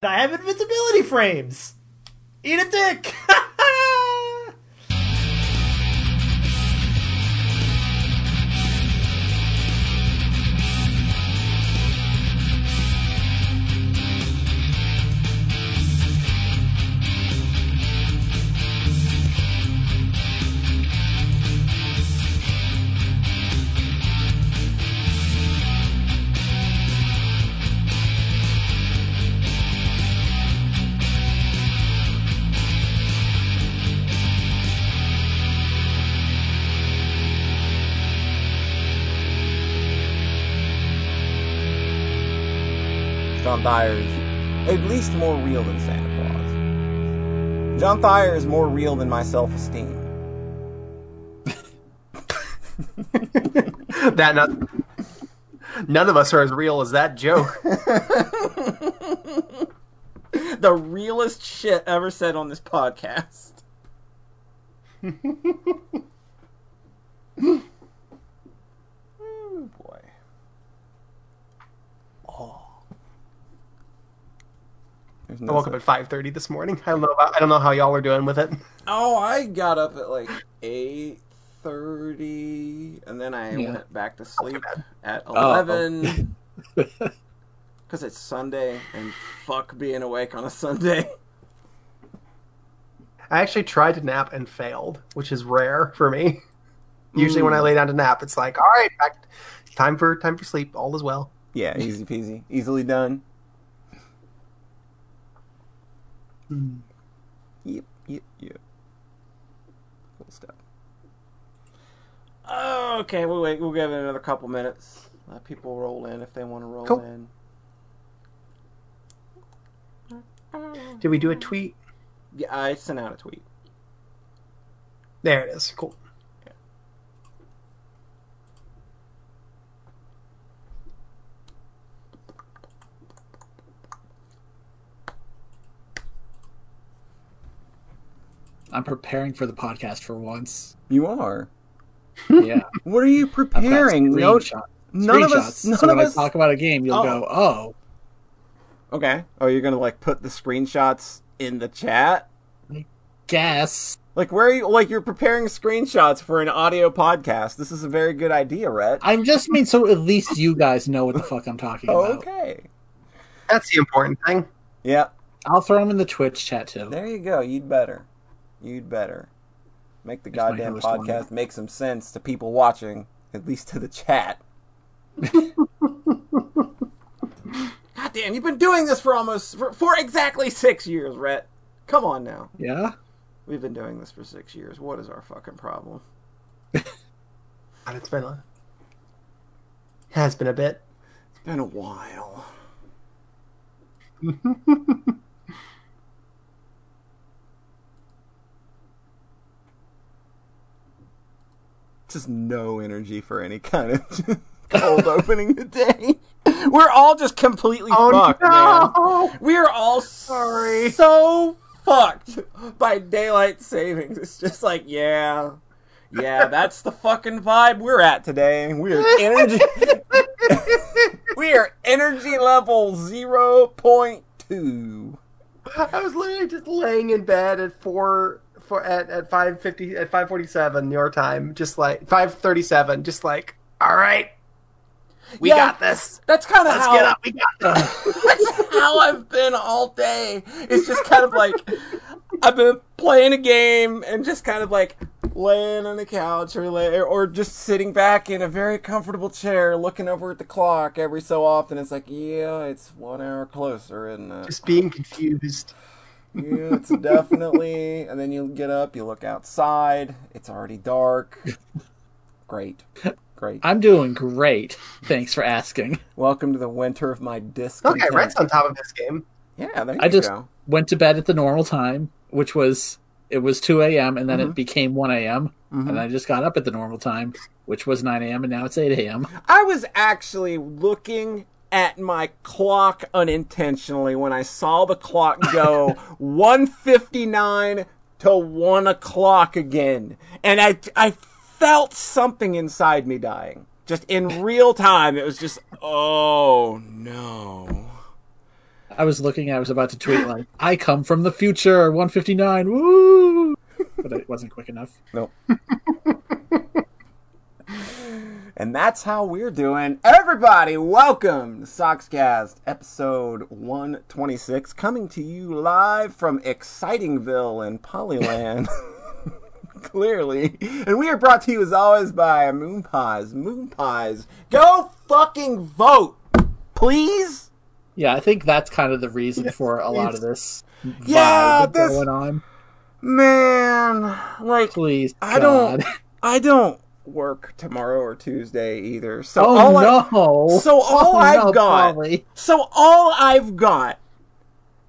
I have invincibility frames. Eat a dick. John Thayer is at least more real than Santa Claus. John Thayer is more real than my self esteem. that not, none of us are as real as that joke. the realest shit ever said on this podcast. There's I no woke up at five thirty this morning. I don't know. About, I don't know how y'all are doing with it. Oh, I got up at like eight thirty, and then I Yeah. went back to sleep at eleven. Because it's Sunday, and fuck being awake on a Sunday. I actually tried to nap and failed, which is rare for me. Usually, when I mm. lay down to nap, it's like, all right, back, time for time for sleep. All is well. Yeah, easy peasy, easily done. Hmm. Yep, yep, yep. Cool stuff. Okay, we'll wait. We'll give it another couple minutes. Let people roll in if they want to roll Cool. in. Did we do a tweet? Yeah, I sent out a tweet. There it is. Cool. I'm preparing for the podcast for once. You are. Yeah. What are you preparing? No, screenshot- none of us. None so of when us. I talk about a game, you'll Oh. go, "Oh, Okay. Oh, you're gonna like put the screenshots in the chat. I guess." Like where are you? Like you're preparing screenshots for an audio podcast. This is a very good idea, Rhett. I'm just mean so at least you guys know what the fuck I'm talking Oh, about. okay. That's the important thing. Yeah. I'll throw them in the Twitch chat too. There you go. You'd better. You'd better. Make the If goddamn host wanted. podcast make some sense to people watching, at least to the chat. goddamn, you've been doing this for almost for, for exactly six years, Rhett. Come on now. Yeah. We've been doing this for six years. What is our fucking problem? And it's been a has been a bit. It's been a while. just no energy for any kind of cold opening today. We're all just completely oh, fucked, man. We're all Sorry. so fucked by daylight savings. It's just like, yeah, yeah, that's the fucking vibe we're at today. We're energy. we are energy level zero point two. I was literally just laying in bed at four for at at five fifty at five forty seven your time, just like five thirty seven, just like all right, we Yeah. got this. That's kind of how get up. We got this. that's how I've been all day. It's just kind of like I've been playing a game and just kind of like laying on the couch or lay, or just sitting back in a very comfortable chair, looking over at the clock every so often. It's like, yeah, it's one hour closer, isn't it? just being confused. Yeah, it's definitely. And then you get up, you look outside. It's already dark. Great, great. I'm doing great. Thanks for asking. Welcome to the winter of my disc. Okay, Rhett's on top of this game. Yeah, there you I just go. went to bed at the normal time, which was it was 2 a.m. and then Mhm. it became 1 a.m. Mhm. and I just got up at the normal time, which was 9 a.m. and now it's 8 a.m. I was actually looking at my clock unintentionally when I saw the clock go 159 to 1 o'clock again. And I, I felt something inside me dying. Just in real time, it was just, oh no. I was looking. I was about to tweet like, "I come from the future, 159, woo!" But it wasn't quick enough. Nope. and that's how we're doing. Everybody, welcome to Soxcast, episode 126, coming to you live from Excitingville in Polyland. Clearly. And we are brought to you as always by Moon Pies. Moon Pies. Go fucking vote! Please? Yeah, I think that's kind of the reason for a lot of this Yeah, this- going on. Man, like Please, I God. don't I don't work tomorrow or Tuesday either. So Oh all I, no! So all Oh, I've no, got, Polly. so all I've got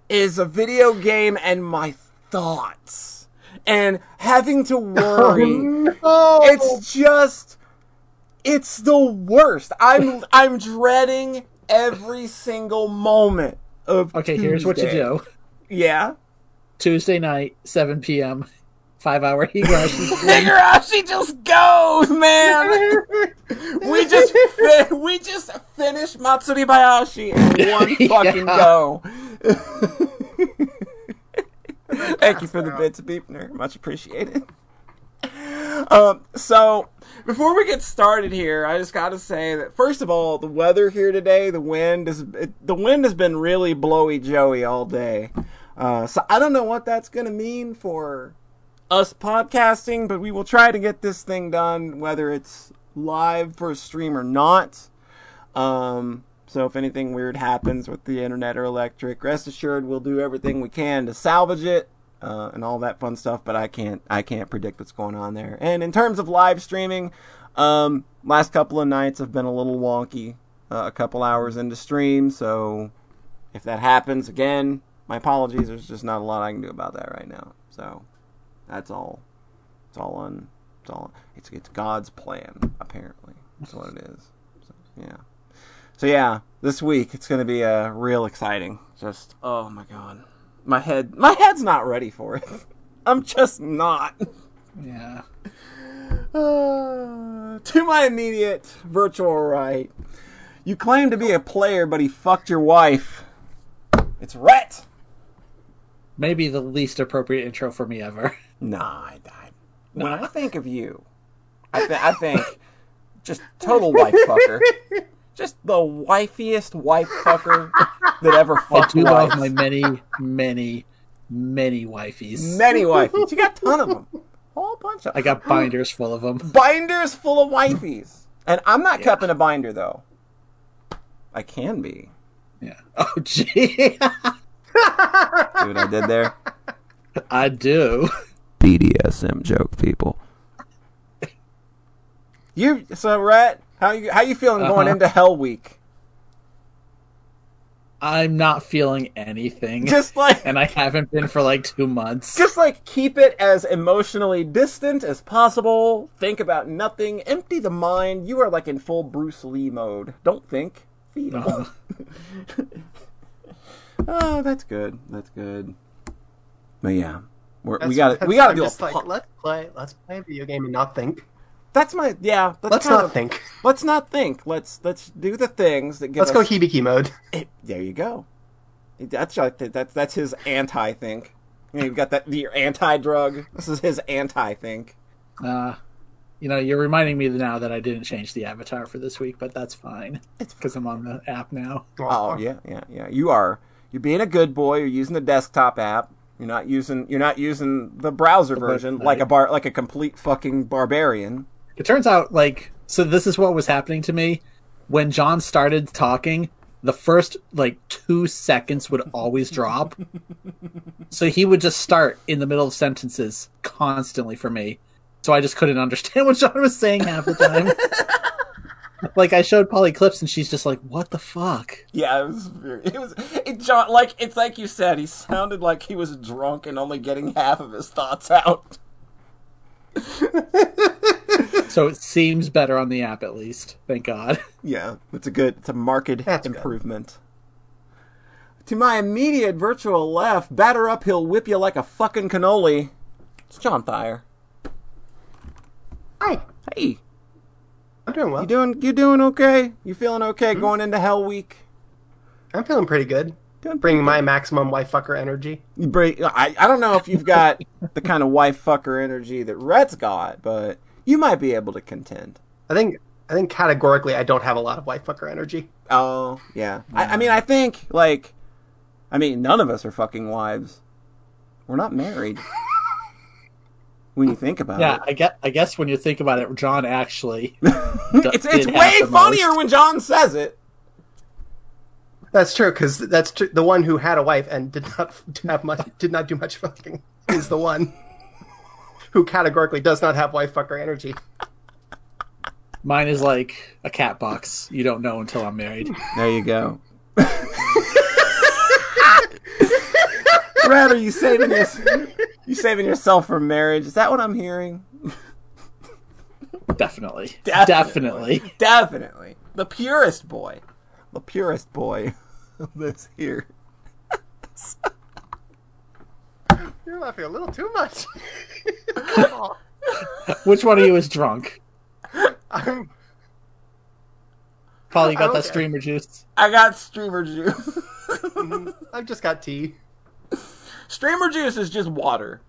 is a video game and my thoughts, and having to oh, worry. no. It's just, it's the worst. I'm I'm dreading every single moment of. Okay, here's what you do: Yeah. Tuesday night, 7 p.m. Five hour Higurashi. Higurashi just goes, man. we just fi- we just finished Matsuri Bayashi in one fucking go. Thank you for the bits, Beepner. Much appreciated. Um, so before we get started here, I just got to say that first of all, the weather here today, the wind is it, the wind has been really blowy joey all day. Uh, so I don't know what that's gonna mean for us podcasting, but we will try to get this thing done, whether it's live for a stream or not. Um, so if anything weird happens with the internet or electric, rest assured we'll do everything we can to salvage it uh, and all that fun stuff. But I can't I can't predict what's going on there. And in terms of live streaming, um, last couple of nights have been a little wonky. Uh, a couple hours into stream, so if that happens again, my apologies. There's just not a lot I can do about that right now. So that's all. It's all on. It's all. It's it's God's plan. Apparently, that's what it is. So, yeah. So yeah, this week it's gonna be uh, real exciting. Just oh my god, my head my head's not ready for it. I'm just not. yeah. Uh, to my immediate virtual right, you claim to be a player, but he fucked your wife. It's Rhett. Maybe the least appropriate intro for me ever. Nah, I, I, when I think of you, I, th- I think just total wife fucker. Just the wifiest wife fucker that ever I fucked do love my many, many, many wifeys. Many wifeys. You got a ton of them. Whole bunch of I got binders full of them. binders full of wifeys. And I'm not cupping a binder though. I can be. Yeah. Oh, gee. See what I did there? I do. BDSM joke, people. You so Rhett, how you how you feeling going Uh-huh. into Hell Week? I'm not feeling anything. Just like and I haven't been for like two months. just like keep it as emotionally distant as possible. Think about nothing. Empty the mind. You are like in full Bruce Lee mode. Don't think. Feel. Uh-huh. oh, that's good. That's good. But yeah, We're, we got to we got to I'm do a. like pu- let's play let's play a video game and not think. that's my yeah. That's Let's kind not of- think. Let's not think. Let's let's do the things that give Let's us. go hibiki mode. It- there you go. That's like that's that's his anti think. You know, you've got that your anti drug. This is his anti think. Uh, you know, you're reminding me now that I didn't change the avatar for this week, but that's fine. It's because I'm on the app now. Oh yeah, yeah, yeah. You are. You're being a good boy. You're using the desktop app. You're not using. You're not using the browser version like a bar, like a complete fucking barbarian. It turns out, like, so this is what was happening to me when John started talking. The first like two seconds would always drop, so he would just start in the middle of sentences constantly for me. So I just couldn't understand what John was saying half the time. like I showed Polly clips, and she's just like, "What the fuck?" Yeah, it was. Very, it was. It, John, like it's like you said. He sounded like he was drunk and only getting half of his thoughts out. So it seems better on the app, at least. Thank God. Yeah, it's a good. It's a marked That's good. improvement. To my immediate virtual left, batter up, he'll whip you like a fucking cannoli. It's John Thayer. Hi, Hey, I'm doing well. you doing? You doing okay? You feeling okay hmm? going into Hell Week? I'm feeling pretty good. Doing Bringing my maximum wife fucker energy. You bring, I, I don't know if you've got the kind of wife fucker energy that Rhett's got, but you might be able to contend. I think I think categorically I don't have a lot of wife fucker energy. Oh, yeah. I, I mean, I think, like, I mean, none of us are fucking wives. We're not married. when you think about Yeah, it. I guess, I guess when you think about it, John actually. it's it's did way have the funnier most. when John says it. That's true because that's tr- the one who had a wife and did not have much, did not do much fucking is the one who categorically does not have wife fucker energy. Mine is like a cat box. You don't know until I'm married. There you go. Brad, are you saving your, you saving yourself for marriage? Is that what I'm hearing? Definitely. Definitely. Definitely. Definitely. The purest boy. The purest boy lives here. You're laughing a little too much. Which one of you is drunk? I'm, Paul, you got that streamer juice? I got streamer juice. I've just got tea. Streamer juice is just water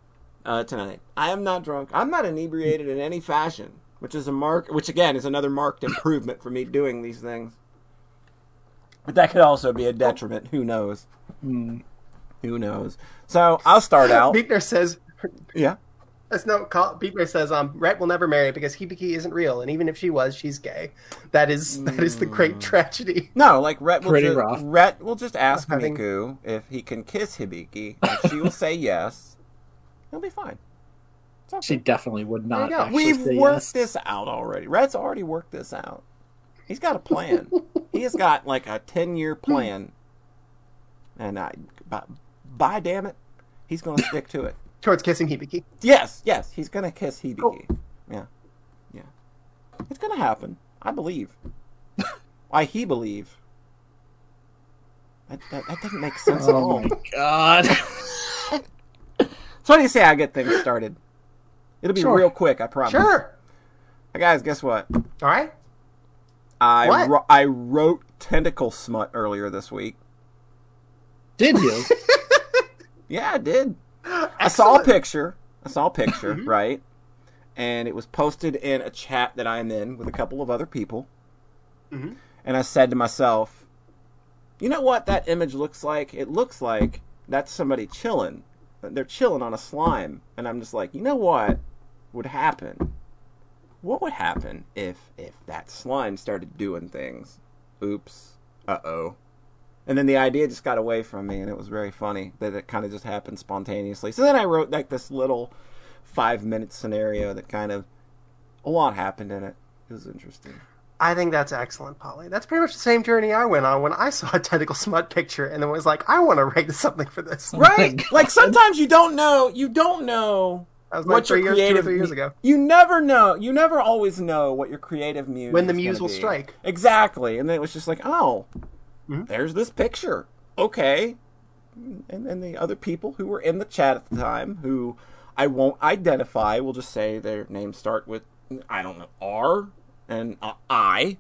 uh, tonight. I am not drunk. I'm not inebriated in any fashion, which is a mark. Which again is another marked improvement for me doing these things. But that could also be a detriment. Who knows? Who knows? So I'll start out. Beekner says, Yeah. "That's no." Call, says, "Um, Rhett will never marry because Hibiki isn't real, and even if she was, she's gay. That is that is the great tragedy." No, like Rhett will Pretty just, rough. Rhett will just ask Having- Miku if he can kiss Hibiki, and she will say yes. He'll be fine. Okay. She definitely would not There actually We've say worked yes. this out already. Rhett's already worked this out. He's got a plan. he has got like a ten year plan, and I, by, by damn it, he's going to stick to it. Towards kissing Hibiki. Yes, yes, he's going to kiss Hibiki. Cool. Yeah, yeah, it's going to happen. I believe. Why he believe? That, that, that doesn't make sense at oh all. Oh my god. So what do you say I get things started? It'll be Sure. real quick, I promise. Sure. Guys, guess what? All right. I What? wro- I wrote tentacle smut earlier this week. Did you? Yeah, I did. I saw a picture. I saw a picture, right? And it was posted in a chat that I'm in with a couple of other people. Mhm. And I said to myself, you know what that image looks like? It looks like that's somebody chilling. They're chilling on a slime. And I'm just like, you know what would happen? What would happen if if that slime started doing things? Oops. Uh oh. And then the idea just got away from me, and it was very funny that it kind of just happened spontaneously. So then I wrote like this little five minute scenario that kind of a lot happened in it. It was interesting. I think that's excellent, Polly. That's pretty much the same journey I went on when I saw a tentacle smut picture and then was like, I want to write something for this. Oh right? God. like sometimes you don't know. You don't know That was like what your three years, two or creative three years ago. You never know. You never always know what your creative muse When the is muse will be. strike. Exactly. And then it was just like, oh, Mhm. there's this picture. Okay. And and the other people who were in the chat at the time, who I won't identify, we'll just say their names start with I don't know R and uh, I.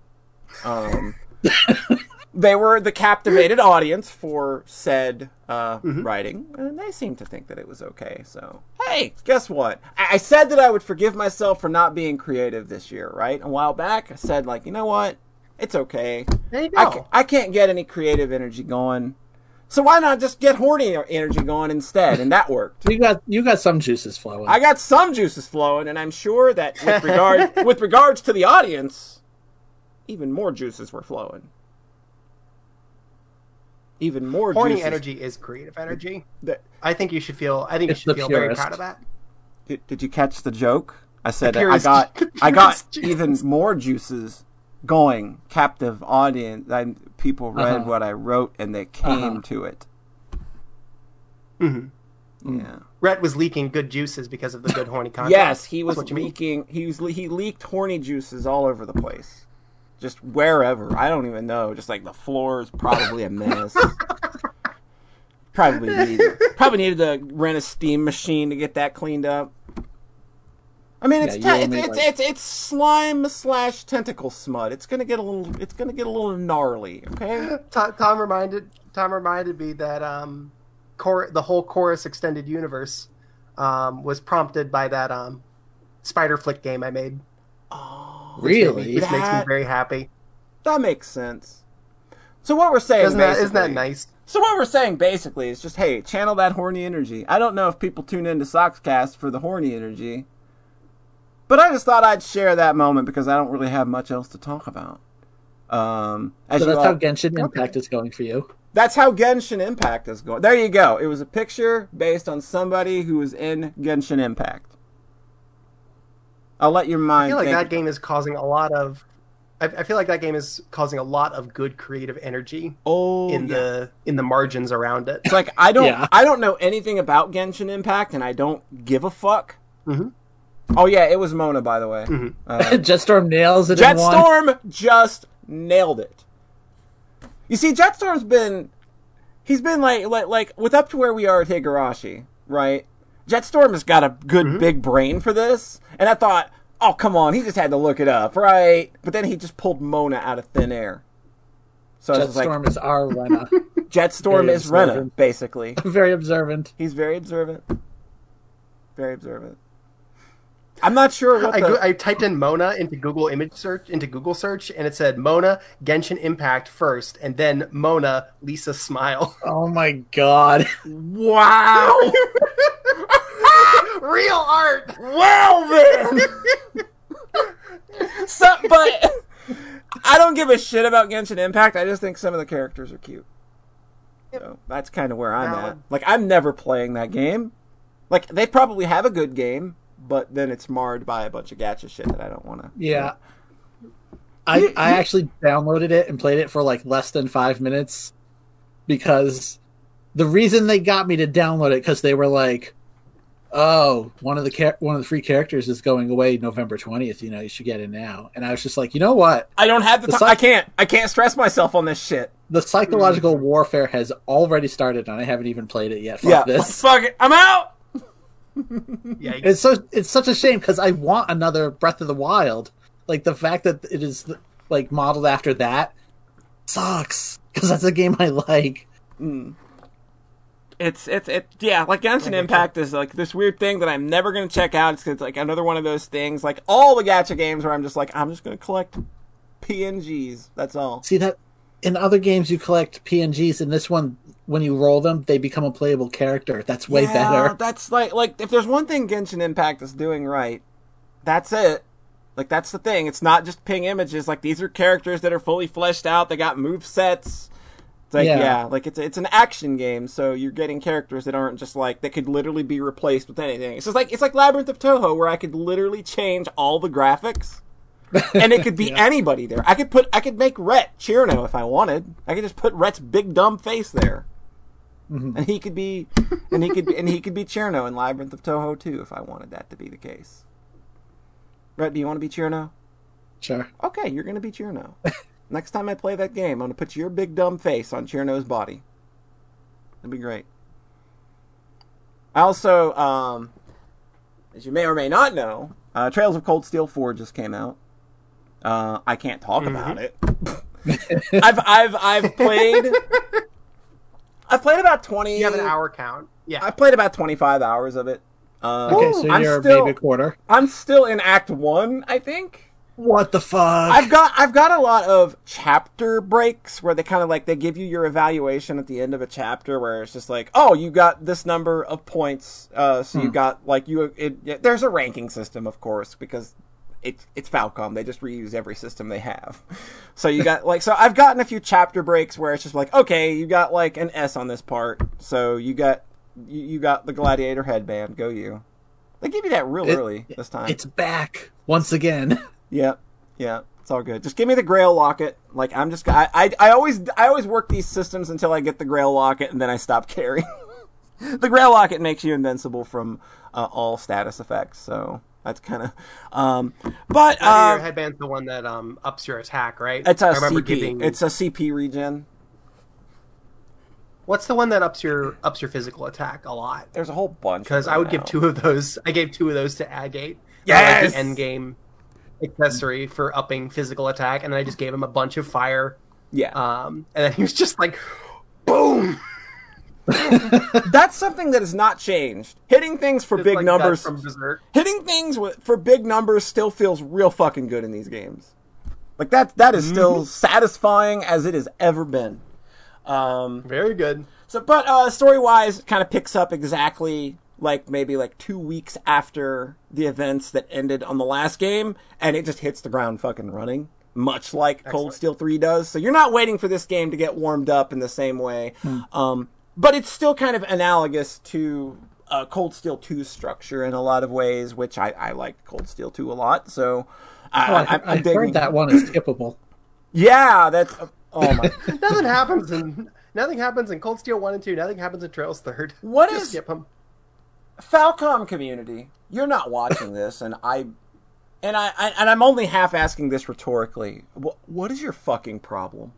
Um, they were the captivated audience for said uh, writing, and they seemed to think that it was okay. So, hey, guess what? I-, I said that I would forgive myself for not being creative this year, right? A while back, I said, like, you know what? It's okay. There you I, go. ca- I can't get any creative energy going. So why not just get horny energy going instead? And that worked. you got you got some juices flowing. I got some juices flowing, and I'm sure that with regard with regards to the audience, even more juices were flowing. Even more Horny juices. energy is creative energy. That- I think you should feel. I think you should the feel very proud of that. Did, did you catch the joke? I said that I got I got purest even more juices going. Captive audience. I, people read Uh-huh. what I wrote and they came Uh-huh. to it. hmm Yeah. Rhett was leaking good juices because of the good horny content. Yes, he was what mean. leaking. He was he leaked horny juices all over the place, just wherever. I don't even know. Just like the floor is probably a mess. probably needed probably needed to rent a steam machine to get that cleaned up. I mean, it's Yeah, te- only, it's, it's, like- it's it's slime slash tentacle smut. It's gonna get a little. It's gonna get a little gnarly. Okay. Tom, Tom reminded Tom reminded me that um, Cor- the whole chorus extended universe um, was prompted by that um, spider flick game I made. Which made me- Really? which makes me very happy. That makes sense. So what we're saying, Isn't that isn't that nice? So what we're saying basically is just, hey, channel that horny energy. I don't know if people tune into Soxcast for the horny energy, but I just thought I'd share that moment because I don't really have much else to talk about. Um, as So that's all- how Genshin Impact is going for you. That's how Genshin Impact is going. There you go. It was a picture based on somebody who was in Genshin Impact. I'll let your mind. I feel like think. that game is causing a lot of. I, I feel like that game is causing a lot of good creative energy oh, in yeah. the in the margins around it. It's like I don't Yeah. I don't know anything about Genshin Impact and I don't give a fuck. Mhm. Oh yeah, it was Mona by the way. Mhm. Uh, Jetstorm nails it in one. Jetstorm just nailed it. You see, Jetstorm's been he's been like like like with up to where we are at Higurashi, right? Jetstorm has got a good big brain for this, and I thought, oh come on, he just had to look it up, right? But then he just pulled Mona out of thin air. So it's just like Jetstorm is our Rena. Jetstorm Very is Rena, basically. Very observant. He's very observant. Very observant. I'm not sure what I, the, I typed in Mona into Google image search into Google search, and it said Mona Genshin Impact first, and then Mona Lisa Smile. Oh my god. wow. Real art. Well then. so, but I don't give a shit about Genshin Impact. I just think some of the characters are cute. So that's kind of where I'm at. Like I'm never playing that game. Like they probably have a good game, but then it's marred by a bunch of gacha shit that I don't want to. Yeah. I I actually downloaded it and played it for like less than five minutes because the reason they got me to download it because they were like, "Oh, one of the char- one of the free characters is going away November twentieth. You know, you should get it now." And I was just like, you know what? I don't have the, The time. I can't. I can't stress myself on this shit. The psychological warfare has already started, and I haven't even played it yet. Fuck yeah. this. Fuck it. I'm out. Yikes. It's so it's such a shame because I want another Breath of the Wild. Like the fact that it is like modeled after that sucks because that's a game I like. Hmm. It's it's it yeah like Genshin Impact is like this weird thing that I'm never gonna check out. It's, it's like another one of those things like all the gacha games where I'm just like I'm just gonna collect PNGs. That's all. See that in other games you collect PNGs. In this one, when you roll them, they become a playable character. That's way Yeah, better. That's like like if there's one thing Genshin Impact is doing right, that's it. Like that's the thing. It's not just ping images. Like these are characters that are fully fleshed out. They got move sets. It's like yeah. Yeah. like it's it's an action game, so you're getting characters that aren't just like that could literally be replaced with anything. It's just like it's like Labyrinth of Touhou, where I could literally change all the graphics, and it could be anybody there. I could put I could make Rhett Cirno if I wanted. I could just put Rhett's big dumb face there, and he could be and he could be, and he could be Cirno in Labyrinth of Touhou too if I wanted that to be the case. Rhett, do you want to be Cirno? Sure. Okay, you're gonna be Cirno. Next time I play that game, I'm gonna put your big dumb face on Cirno's body. That'd be great. I also, um, as you may or may not know, uh, Trails of Cold Steel 4 just came out. Uh, I can't talk about it. I've I've I've played. I've played about twenty. You have an hour count. Yeah. I played about twenty five hours of it. Uh, Okay, so I'm you're still, maybe a quarter. I'm still in Act One, I think. What the fuck? I've got I've got a lot of chapter breaks where they kind of like they give you your evaluation at the end of a chapter where it's just like oh you got this number of points uh, so you got like you it, it- there's a ranking system of course because it's it's Falcom. They just reuse every system they have. So you got like so I've gotten a few chapter breaks where it's just like okay you got like an S on this part. So you got you, you got the gladiator headband. Go you. They give you that real It- early this time. It's back once again. yeah, yeah, it's all good. Just give me the Grail locket. Like I'm just, I, I, I always, I always work these systems until I get the Grail locket, and then I stop caring. the Grail locket makes you invincible from uh, all status effects, so that's kind of. Um, but Uh, your uh, headband's the one that um ups your attack, right? it's a I CP. giving. It's a CP regen. What's the one that ups your ups your physical attack a lot? There's a whole bunch. Because I would give two of those. I gave two of those to Agate, Yes! like the end game accessory for upping physical attack, and then I just gave him a bunch of fire. Yeah. Um, and then he was just like, boom! That's something that has not changed. Hitting things for Just big like numbers. from Berserk. hitting things for big numbers still feels real fucking good in these games. Like that that is still satisfying as it has ever been. Um, Very good. so, but uh, story wise, kind of picks up exactly like maybe like two weeks after the events that ended on the last game, and it just hits the ground fucking running, much like Cold Steel Three does. So you're not waiting for this game to get warmed up in the same way, um, but it's still kind of analogous to. Uh, Cold Steel 2 structure in a lot of ways, which I, I like Cold Steel 2 a lot. So I, Oh, I, I, I'm I digging. heard that one is skippable. Yeah, that's oh my. Nothing happens in nothing happens in Cold Steel one and two. Nothing happens in Trails third. What Just is- skip them? Falcom community, you're not watching this, and I, and I, I and I'm only half asking this rhetorically. What, what is your fucking problem,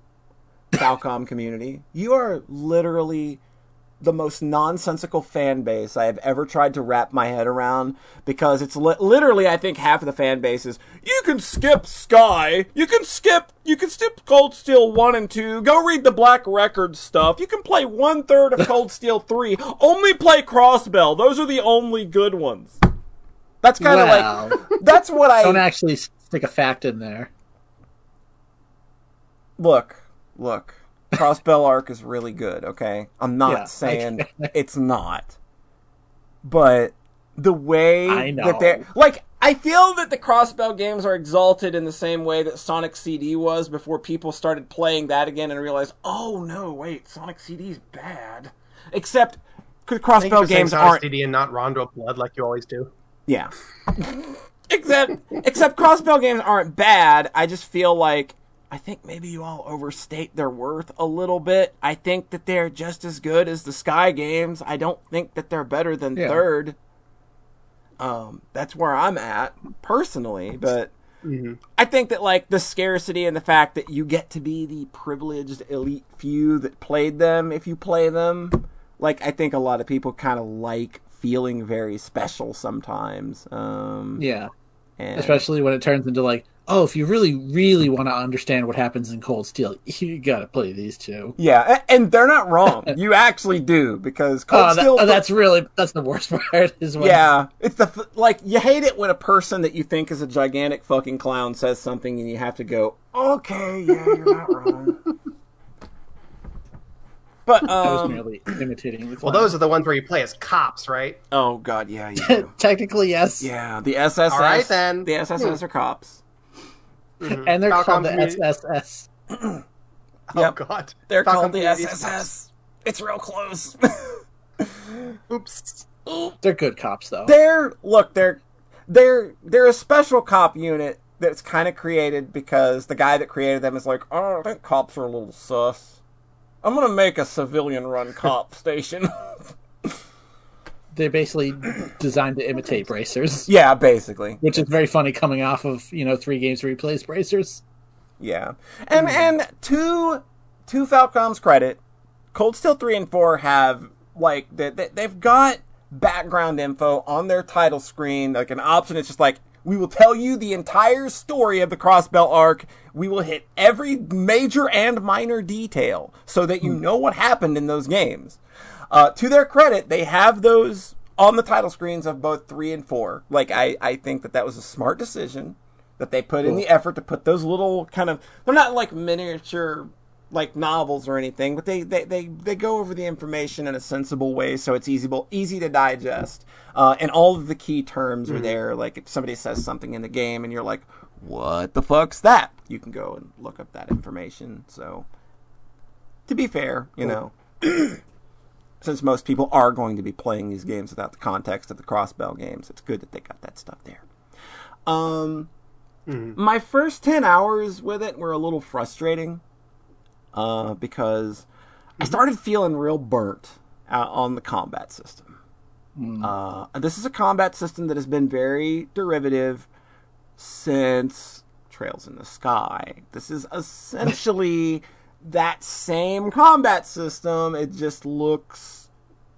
Falcom community? You are literally the most nonsensical fan base I have ever tried to wrap my head around because it's li- literally I think half of the fan base is you can skip Sky, you can skip you can skip Cold Steel 1 and 2, go read the Black Record stuff. You can play one third of Cold Steel 3, only play Crossbell. Those are the only good ones. That's kind of Wow. like that's what I Don't actually stick a fact in there. look, look. Crossbell Arc is really good, okay? I'm not Yeah, saying it's not. But the way that they're like I feel that the Crossbell games are exalted in the same way that Sonic CD was before people started playing that again and realized, oh no, wait, Sonic CD is bad. Except the I think you're Crossbell games Sonic aren't CD and not Rondo Blood like you always do. yeah. except except Crossbell games aren't bad. I just feel like I think maybe you all overstate their worth a little bit. I think that they're just as good as the Sky games. I don't think that they're better than Yeah. third. Um, that's where I'm at personally, but I think that like the scarcity and the fact that you get to be the privileged elite few that played them if you play them, like I think a lot of people kind of like feeling very special sometimes. Um, Yeah. and- Especially when it turns into like, oh, if you really, really want to understand what happens in Cold Steel, you gotta play these two. yeah, and they're not wrong. you actually do because Cold Oh, Steel. oh, that's really that's the worst part. Is when yeah, it's the like you hate it when a person that you think is a gigantic fucking clown says something and you have to go, okay, yeah, you're not wrong. But I was um, merely imitating the. Well, those are the ones where you play as cops, right? oh god, yeah, you do. technically yes. yeah, the SSS. All right, then. The SSS are cops. Mm-hmm. and they're Falcom called the community- SSS. Oh Yep. God, They're Falcom called the community SSS. It's real close. Oops. They're good cops though. they're look they're they're they're a special cop unit that's kind of created because the guy that created them is like oh i think cops are a little sus i'm gonna make a civilian run cop station They're basically designed to imitate bracers, yeah basically. Which is very funny coming off of you know three games where he plays bracers. yeah. And and to to falcom's credit cold steel 3 and 4 have like they, they, they've got background info on their title screen like an option. It's just like we will tell you the entire story of the crossbell arc. We will hit every major and minor detail so that you hmm. know what happened in those games uh, to their credit they have those on the title screens of both 3 and 4 like i, I think that that was a smart decision that they put in the effort to put those little kind of they're not like miniature like novels or anything, but they, they, they, they go over the information in a sensible way so it's easy easy to digest. Uh, and all of the key terms are there. Like if somebody says something in the game and you're like, what the fuck's that? You can go and look up that information. So to be fair, you know, since most people are going to be playing these games without the context of the crossbell games, it's good that they got that stuff there. Um, my first 10 hours with it were a little frustrating uh, because I started feeling real burnt uh, on the combat system. Uh, this is a combat system that has been very derivative since Trails in the Sky. This is essentially that same combat system. It just looks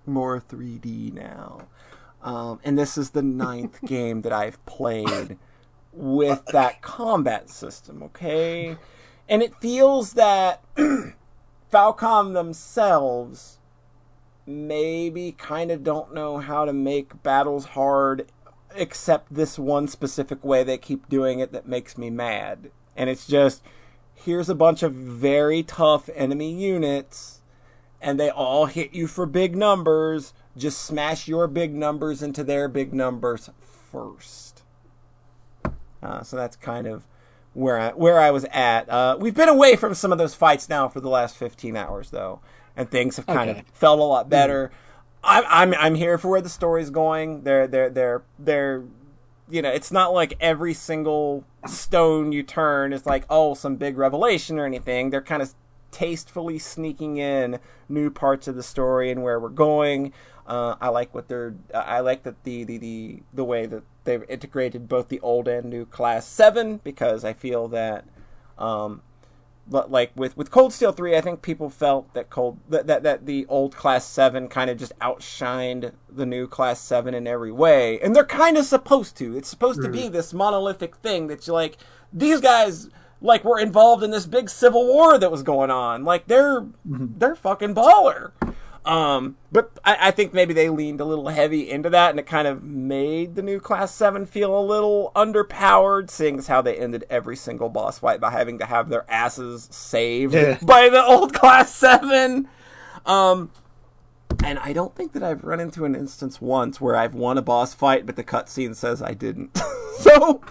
more 3D now. Um, and this is the ninth game that I've played with that combat system, okay? And it feels that Falcom themselves maybe kind of don't know how to make battles hard except this one specific way they keep doing it that makes me mad. And it's just here's a bunch of very tough enemy units and they all hit you for big numbers. Just smash your big numbers into their big numbers first. Uh, so that's kind of where I where I was at. Uh, we've been away from some of those fights now for the last 15 hours though, and things have kind Okay. of felt a lot better. I'm I'm I'm here for where the story's going. They're they're they're they're you know, it's not like every single stone you turn is like, oh, some big revelation or anything. They're kind of tastefully sneaking in new parts of the story and where we're going. Uh, I like what they're. I like that the, the the the way that they've integrated both the old and new class seven because I feel that, um, but like with with Cold Steel three, I think people felt that cold that that, that the old class seven kind of just outshined the new class seven in every way, and they're kind of supposed to. It's supposed to be mm-hmm. this monolithic thing that you like. These guys like were involved in this big civil war that was going on. Like they're mm-hmm. they're fucking baller. Um, but I, I think maybe they leaned a little heavy into that, and it kind of made the new Class 7 feel a little underpowered, seeing as how they ended every single boss fight by having to have their asses saved Yeah. by the old Class 7. Um, and I don't think that I've run into an instance once where I've won a boss fight, but the cutscene says I didn't. so,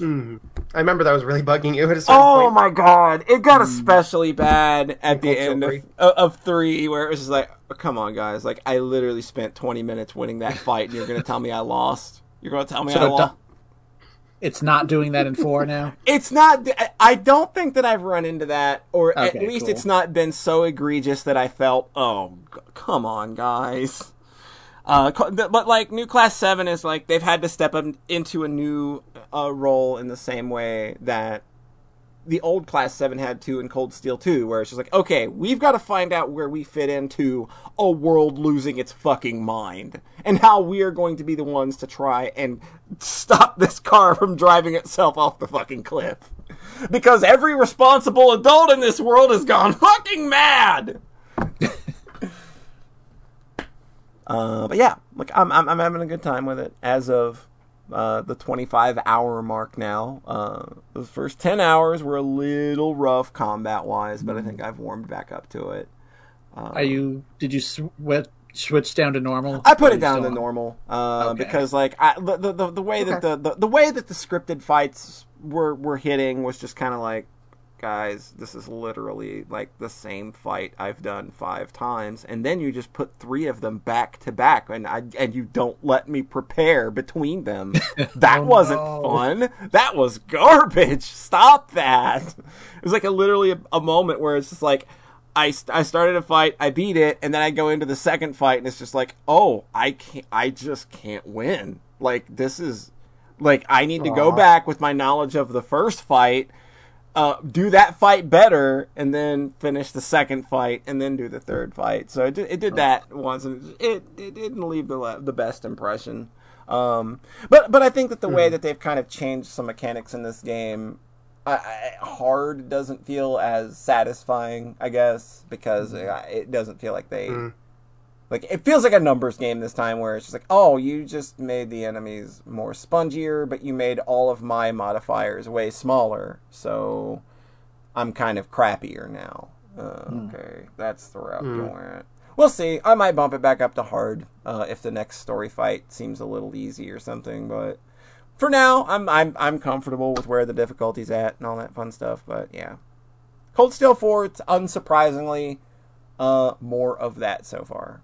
I remember that was really bugging you at a Oh point. my god, it got especially bad at the end of, of, of three, where it was just like, oh, come on, guys, like I literally spent twenty minutes winning that fight, and you're gonna tell me I lost? You're gonna tell me So I lost? do- it's not doing that in four now. It's not. I- I don't think that I've run into that, or at least cool. it's not been so egregious that I felt, oh, g- come on, guys. Uh, but like new class seven is like they've had to step up into a new uh, role in the same way that the old class seven had to in Cold Steel two, where it's just like, okay, we've got to find out where we fit into a world losing its fucking mind, and how we are going to be the ones to try and stop this car from driving itself off the fucking cliff, because every responsible adult in this world has gone fucking mad. Uh, but yeah, like I'm, I'm I'm having a good time with it as of uh, the 25 hour mark now. Uh, the first 10 hours were a little rough combat wise, but I think I've warmed back up to it. Are you? Did you sw- switch down to normal? I put it down to on- normal uh, Okay. because like I, the, the the the way that the, the the way that the scripted fights were were hitting was just kind of like guys this is literally like the same fight I've done 5 times and then you just put 3 of them back to back and I and you don't let me prepare between them. That Oh, wasn't no. fun. That was garbage. Stop that. It was like a literally a, a moment where it's just like I, I started a fight, I beat it, and then I go into the second fight, and it's just like, oh, I can't, I just can't win. Like this is, like I need to go back with my knowledge of the first fight, uh, do that fight better, and then finish the second fight, and then do the third fight. So it did, it did that once, and it it didn't leave the the best impression. Um, but but I think that the way that they've kind of changed some mechanics in this game I, I, hard doesn't feel as satisfying, I guess, because uh, it doesn't feel like they like it feels like a numbers game this time, where it's just like, oh, you just made the enemies more spongier, but you made all of my modifiers way smaller, so I'm kind of crappier now. Uh, Okay, that's the route you went. We'll see. I might bump it back up to hard uh, if the next story fight seems a little easy or something, but for now, I'm I'm I'm comfortable with where the difficulty's at and all that fun stuff. But yeah, Cold Steel Four, it's unsurprisingly, uh, more of that so far.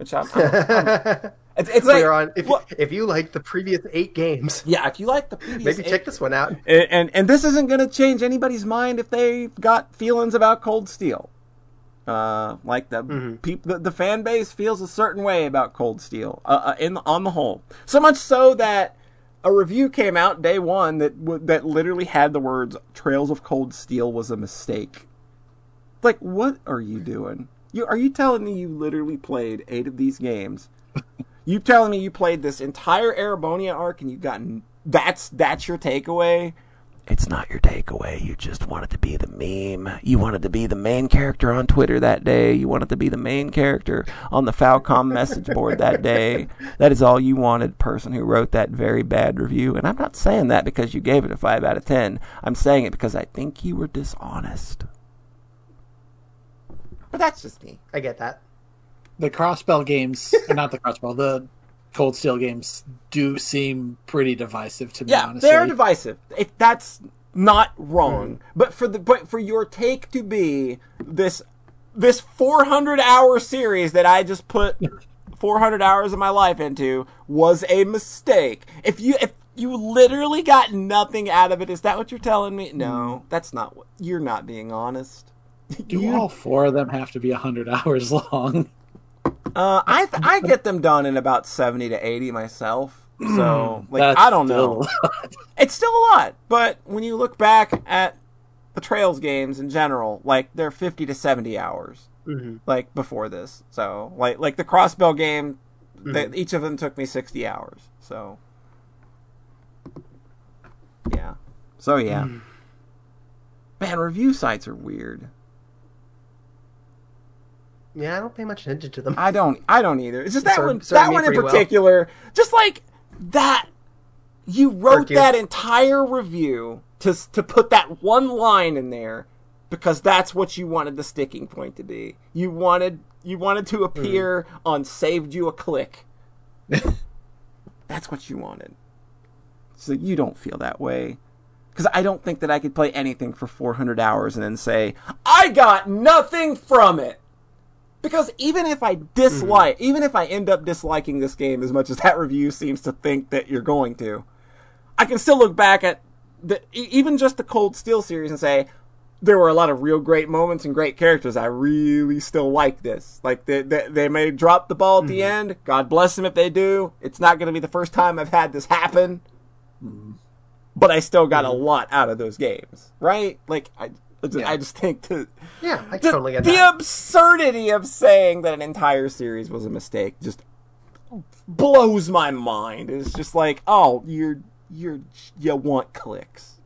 Which I'm, I'm- I'm- it's, it's like We're on. If, well, if you like the previous eight games, yeah, if you like the previous maybe eight- check this one out. and, and and this isn't going to change anybody's mind if they've got feelings about Cold Steel. Uh, like the peop, the, the fan base feels a certain way about Cold Steel. Uh, uh, in on the whole, so much so that a review came out day one that w- that literally had the words "Trails of Cold Steel was a mistake." Like, what are you doing? You are you telling me you literally played eight of these games You telling me you played this entire Erebonia arc and you gotten that's that's your takeaway? It's not your takeaway. You just wanted to be the meme. You wanted to be the main character on Twitter that day. You wanted to be the main character on the Falcom message board that day. That is all you wanted, person who wrote that very bad review. And I'm not saying that because you gave it a 5 out of 10. I'm saying it because I think you were dishonest. But that's just me. I get that. The Crossbell games, or uh, not the Crossbell, the Cold Steel games do seem pretty divisive to me. Yeah, honestly. they're divisive. It, that's not wrong. Hmm. But for the but for your take to be this this 400 hour series that I just put 400 hours of my life into was a mistake. If you if you literally got nothing out of it, is that what you're telling me? No, hmm. that's not what you're not being honest. Do You- all four of them have to be 100 hours long? Uh, I th- I get them done in about 70 to 80 myself. So like That's I don't know. it's still a lot, but when you look back at the Trails games in general, like they're 50 to 70 hours, hmm like before this. So like like the Crossbell game, they, each of them took me 60 hours. So yeah, so yeah, man, review sites are weird. Yeah, I don't pay much attention to them. I don't I don't either. It's just that Serve- one serve that one in pretty well. particular. Just like that you wrote that entire review to to put that one line in there because that's what you wanted the sticking point to be. You wanted you wanted to appear hmm. on saved you a click. that's what you wanted. So you don't feel that way. Because I don't think that I could play anything for 400 hours and then say, I got nothing from it. Because even if I hmm. dislike, even if I end up disliking this game as much as that review seems to think that you're going to, I can still look back at the even just the Cold Steel series and say there were a lot of real great moments and great characters. I really still like this. Like they they, they may drop the ball at the hmm. end. God bless them if they do. It's not going to be the first time I've had this happen. Hmm. But I still got a lot out of those games, right? Like I, I just, I just think to Yeah, I the, totally get the that. absurdity of saying that an entire series was a mistake just blows my mind. It's just like, oh, you're you're you want clicks.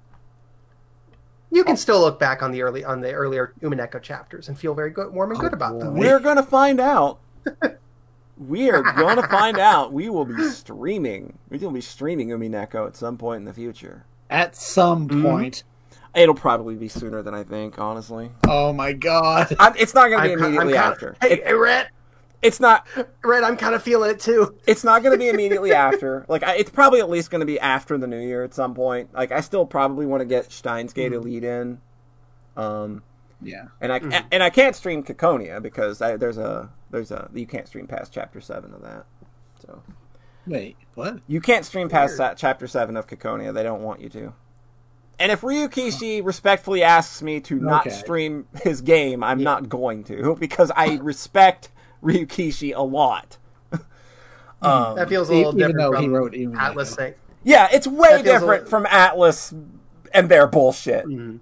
You can still look back on the early on the earlier Umineko chapters and feel very good, warm and good oh, about them. We're gonna find out. we are gonna find out. We will be streaming. We will be streaming Umineko at some point in the future. At some mm-hmm. point. It'll probably be sooner than I think, honestly. Oh my god. I'm, it's not gonna be I'm, ki- I'm immediately kinda, after. Hey, It- Red, it's not. Red, I'm kind of feeling it too. It's not going to be immediately after. Like, I, it's probably at least going to be after the new year at some point. Like, I still probably want to get Steins;Gate Elite in. Um, Yeah. and I and I can't stream Ciconia because I, there's a there's a you can't stream past chapter seven of that. So Wait, what? you can't stream past that chapter seven of Ciconia. They don't want you to. And if Ryukishi respectfully asks me to not Okay. stream his game, I'm not going to because I respect Ryukishi a lot. um, That feels a little even different though he from wrote Umineko. Atlus saying. Yeah, it's way That feels a different li- from Atlus and their bullshit. Mhm.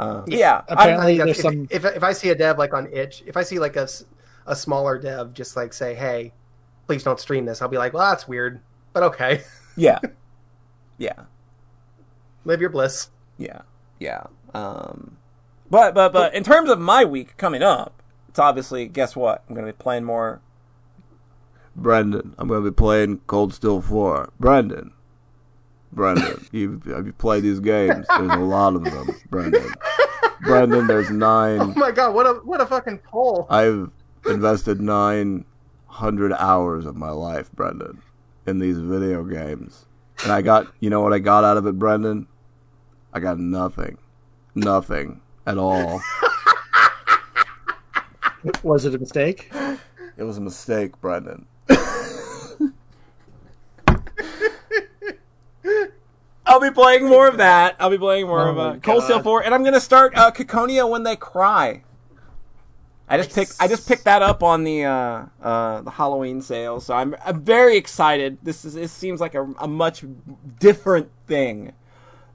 Uh, yeah, I'm- Apparently, I think there's that's- some. if, if if I see a dev like on itch, if I see like a, s- a smaller dev just like say, "Hey, please don't stream this," I'll be like, "Well, that's weird, but okay, yeah, yeah, live your bliss." yeah, yeah. Um, but but but in terms of my week coming up, it's obviously guess what? I'm going to be playing more. Brendan, I'm going to be playing Cold Steel Four. Brendan, Brendan, you have you played these games? There's a lot of them, Brendan. Brendan, there's Oh nine. my god, what a what a fucking poll! I've invested nine hundred hours of my life, Brendan, in these video games, and I got you know what I got out of it, Brendan? I got nothing, nothing at all. Was it a mistake? It was a mistake, Brendan. I'll be playing more of that. I'll be playing more Oh of uh, my Cold Steel Four, and I'm gonna start uh, Ciconia when they cry. I just picked I just picked that up on the uh, uh, the Halloween sale, so I'm I'm very excited. This is it seems like a, a much different thing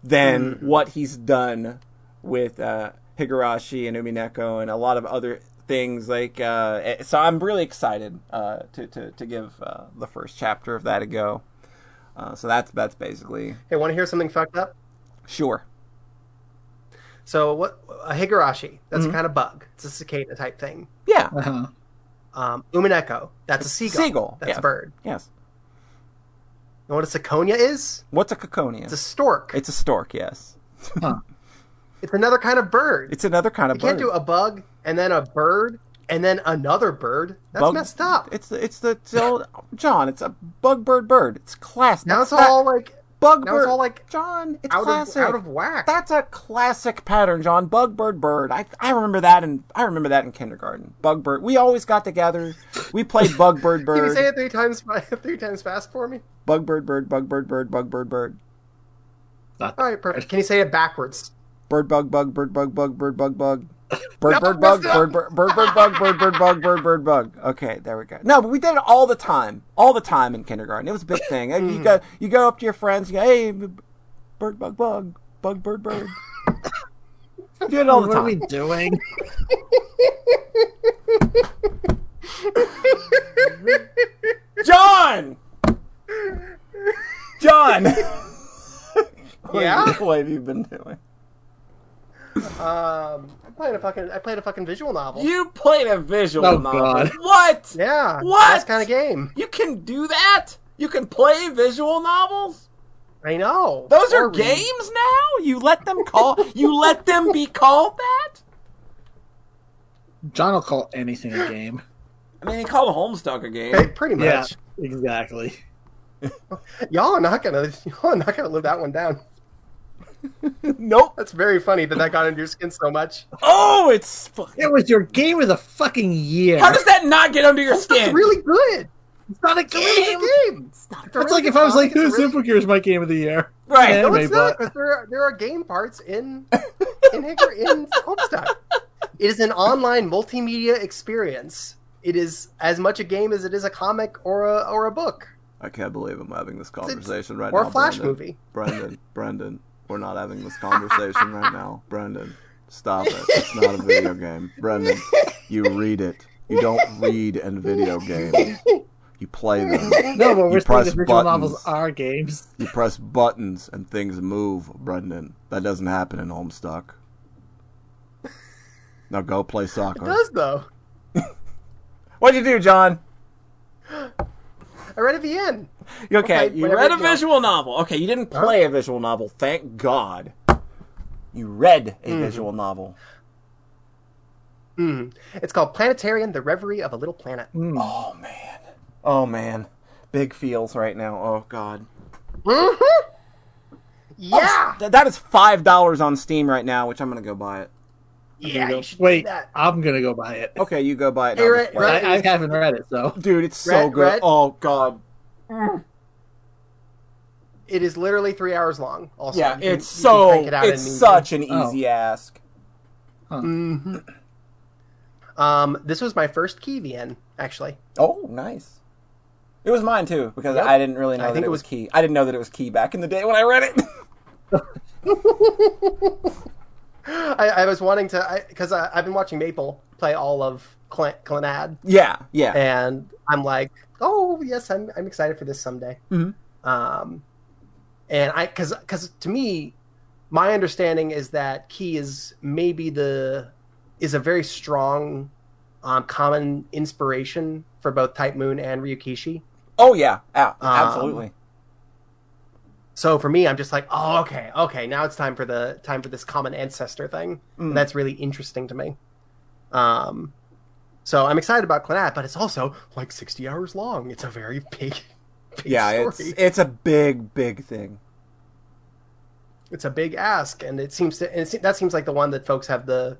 than what he's done with uh, Higurashi and Umineko and a lot of other things like uh, eh, so. I'm really excited uh, to to to give uh, the first chapter of that a go. Uh, so that's that's basically Hey, want to hear something fucked up? sure. So what? A higurashi. That's Mm-hmm. a kind of bug. It's a cicada type thing. Yeah, Uh-huh. Um, umineko. That's a seagull. Seagull, That's yeah. a bird. yes. You know what a ciconia is? What's a coconia? It's a stork. It's a stork. Yes, It's another kind of bird. it's another kind of bird. you can't do a bug and then a bird and then another bird. That's Bug- messed up. It's it's the it's the- John. It's a bug bird bird. It's class. now it's that's- all like bug now it's all like John. It's out classic. of out of whack. That's a classic pattern, John. Bug bird bird. I I remember that in I remember that in kindergarten. Bug bird. We always got together. We played bug bird Can you say it three times three times fast for me? Bug bird bird. Bug bird bird. Bug bird bird. Not All right, perfect. Can you say it backwards? Bird bug bug bird bug bug bird bug bug. Bird bird bug bird bird bird bird bug bird bird bug bird bird bug. Okay, there we go. No, but we did it all the time, all the time in kindergarten. It was a big thing. You go you go up to your friends. You go, hey, bird bug bug bug bird bird. Do it all the what time. are we doing? John! John! what Yeah? Have you, what have you been doing? Um, played a fucking I played a fucking visual novel. You played a visual Oh, novel. God. What? yeah, What? That's kind of game. You can do that? You can play visual novels? I know. Those Or are read. games now? You let them call you let them be called that? John will call anything a game. I mean, he called a Homestuck a game. Okay, pretty Yeah, much. exactly. Y'all are not gonna y'all are not gonna live that one down. Nope. That's very funny that that got under your skin so much. Oh, it's fucking It was your game of the fucking year. How does that not get under your skin? It's skin? really good. it's not a It's a game. good game. It's a It's really like if I was like, It's "Who's really- Simple Gear is my game of the year?" Right. Yeah. No, anime, it's not but- there are, there are game parts in in Hickory in Homestuck. It is an online multimedia experience. It is as much a game as it is a comic or a or a book I can't believe I'm having this conversation right or now. Or a flash Brendan. movie. Brendan, Brendan, we're not having this conversation right now. Brendan, stop it. It's not a video game. Brendan, you read it. You don't read in video games. You play them. No, but we're saying that visual novels are games. You press buttons and things move, Brendan. That doesn't happen in Homestuck. Now go play It soccer. does though. What'd you do, John? I read the end. Okay, you read a visual novel. Okay, you didn't play a visual novel, thank God. You read a Mm-hmm. visual novel. Mm. It's called Planetarian: The Reverie of a Little Planet. Oh man. Oh man. Big feels right now. Oh god. Mm-hmm. Yeah, Th- that is five dollars on Steam right now, which I'm gonna go buy it. Yeah. You should Wait, do that. I'm gonna go buy it. Okay, you go buy it. Hey, I'll Red- just play it. Red- I, I haven't read it, so Dude, it's so Red- good. Red- Oh god. It is literally three hours long. Also, Yeah, can- it's so it it's such an Oh. easy ask. Mhm. Um, this was my first key VN, actually. Oh, nice. It was mine too because Yep. I didn't really know I that think it it was was- key. I didn't know that it was key back in the day when I read it. I, I was wanting to because I, I've been watching Maple play all of Cl- Clannad, yeah, yeah. and I'm like, oh yes, I'm I'm excited for this someday. Mhm. Um, and I because because to me, my understanding is that Key is maybe the is a very strong um, common inspiration for both Type Moon and Ryukishi. Oh yeah, a- Um, absolutely. So for me, I'm just like, oh, okay, okay. Now it's time for the time for this common ancestor thing. Mm. That's really interesting to me. Um, so I'm excited about Clannad, but it's also like 60 hours long. It's a very big, big yeah, story. it's it's a big, big thing. it's a big ask, and it seems to and that seems like the one that folks have the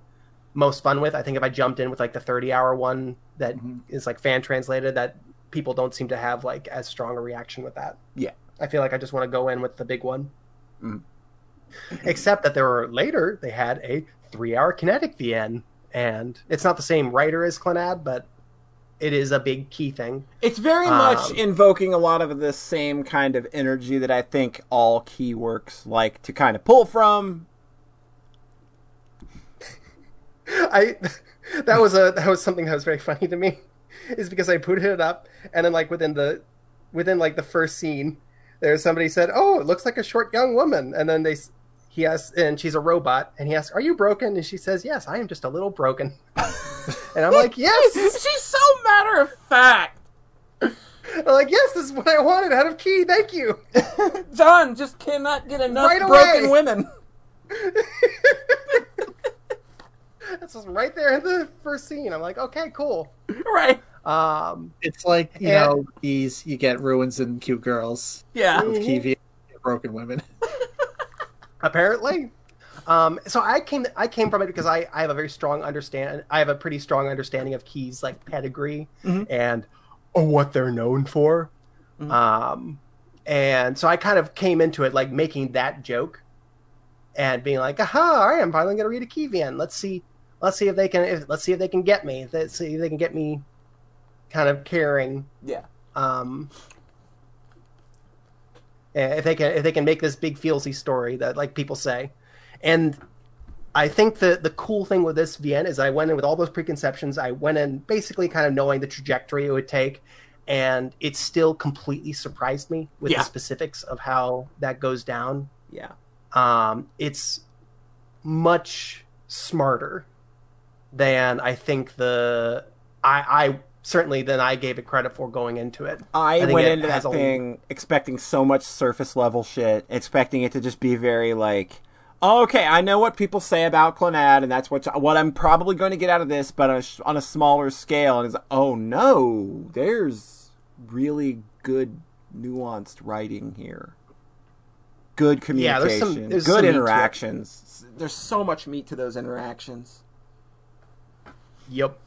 most fun with. I think if I jumped in with like the 30 hour one that is Mm-hmm. like fan translated, that people don't seem to have like as strong a reaction with that. Yeah. I feel like I just want to go in with the big one. Mhm. Except that there were later they had a three hour kinetic VN, and it's not the same writer as Clannad, but it is a big key thing. It's very much Um, invoking a lot of the same kind of energy that I think all key works like to kind of pull from. I that was a that was something that was very funny to me, is because I booted it up and then like within the within like the first scene, there's somebody said, "Oh, it looks like a short young woman," and then they s- he asks, and she's a robot, and he asks, "Are you broken?" And she says, "Yes, I am just a little broken." and I'm like, "Yes." She's so matter of fact. I'm like, "Yes, this is what I wanted out of Key. Thank you." John just cannot get enough Right broken women. That's right there in the first scene. I'm like, "Okay, cool." Right. Um, It's like you Yeah. know these you get ruins and cute girls Yeah. With TV broken women. apparently. Um, so I came I came from it because I, I have a very strong understand I have a pretty strong understanding of Keys like pedigree Mhm. and oh, what they're known for. Mhm. Um, and so I kind of came into it like making that joke and being like, aha, all right, I am finally gonna read a Key VN. Let's see let's see if they can if, let's see if they can get me. Let's see if they can get me kind of caring Yeah. um eh, if they can if they can make this big feelsy story that like people say and i think the the cool thing with this vn is i went in with all those preconceptions i went in basically kind of knowing the trajectory it would take and it still completely surprised me with Yeah. the specifics of how that goes down Yeah. um, it's much smarter than I think the I, I certainly than I gave it credit for going into it. I, think went into that a- thing expecting so much surface level shit, expecting it to just be very like, oh, okay, I know what people say about Clannad, and that's what what I'm probably going to get out of this, but on a, on a smaller scale. And it's like, oh no, there's really good nuanced writing here. Good communication. Yeah, there's some- there's good some meat to it. interactions. There's so much meat to those interactions. Yep.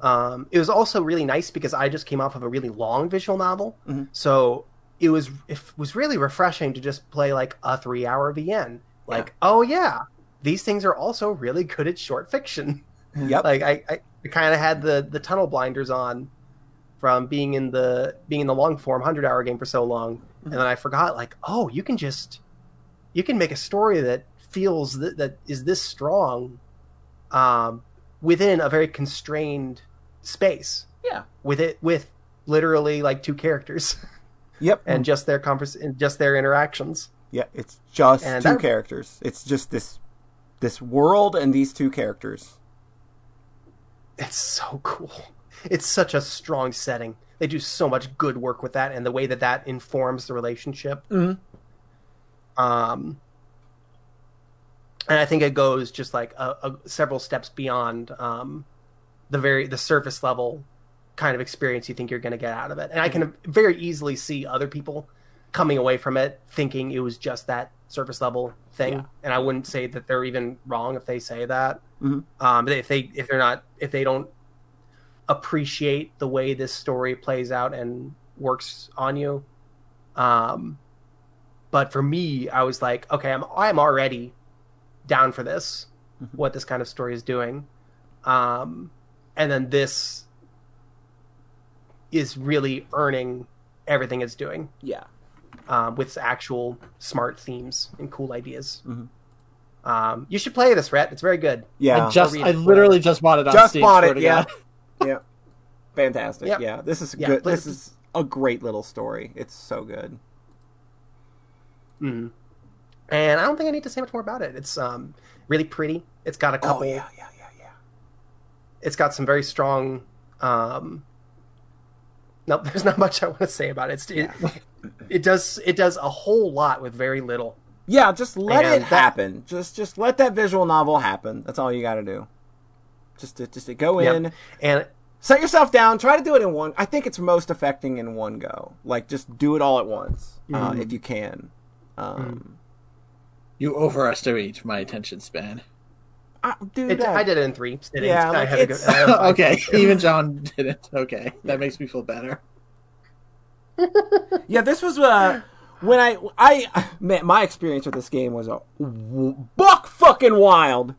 Um, it was also really nice because I just came off of a really long visual novel, Mhm. so it was it was really refreshing to just play like a three hour VN. Like, oh yeah, these things are also really good at short fiction. Yep. like I, I, kind of had the the tunnel blinders on from being in the being in the long form hundred hour game for so long, and then I forgot like oh you can just you can make a story that feels that, that is this strong, um, within a very constrained space yeah. with it with literally like two characters Yep. and just their convers and just their interactions. Yeah, it's just And two that- characters. It's just this this world and these two characters. It's so cool. It's such a strong setting. They do so much good work with that, and the way that that informs the relationship. Mhm. Um, and I think it goes just like a, a, several steps beyond um, the very the surface level kind of experience you think you're going to get out of it. And I can very easily see other people coming away from it thinking it was just that surface level thing. Yeah. And I wouldn't say that they're even wrong if they say that. Mhm. Um, but if they if they're not if they don't appreciate the way this story plays out and works on you. Um, but for me, I was like, okay, I'm I'm already down for this. What this kind of story is doing, um, and then this is really earning everything it's doing Yeah. um, with actual smart themes and cool ideas. Mhm. Um, you should play this, Rhett. It's very good. Yeah. I just read I it. literally just bought it on Just Steam. bought swear it, yeah. Yeah. Fantastic. Yep. Yeah. This is Yeah, good. play- This is a great little story. It's so good. Mhm. And I don't think I need to say much more about it. It's um, really pretty. It's got a couple. Oh yeah, yeah, yeah, yeah. It's got some very strong. Um, nope, there's not much I want to say about it. It's, it. It does it does a whole lot with very little. Yeah, just let And it that- happen. Just just let that visual novel happen. That's all you got to do. Just to, just to go Yep. in, And set yourself down, try to do it in one. I think it's most affecting in one go. Like just do it all at once uh, Mhm. if you can. Um, You overestimate my attention span. I, dude, it, I- I did it in three. sittings. Yeah, I had a good- it's- I had a okay, even John didn't. Okay, that makes me feel better. Yeah, this was uh when I I man, my experience with this game was a buck fucking wild.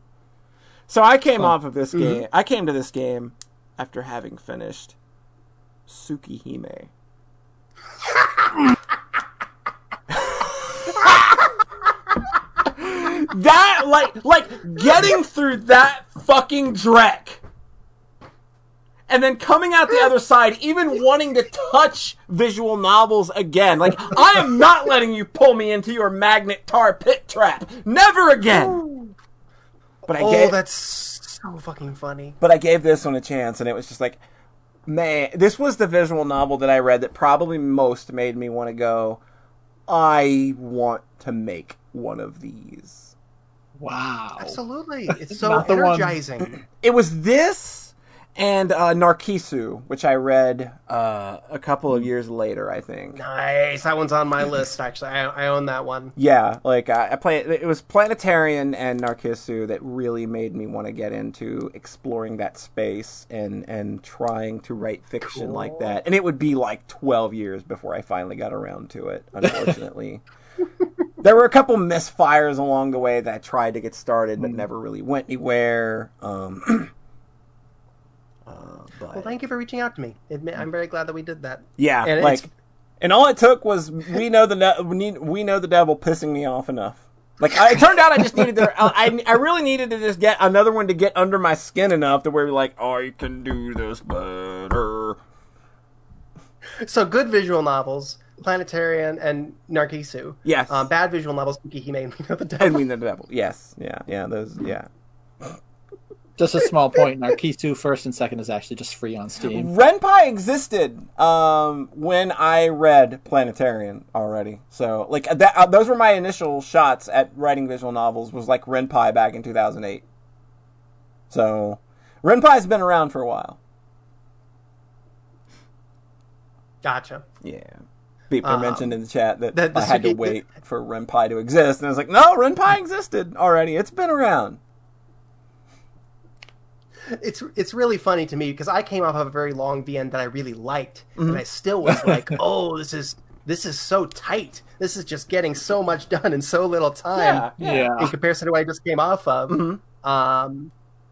So I came off of this game. I came to this game after having finished Tsukihime. that like like getting through that fucking dreck and then coming out the other side, even wanting to touch visual novels again. Like, I am not letting you pull me into your magnet tar pit trap. Never again. But I Oh, gave, that's so fucking funny. but I gave this one a chance, and it was just like, man, this was the visual novel that I read that probably most made me want to go. I want to make one of these. Wow. Absolutely, it's so Not the one- energizing. It was this and uh, Narcissu, which I read uh, a couple of years later, I think. nice, that one's on my list. Actually, I, I own that one. Yeah, like I, I play. It was Planetarian and Narcissu that really made me want to get into exploring that space and and trying to write fiction like that. And it would be like twelve years before I finally got around to it. Unfortunately, there were a couple misfires along the way that I tried to get started but never really went anywhere. Um, uh, but Well, thank you for reaching out to me. I'm very glad that we did that. yeah, and like, it's- and all it took was we know the ne- we need we know the devil pissing me off enough. Like I, it turned out, I just needed to. I I really needed to just get another one to get under my skin enough to where you're like, I can do this better. So good visual novels, Planetarian and Narcissu. Yes. Um, bad visual novels, Hime and We Know the Devil. And we the devil. Yes, yeah, yeah. Those, yeah. Just a small point. Narcissu first and second is actually just free on Steam. Ren'Py existed um, when I read Planetarian already. So, like that, uh, those were my initial shots at writing visual novels. Was like Ren'Py back in 2008. So, Ren'Py's been around for a while. Gotcha. Yeah. People Um, mentioned in the chat that, that the I had to wait for Ren'Py to exist, and I was like, no, Ren'Py existed already. It's been around. It's it's really funny to me because I came off of a very long VN that I really liked, Mm-hmm. and I still was like, "Oh, this is this is so tight. This is just getting so much done in so little time." Yeah, Yeah. in comparison to what I just came off of. Mhm. Um,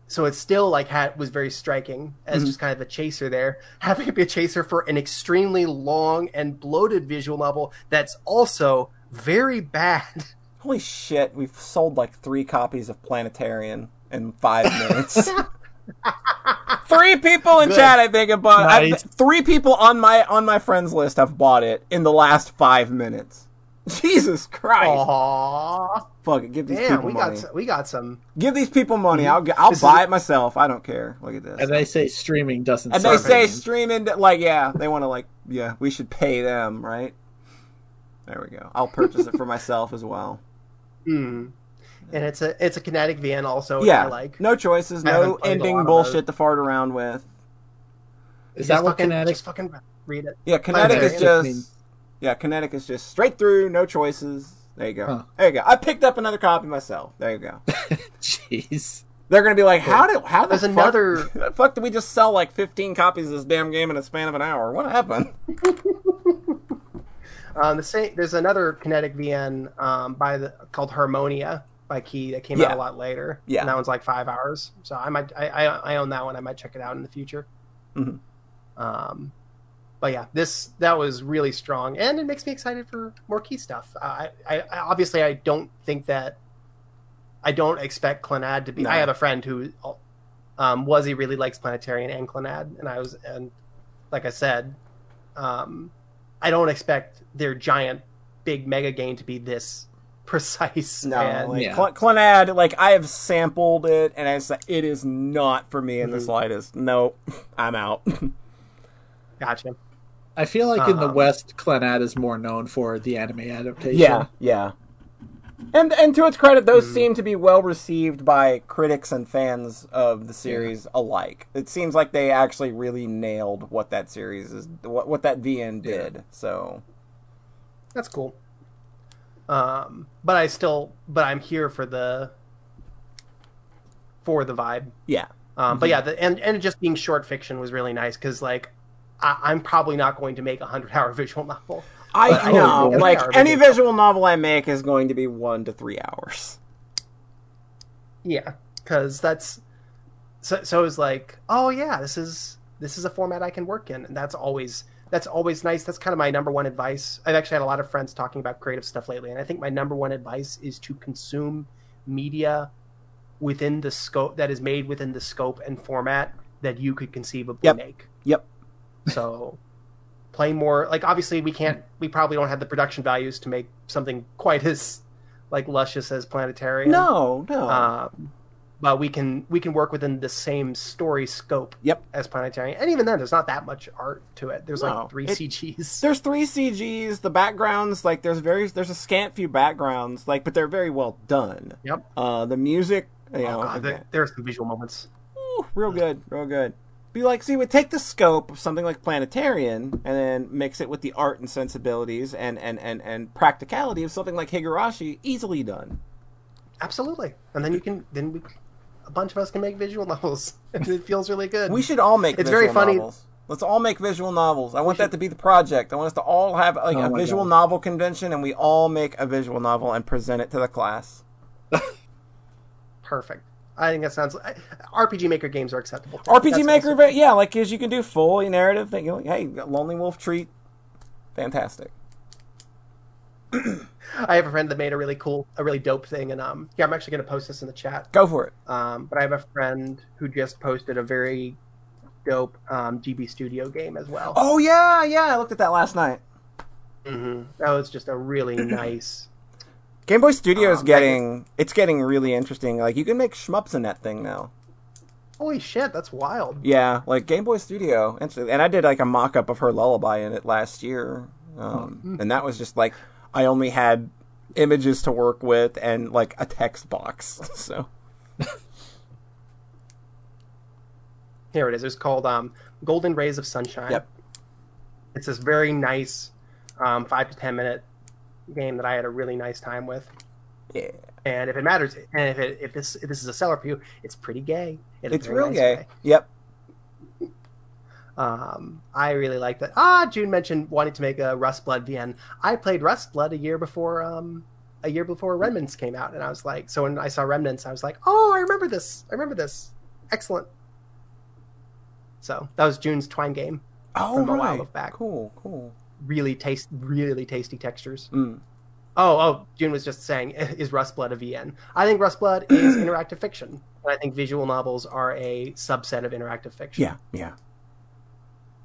so it still like had was very striking as Mm-hmm. just kind of a chaser there. Having to be a chaser for an extremely long and bloated visual novel that's also very bad. Holy shit, we've sold like three copies of Planetarian in five minutes. three people in Good. chat, I think, have bought. Nice. three people on my on my friends list have bought it in the last five minutes. Jesus Christ! Aww. Fuck it, give these Damn, people we money. got some, we got some. Give these people money. I'll I'll This is buy a- it myself. I don't care. Look at this. And they say streaming doesn't. And they say it. streaming, like, yeah, they want to, like, yeah, we should pay them, right? There we go. I'll purchase it for myself as well. Hmm. And it's a it's a kinetic VN also. Yeah, I like. no choices, no ending bullshit to fart around with. Is Just that what fucking, kinetic? Just fucking read it. Yeah, kinetic is just means- yeah, kinetic is just straight through, no choices. There you go. Huh. There you go. I picked up another copy myself. There you go. Jeez. They're gonna be like, how did how the fuck, another- the fuck did we just sell like 15 copies of this damn game in a span of an hour? What happened? Um, the same. There's another kinetic VN um, by the called Harmonia by Key that came Yeah. out a lot later. Yeah. and that one's like five hours. So I might I, I, I own that one. I might check it out in the future. Mhm. Um, but yeah, this that was really strong, and it makes me excited for more Key stuff. I, I, I obviously I don't think that I don't expect Clannad to be. No. I have a friend who um, was he really likes Planetarian and Clannad, and I was and like I said, um, I don't expect their giant big mega game to be this precise. No, and, like, Yeah. Cl- Clanad, like I have sampled it, and it's like, it is not for me in the Mhm. slightest. No, I'm out. gotcha. I feel like in the Um, West, Clannad is more known for the anime adaptation. yeah, yeah. And and to its credit, those Mhm. seem to be well received by critics and fans of the series alike. It seems like they actually really nailed what that series is, what what that VN Yeah. did. So That's cool. Um, but I still, but I'm here for the for the vibe. yeah, Um, But yeah, the, and and just being short fiction was really nice because like I, I'm probably not going to make a hundred hour visual novel. I know. Like any visual novel I make is going to be one to three hours. Yeah, because that's so. So it's like, oh yeah, this is this is a format I can work in, and that's always that's always nice. That's kind of my number one advice. I've actually had a lot of friends talking about creative stuff lately, and I think my number one advice is to consume media within the scope that is made within the scope and format that you could conceivably Yep. make. Yep. So play more like obviously we can't we probably don't have the production values to make something quite as like luscious as Planetarian. No, no. Um, but we can we can work within the same story scope yep. as Planetarian. And even then there's not that much art to it. There's No. like three It- CGs. There's three CGs. The backgrounds, like there's very there's a scant few backgrounds, like but they're very well done. Yep. Uh, the music, you know, Oh, God, okay. there, there are some visual moments. Ooh, real good, real good. Be like, see, we take the scope of something like Planetarian and then mix it with the art and sensibilities and and and and practicality of something like Higurashi. Easily done. Absolutely. And then you can then we a bunch of us can make visual novels. And it feels really good. We should all make. It's visual very funny- Novels. Let's all make visual novels. I want that to be the project. I want us to all have like Oh a visual God. novel convention, and we all make a visual novel and present it to the class. Perfect. I think that sounds I- RPG Maker games are acceptable. too. RPG That's Maker, yeah, like because you can do fully narrative thing. You're like, hey, Lonely Wolf treat, fantastic. I have a friend that made a really cool, a really dope thing, and um, yeah, I'm actually going to post this in the chat. Go for it. Um, but I have a friend who just posted a very dope um, GB Studio game as well. Oh yeah, yeah, I looked at that last night. hmm That was just a really nice. Game Boy Studio is Um, getting it's getting really interesting. Like you can make shmups in that thing now. Holy shit, that's wild. Yeah, like Game Boy Studio, and and I did like a mock up of her lullaby in it last year, um, and that was just like I only had images to work with and like a text box. So Here it is. It's called um, Golden Rays of Sunshine. Yep. It's this very nice um, five to ten minute game that I had a really nice time with. yeah, And if it matters, and if it, if this if this is a seller for you, it's pretty gay. it's real nice gay. way. Yep. Um, I really like that. Ah, June mentioned wanting to make a Rust Blood VN. I played Rust Blood a year before um, a year before Remnants came out, and I was like, so when I saw Remnants, I was like, oh, I remember this. I remember this. Excellent. So that was June's Twine game. Oh From a while right. back. Cool, cool. Really taste, really tasty textures. Mm. Oh, oh, June was just saying, is Rust Blood a VN? I think Rust Blood is interactive fiction, and I think visual novels are a subset of interactive fiction. Yeah, yeah.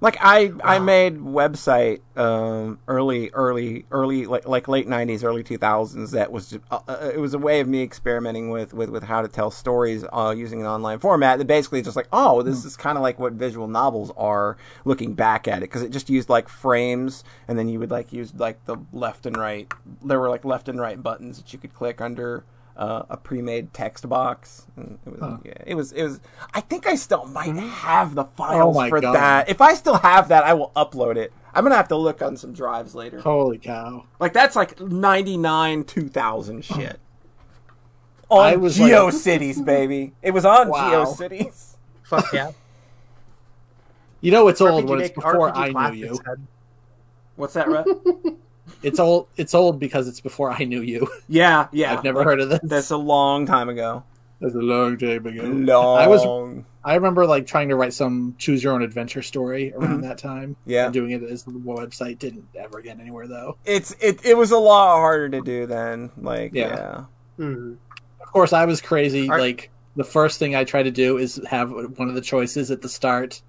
Like I, I made website um, early, early, early, like like late '90s, early 2000s. That was just, uh, uh, it was a way of me experimenting with with, with how to tell stories uh, using an online format. That basically just like, oh, this is kind of like what visual novels are. Looking back at it, because it just used like frames, and then you would like use like the left and right. There were like left and right buttons that you could click under uh, a pre-made text box. And it was Huh. yeah, it was it was. I think I still might have the files Oh for God. that. If I still have that, I will upload it. I'm gonna have to look on some drives later. Holy cow! Like that's like 99 2000 shit. On I was like- GeoCities, baby. It was on Wow. GeoCities. Fuck yeah. You know it's old RPG when it's before RPG I knew you. had- What's that, Rhett? It's old. It's old because it's before I knew you. yeah, yeah. I've never heard of this. That's a long time ago. That's a long time ago. Long. I was. I remember like trying to write some choose your own adventure story around Mhm. that time. Yeah. And doing it as the website didn't ever get anywhere though. It's it. It was a lot harder to do then. Like Yeah. yeah. Mhm. Of course, I was crazy. Are- like the first thing I tried to do is have one of the choices at the start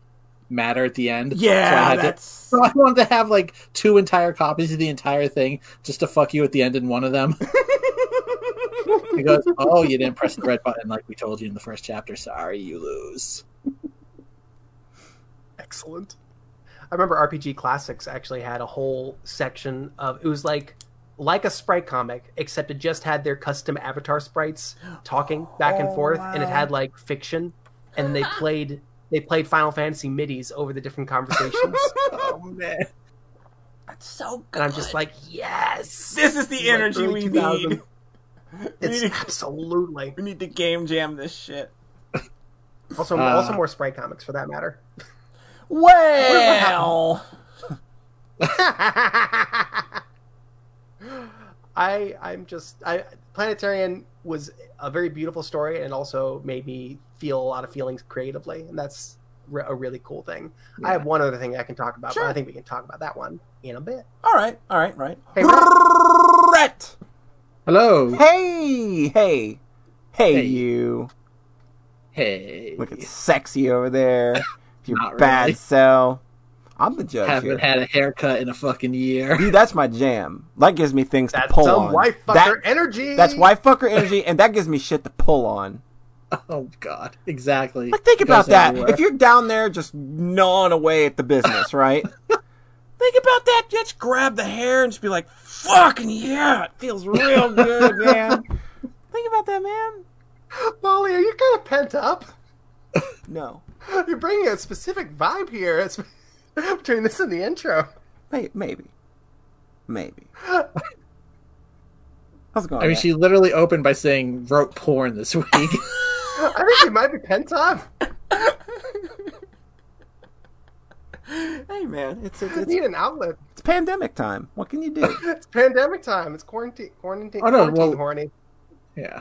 matter at the end. so I Yeah, had to- So I wanted to have like two entire copies of the entire thing just to fuck you at the end in one of them. He goes, "Oh, you didn't press the red button like we told you in the first chapter. Sorry, you lose." Excellent. I remember RPG Classics actually had a whole section of it was like like a sprite comic, except it just had their custom avatar sprites talking back and Oh, forth, and it had like fiction, and they played they played Final Fantasy midis over the different conversations, Oh man, that's so good. and I'm just like, yes, this is the Like energy early we 2000. need. We it's need, absolutely we need to game jam this shit. also Uh, also more sprite comics for that matter. Well, I I'm just I Planetarian was a very beautiful story and also made me feel a lot of feelings creatively, and that's re- a really cool thing. I have one other thing I can talk about, Sure. but I think we can talk about that one in a bit. all right, all right, right. Hey, Rhett. Rhett. hello. Hey, hey, hey, Hey. you. Hey, Looking sexy over there. You Not bad really. cell. I'm the judge haven't here. had a haircut in a fucking year. Dude, that's my jam. That gives me things That's to pull some on. white fucker That- energy. that's wife fucker energy, and that gives me shit to pull on. Oh god, exactly. Like, think about that. everywhere. If you're down there just gnawing away at the business, right? think about that. Just grab the hair and just be like, fucking yeah, it feels real good, man. think about that, man. Molly, are you kind of pent up? No. You're bringing a specific vibe here. It's between this and the intro. May- Maybe. Maybe. How's it going? I mean, man? she literally opened by saying wrote porn this week. I think you might be pent up. Hey, man. It's, it's, You it's, need an outlet. it's pandemic time. What can you do? It's pandemic time. It's quarantine. Quarantine. Oh, no, quarantine well- horny. yeah.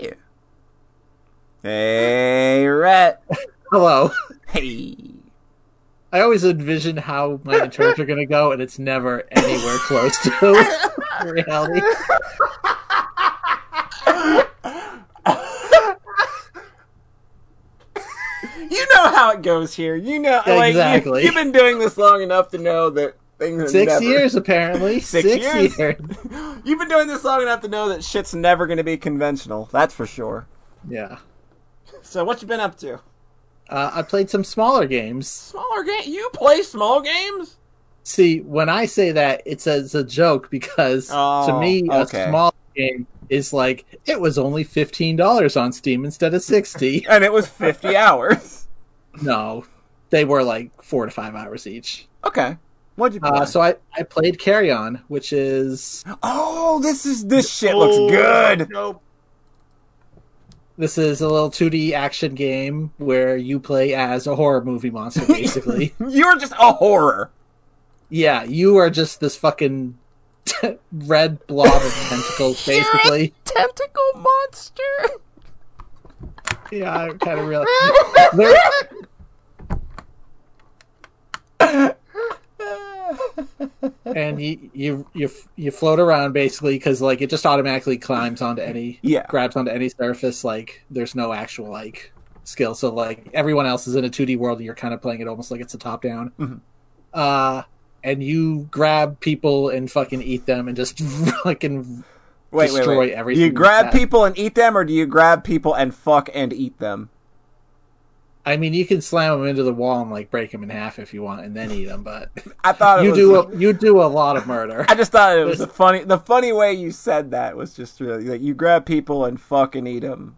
yeah. Hey, Rhett. Hello. Hey. I always envision how my intros are going to go, and it's never anywhere close to reality. You know how it goes here. You know, like Exactly. you, have been doing this long enough to know that things are Six never- years, apparently. Six years. years. You've been doing this long enough to know that shit's never going to be conventional. That's for sure. Yeah. So, what you been up to? Uh, I played some smaller games. Smaller game. You play small games? See, when I say that, it's a, it's a joke because Oh, to me, okay. a small game is like it was only fifteen dollars on Steam instead of sixty. And it was fifty hours. No, they were like four to five hours each. Okay. What'd you play? Uh, so I, I played Carrion, which is oh, this is this shit looks Oh, good. Nope. this is a little two D action game where you play as a horror movie monster, basically. You're just a horror. yeah, you are just this fucking red blob of tentacles, basically. Tentacle monster. Yeah, I kind of realized. And you you you you float around basically because like it just automatically climbs onto any Yeah. grabs onto any surface like there's no actual like skill so like everyone else is in a 2d world and you're kind of playing it almost like it's a top down Mhm. uh and you grab people and fucking eat them and just fucking Wait, wait, Destroy wait. everything you grab that. people and eat them, or do you grab people and fuck and eat them? I mean you can slam them into the wall and like break them in half if you want and then eat them but I thought it you was do a, you do a lot of murder I just thought it was a funny. The funny way you said that was just really like you grab people and fucking eat them.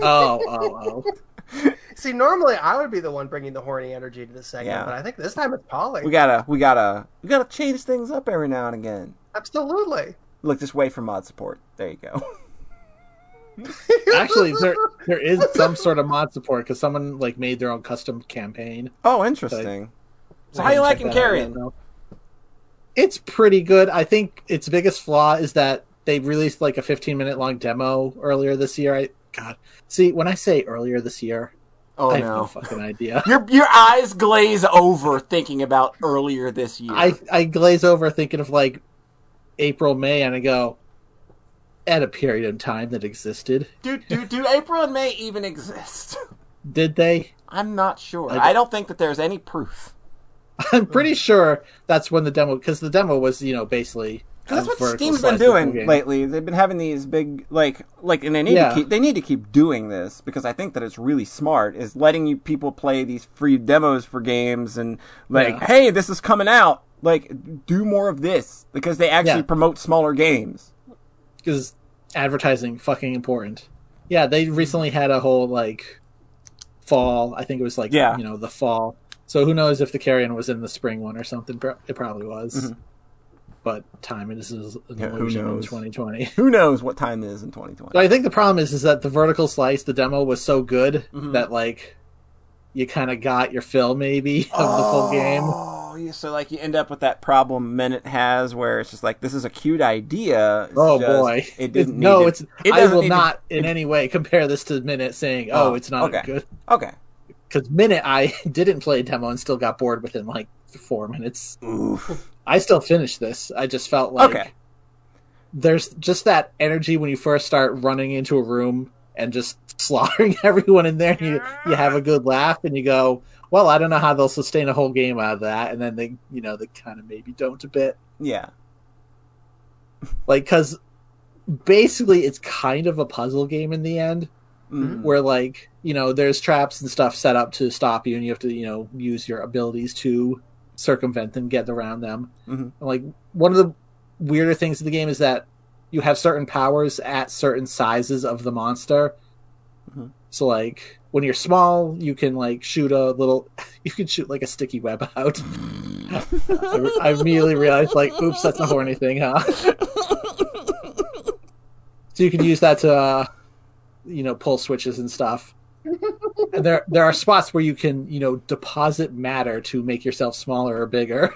oh oh oh See, normally I would be the one bringing the horny energy to the segment, Yeah. but I think this time it's Polly. We gotta, we gotta, we gotta change things up every now and again. Absolutely. Look, just wait for mod support. There you go. Actually, there there is some sort of mod support because someone like made their own custom campaign. Oh, interesting. So how you liking that out, carrying? let me know. It's pretty good. I think its biggest flaw is that they released like a 15 minute long demo earlier this year. I God, see when I say earlier this year, Oh I have no no. fucking idea. Your your eyes glaze over thinking about earlier this year. I I glaze over thinking of like April, May, and I go at a period in time that existed. do do do April and May even exist? Did they? I'm not sure. I- I don't think that there's any proof. I'm pretty sure that's when the demo because the demo was you know basically That's what Steam's been slice of the doing lately. They've been having these big like like and they need Yeah. to keep they need to keep doing this because I think that it's really smart is letting you people play these free demos for games and like Yeah. hey this is coming out like do more of this because they actually Yeah. promote smaller games. Because advertising fucking important. Yeah, they recently had a whole like fall. I think it was like Yeah. you know the fall. So who knows if the carrion was in the spring one or something? It probably was. Mhm. But time is an Yeah, who illusion in knows? 2020. Who knows what time it is in 2020? So I think the problem is is that the vertical slice, the demo was so good Mhm. that like you kind of got your fill maybe of the full game. Oh, yeah, so like you end up with that problem Minit has, where it's just like this is a cute idea. Oh just- boy! it didn't. no, to- it's. it I will to- not in any way compare this to Minit saying, "Oh, Oh, it's not okay. good." Okay. Because Minit, I didn't play demo and still got bored within like four minutes. Oof. I still finished this. I just felt like Okay. there's just that energy when you first start running into a room and just slaughtering everyone in there. And you you have a good laugh, and you go, "Well, I don't know how they'll sustain a whole game out of that." And then they, you know, they kind of maybe don't a bit, Yeah. like because basically it's kind of a puzzle game in the end, Mhm. where like you know there's traps and stuff set up to stop you, and you have to you know use your abilities to circumvent them, get around them. Mhm. And, like one of the weirder things in the game is that you have certain powers at certain sizes of the monster. So like when you're small, you can like shoot a little, you can shoot like a sticky web out. I, I immediately realized like, oops, that's a horny thing, huh? so you can use that to, uh, you know, pull switches and stuff. and there there are spots where you can you know deposit matter to make yourself smaller or bigger.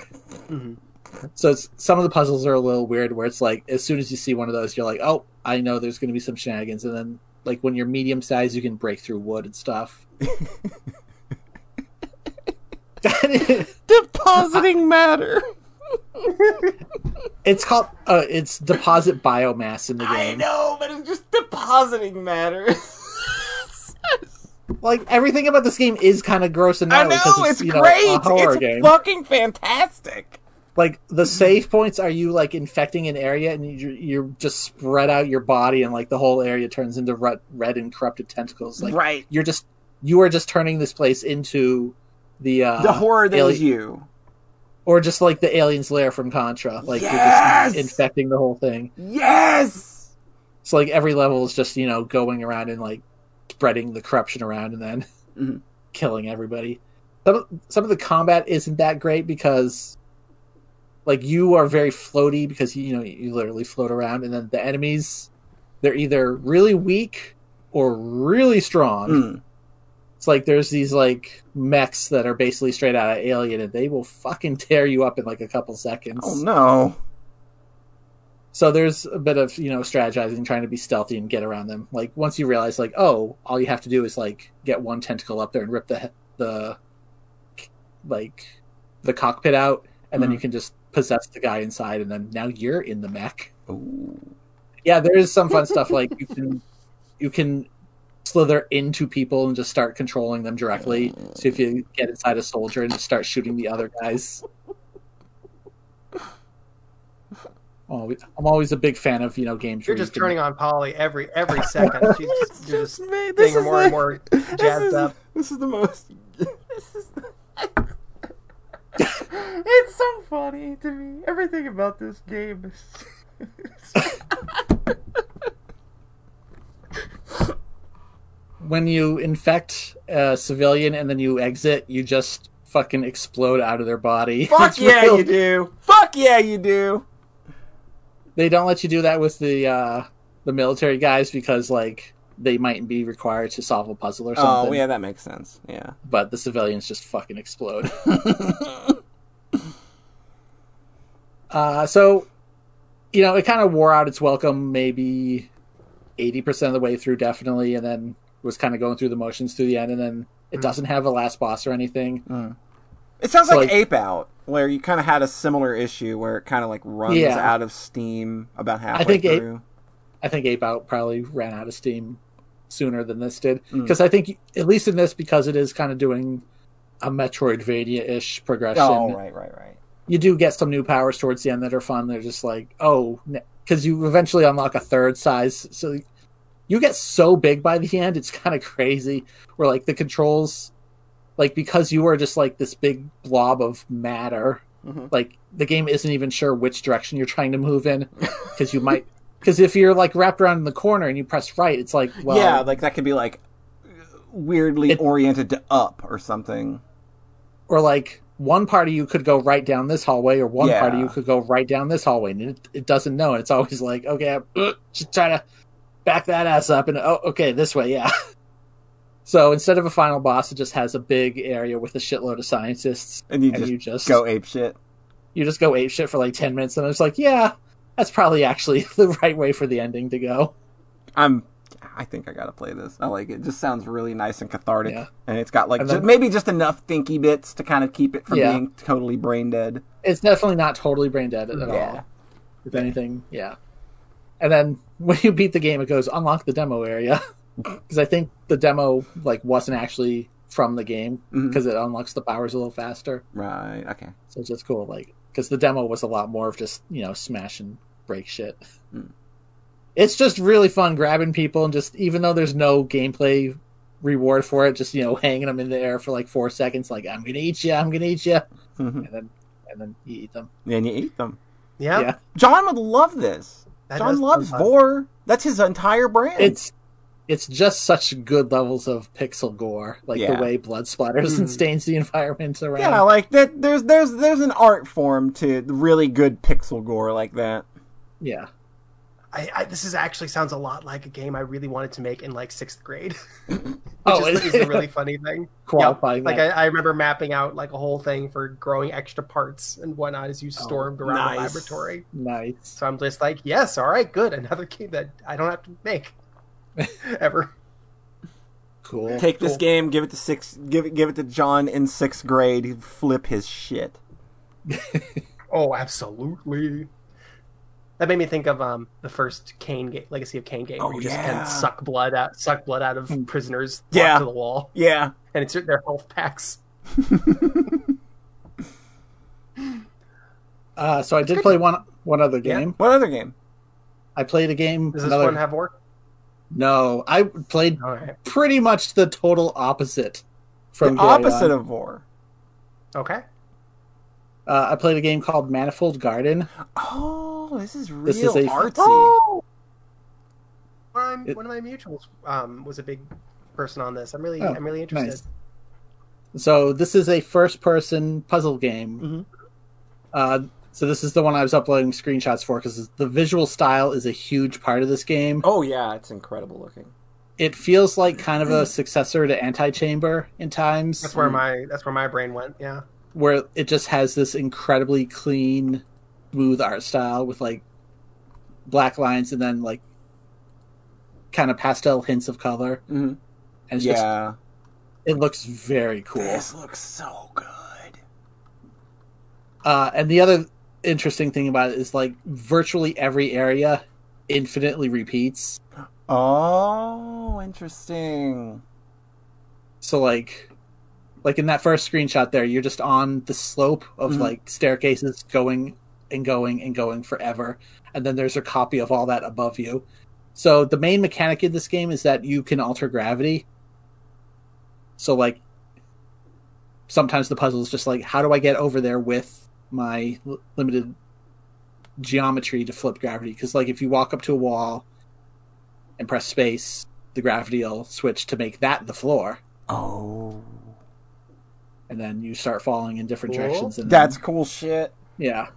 Mhm. So it's, some of the puzzles are a little weird, where it's like as soon as you see one of those, you're like, oh, I know there's going to be some shenanigans, and then like when you're medium sized, you can break through wood and stuff. Depositing matter. it's called uh, it's deposit biomass in the game. I know, but it's just depositing matter. Like everything about this game is kind of gross and I know, because it's you know, great. a horror It's game. fucking fantastic. Like the save points are you like infecting an area and you you just spread out your body and like the whole area turns into red, red and corrupted tentacles like right. you're just you are just turning this place into the uh The horror that ali- is you. or just like the aliens lair from contra like Yes! you're just infecting the whole thing Yes. so like every level is just you know going around and like spreading the corruption around and then Mhm. killing everybody some, of- some of the combat isn't that great because like you are very floaty because you know you literally float around and then the enemies they're either really weak or really strong Mm. it's like there's these like mechs that are basically straight out of alien and they will fucking tear you up in like a couple seconds Oh no. so there's a bit of you know strategizing trying to be stealthy and get around them like once you realize like oh all you have to do is like get one tentacle up there and rip the the like the cockpit out and then Mhm. you can just possess the guy inside and then now you're in the mech Ooh. yeah there is some fun stuff like you can you can slither into people and just start controlling them directly so if you get inside a soldier and just start shooting the other guys Oh, I'm always a big fan of you know games. You're where you just can- turning on Polly every every second. She's It's just, you're just me. getting This her is more and like- more this jazzed is- up. This is the most. This is. It's so funny to me. Everything about this game is. when you infect a civilian and then you exit, you just fucking explode out of their body. Fuck It's yeah, real- you do. Fuck yeah, you do. They don't let you do that with the uh, the military guys because like they might be required to solve a puzzle or something. Oh yeah, that makes sense. Yeah. But the civilians just fucking explode. uh, so, you know, it kind of wore out its welcome maybe 80% of the way through, definitely, and then was kind of going through the motions through the end, and then it doesn't have a last boss or anything. It sounds So, like, like- Ape Out, where you kind of had a similar issue where it kind of like runs Yeah. out of steam about halfway think Ape- through. I think Ape Out probably ran out of steam sooner than this did. Mm. Because I think, at least in this, because it is kind of doing a Metroidvania ish progression. Oh right, right, right. You do get some new powers towards the end that are fun. They're just like, oh, because you eventually unlock a third size, so you get so big by the end, it's kind of crazy. Where like the controls, like because you are just like this big blob of matter, Mhm. like the game isn't even sure which direction you're trying to move in, because you might. Because if you're like wrapped around in the corner and you press right, it's like, well, yeah, like that could be like weirdly It- oriented to up or something. or like one part of you could go right down this hallway, or one part of you could go right down this hallway, and it, it doesn't know. And it's always like, okay, I'm, uh, just try to back that ass up, and oh, okay, this way, yeah. So instead of a final boss, it just has a big area with a shitload of scientists, And you and just, you just go ape shit. you just go ape shit for like ten minutes, and I was like, yeah, that's probably actually the right way for the ending to go. I'm. I think I gotta play this. I like it. It just sounds really nice and cathartic, Yeah. and it's got like then- maybe just enough thinky bits to kind of keep it from Yeah. being totally brain dead. It's definitely not totally brain dead at Yeah. all. If anything, yeah. And then when you beat the game, it goes unlock the demo area. because I think the demo like wasn't actually from the game because it unlocks the powers a little faster. Right. Okay. So it's just cool, like because the demo was a lot more of just you know smash and break shit. Mm. It's just really fun grabbing people and just even though there's no gameplay reward for it, just you know hanging them in the air for like four seconds, like I'm gonna eat you, I'm gonna eat you, Mhm. and then and then you eat them. and you eat them. Yeah, Yeah. John would love this. that John loves sound. Vor. That's his entire brand. It's it's just such good levels of pixel gore, like Yeah. the way blood splatters and Mhm. stains the environment around. yeah, like that. There's there's there's an art form to really good pixel gore like that. yeah. I, I, this is actually sounds a lot like a game I really wanted to make in like sixth grade. Oh, Which Oh, is, it- is a really funny thing. Qualifying Like that. I, I remember mapping out like a whole thing for growing extra parts and whatnot as you oh, stormed around the laboratory. nice. So I'm just like, yes, all right, good, another game that I don't have to make ever. Cool. Take this game, give it to six, give it give it to John in sixth grade. He'd flip his shit. Oh, absolutely. That made me think of um the first Kain game, Legacy of Kain game, Oh, where you just yeah. can suck blood out, suck blood out of prisoners Yeah. to the wall, Yeah. and it's their health packs. Uh, so I did play one one other Yeah. game. What other game? I played a game. Does this another- one have war? No, I played All right. pretty much the total opposite from the opposite on. of Vor. Okay. Uh, I played a game called Manifold Garden. Oh, this is real This is a- artsy. Oh! One of, my, It- one of my mutuals um, was a big person on this. I'm really, Oh, I'm really interested. nice. So this is a first-person puzzle game. Mhm. Uh, so this is the one I was uploading screenshots for because the visual style is a huge part of this game. Oh yeah, it's incredible looking. It feels like kind of a successor to Antichamber in times. That's where my, that's where my brain went. Yeah. where it just has this incredibly clean, smooth art style with like black lines and then like kind of pastel hints of color. hmm And it's just Yeah, it looks very cool. this looks so good. Uh, and the other interesting thing about it is like virtually every area infinitely repeats. Oh, interesting. So like like in that first screenshot there, you're just on the slope of Mhm. like staircases going and going and going forever. And then there's a copy of all that above you. So the main mechanic in this game is that you can alter gravity. So like sometimes the puzzle is just like how do I get over there with my l- limited geometry to flip gravity because like if you walk up to a wall and press space, the gravity will switch to make that the floor Oh, and then you start falling in different Cool. directions. And that's cool shit. Yeah.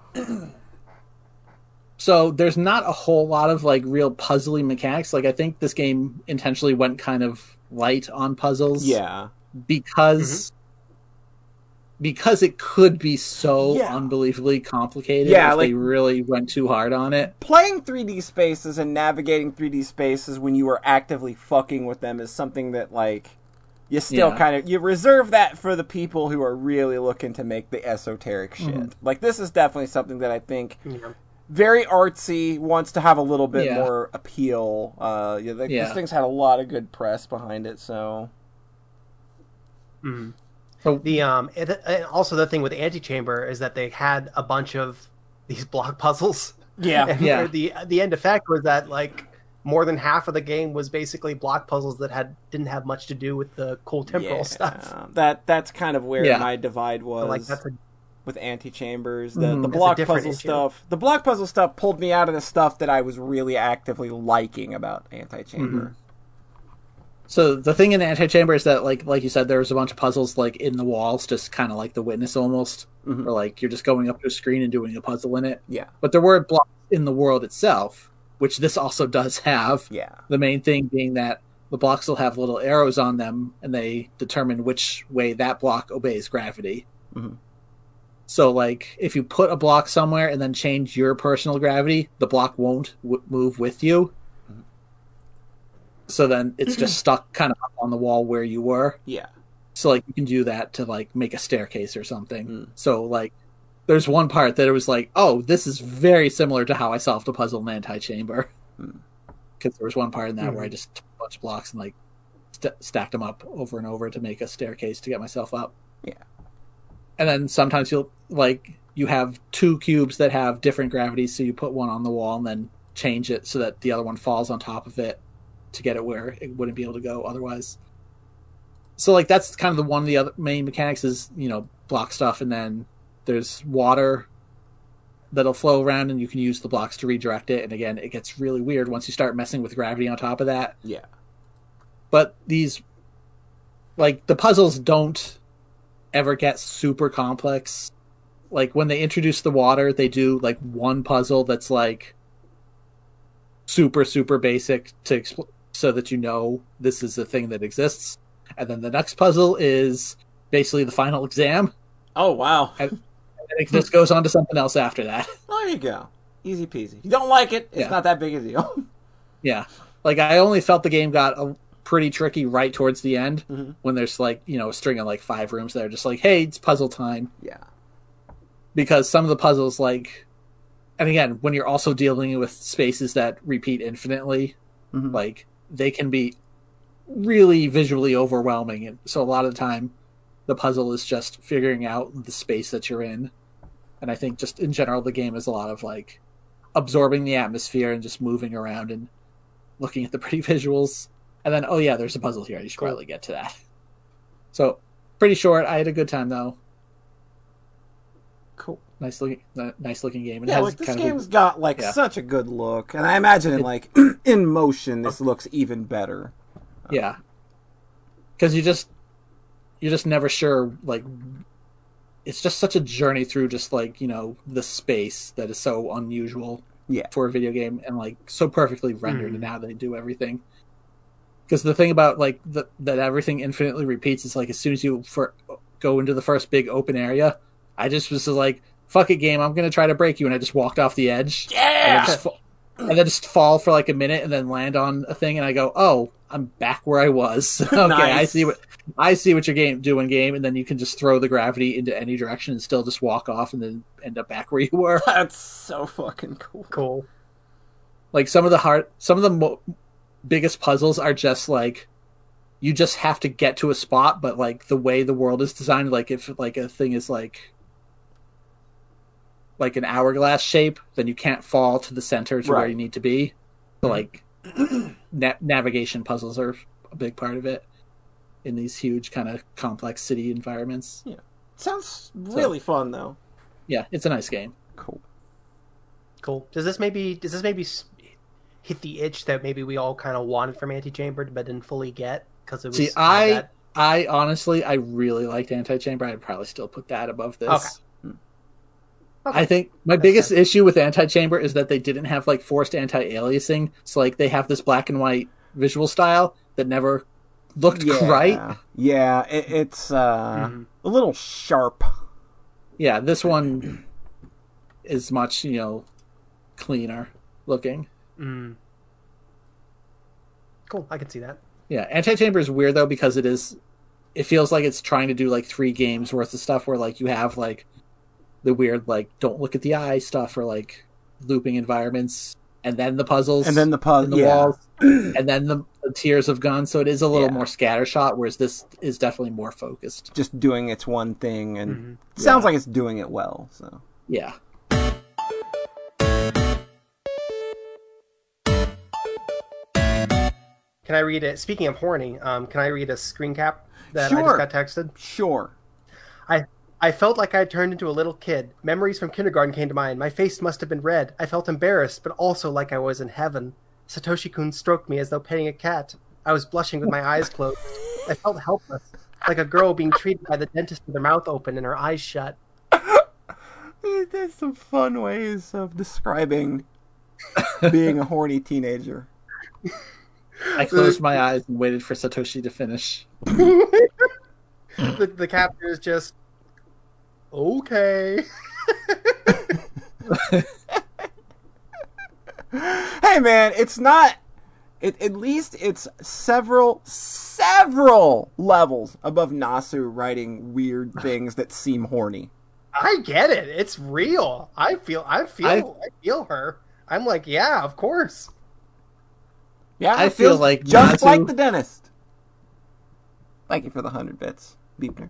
so there's not a whole lot of like real puzzly mechanics. Like I think this game intentionally went kind of light on puzzles. Yeah, because mm-hmm. because it could be so Yeah. unbelievably complicated. Yeah, if like- they really went too hard on it. playing 3D spaces and navigating 3D spaces when you are actively fucking with them is something that like you still Yeah. kind of you reserve that for the people who are really looking to make the esoteric shit. Mhm. Like this is definitely something that I think Yeah. very artsy wants to have a little bit Yeah. more appeal. Uh, yeah, like, Yeah. this thing's had a lot of good press behind it. So Mhm. So The um, and and also the thing with Antichamber is that they had a bunch of these block puzzles. yeah, And Yeah. the the end effect was that like more than half of the game was basically block puzzles that had didn't have much to do with the cool temporal Yeah. stuff. That that's kind of where Yeah. my divide was. But, like that's a with Antichamber's. The, Mhm. the block puzzle issue. stuff. The block puzzle stuff pulled me out of the stuff that I was really actively liking about Antichamber. So the thing in Antichamber is that, like, like you said, there was a bunch of puzzles like in the walls, just kind of like the witness almost, Mhm. or like you're just going up to a screen and doing a puzzle in it. Yeah, But there were blocks in the world itself, which this also does have. yeah, The main thing being that the blocks will have little arrows on them, and they determine which way that block obeys gravity. Mhm. So, like, if you put a block somewhere and then change your personal gravity, the block won't w- move with you. Mhm. So then it's just stuck kind of up on the wall where you were. yeah. So like you can do that to like make a staircase or something. Mm. So like there's one part that it was like, oh, this is very similar to how I solved a puzzle in Antichamber. because there was one part in that where I Mhm. just took a bunch of blocks and like st- stacked them up over and over to make a staircase to get myself up. Yeah. And then sometimes you'll like you have two cubes that have different gravities, so you put one on the wall and then change it so that the other one falls on top of it to get it where it wouldn't be able to go otherwise. So like that's kind of the one of the other main mechanics is you know block stuff and then there's water that'll flow around and you can use the blocks to redirect it. And again it gets really weird once you start messing with gravity on top of that. Yeah. but these like the puzzles don't ever get super complex. Like when they introduce the water they do like one puzzle that's like super super basic to expl- so that you know this is a thing that exists. And then the next puzzle is basically the final exam. Oh wow. and it just goes on to something else after that There you go. Easy peasy. If you don't like it, it's Yeah. not that big a deal. Yeah. Like I only felt the game got a pretty tricky right towards the end Mhm. when there's like, you know, a string of like five rooms that are just like, hey, it's puzzle time. yeah. Because some of the puzzles like and again, when you're also dealing with spaces that repeat infinitely, Mhm. like they can be really visually overwhelming and so a lot of the time the puzzle is just figuring out the space that you're in. And I think just in general the game is a lot of like absorbing the atmosphere and just moving around and looking at the pretty visuals. And then, oh yeah, there's a puzzle here. You should Cool. probably get to that. So, pretty short. I had a good time though. Cool. Nice looking, nice looking game. It Yeah, has like this kind of a- game's got like Yeah. such a good look, and I imagine in like in motion, this looks even better. yeah, because you just you're just never sure. Like, it's just such a journey through just like you know the space that is so unusual. Yeah. for a video game and like so perfectly rendered Mhm. and how they do everything. Because the thing about like the, that everything infinitely repeats is like as soon as you for, go into the first big open area, I just was like, "Fuck it, game! I'm gonna try to break you," and I just walked off the edge. and then Yeah. just, fa- and then just fall for like a minute and then land on a thing and I go, "Oh, I'm back where I was." okay, I see what I see what you're game doing game and then you can just throw the gravity into any direction and still just walk off and then end up back where you were. That's so fucking cool. Cool. like some of the hard some of the mo- biggest puzzles are just like you just have to get to a spot but like the way the world is designed like if like a thing is like like an hourglass shape then you can't fall to the center to where you need to be so like na- navigation puzzles are a big part of it in these huge kind of complex city environments Yeah, Sounds really fun though. yeah it's a nice game Cool. Cool. Does this maybe does this maybe hit the itch that maybe we all kind of wanted from Antichamber but didn't fully get because it was See, I that- I honestly I really liked Antichamber. I'd probably still put that above this. Okay. Okay. I think my That's biggest fair. issue with Antichamber is that they didn't have like forced anti-aliasing. So like they have this black and white visual style that never looked Yeah. right. Yeah, it, it's uh, Mhm. a little sharp. Yeah, this one is much, you know, cleaner looking. Mm. Cool. I can see that. Yeah, Antichamber is weird though because it is it feels like it's trying to do like three games worth of stuff where like you have like the weird like don't look at the eye stuff or like looping environments and then the puzzles And then the in puzzle. the Yeah. walls and then the, the tiers of guns so it is a little Yeah. more scattershot whereas this is definitely more focused Just doing its one thing, and Mhm. it sounds Yeah. like it's doing it well. So yeah Can I read it? Speaking of horny, um, can I read a screen cap that I just got texted? sure. I felt like I had turned into a little kid. Memories from kindergarten came to mind. My face must have been red. I felt embarrassed, but also like I was in heaven. Satoshi Kun stroked me as though petting a cat. I was blushing with my eyes closed. I felt helpless, like a girl being treated by the dentist with her mouth open and her eyes shut. There's some fun ways of describing being a horny teenager. i closed my eyes and waited for satoshi to finish the, the caption is just okay. hey man, it's not. It, at least it's several, several levels above Nasu writing weird things that seem horny. I get it. It's real. I feel. I feel. I, I- feel her. I'm like, yeah, of course. Yeah, I feel like just Nasu- like the dentist. Thank you for the hundred bits, Beepner.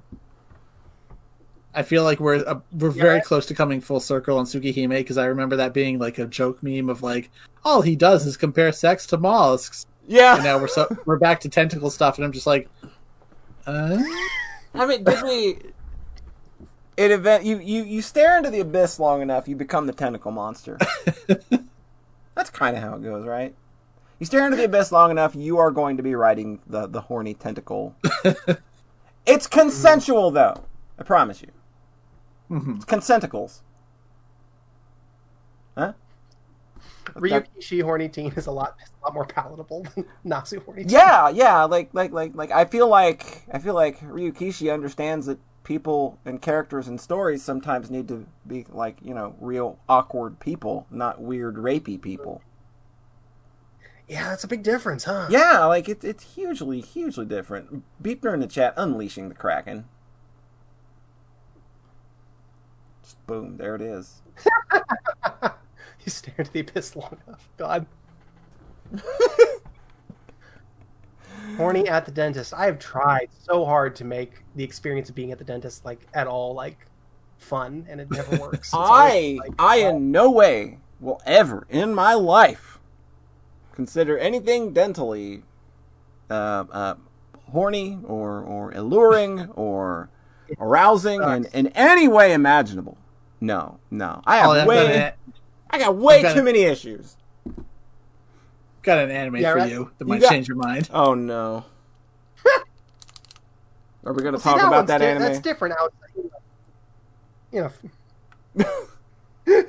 I feel like we're uh, we're very close to coming full circle on Tsukihime because I remember that being like a joke meme of like all he does is compare sex to mollusks, Yeah, and now we're so we're back to tentacle stuff, and I'm just like, uh? I mean, did we? It event you, you you stare into the abyss long enough, you become the tentacle monster. That's kind of how it goes, right? You stare into the abyss long enough, you are going to be riding the the horny tentacle. it's consensual, though. I promise you. Mhm. It's consenticles. Huh? Ryukishi horny teen is a lot a lot more palatable than Nasu horny teen. Yeah, yeah, like like like like I feel like I feel like Ryukishi understands that people and characters and stories sometimes need to be like, you know, real awkward people, not weird rapey people. Yeah, that's a big difference, huh? Yeah, like it's it's hugely hugely different. Beepner in the chat unleashing the Kraken. Just boom, there it is. You stared at the abyss long enough. God. Horny at the dentist. I have tried so hard to make the experience of being at the dentist like at all like fun, and it never works. I like, I in no way will ever in my life consider anything dentally uh, uh, horny or or alluring or arousing in, in any way imaginable. No, no. I have Oh, way an, I got way got too an- many issues. got an anime Yeah, for right. you that You might got- change your mind. Oh no. Are we going to See, talk that about that di- anime? That's different outside. You know,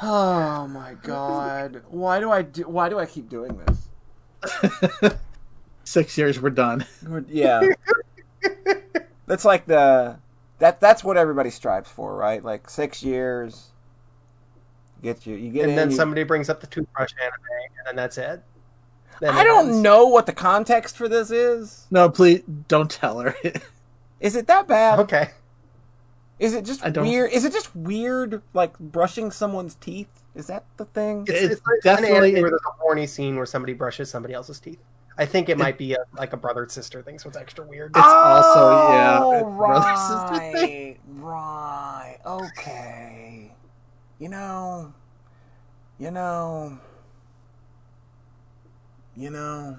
Oh my god. Why do I do why do I keep doing this? Six years, we're done. We're- Yeah. That's like the that that's what everybody strives for, right? Like 6 years get you you get and in then you- somebody brings up the toothbrush anime, and then that's it. Then I it don't ends. know what the context for this is. No, please don't tell her. Is it that bad? Okay. Is it just weird? Is it just weird like brushing someone's teeth? Is that the thing? It's, It's it's definitely- an anime where there's a horny scene where somebody brushes somebody else's teeth. I think it might be a, like a brother sister thing, so it's extra weird. It's also- yeah, Oh, it's brother sister right, right, okay. You know, you know, you know.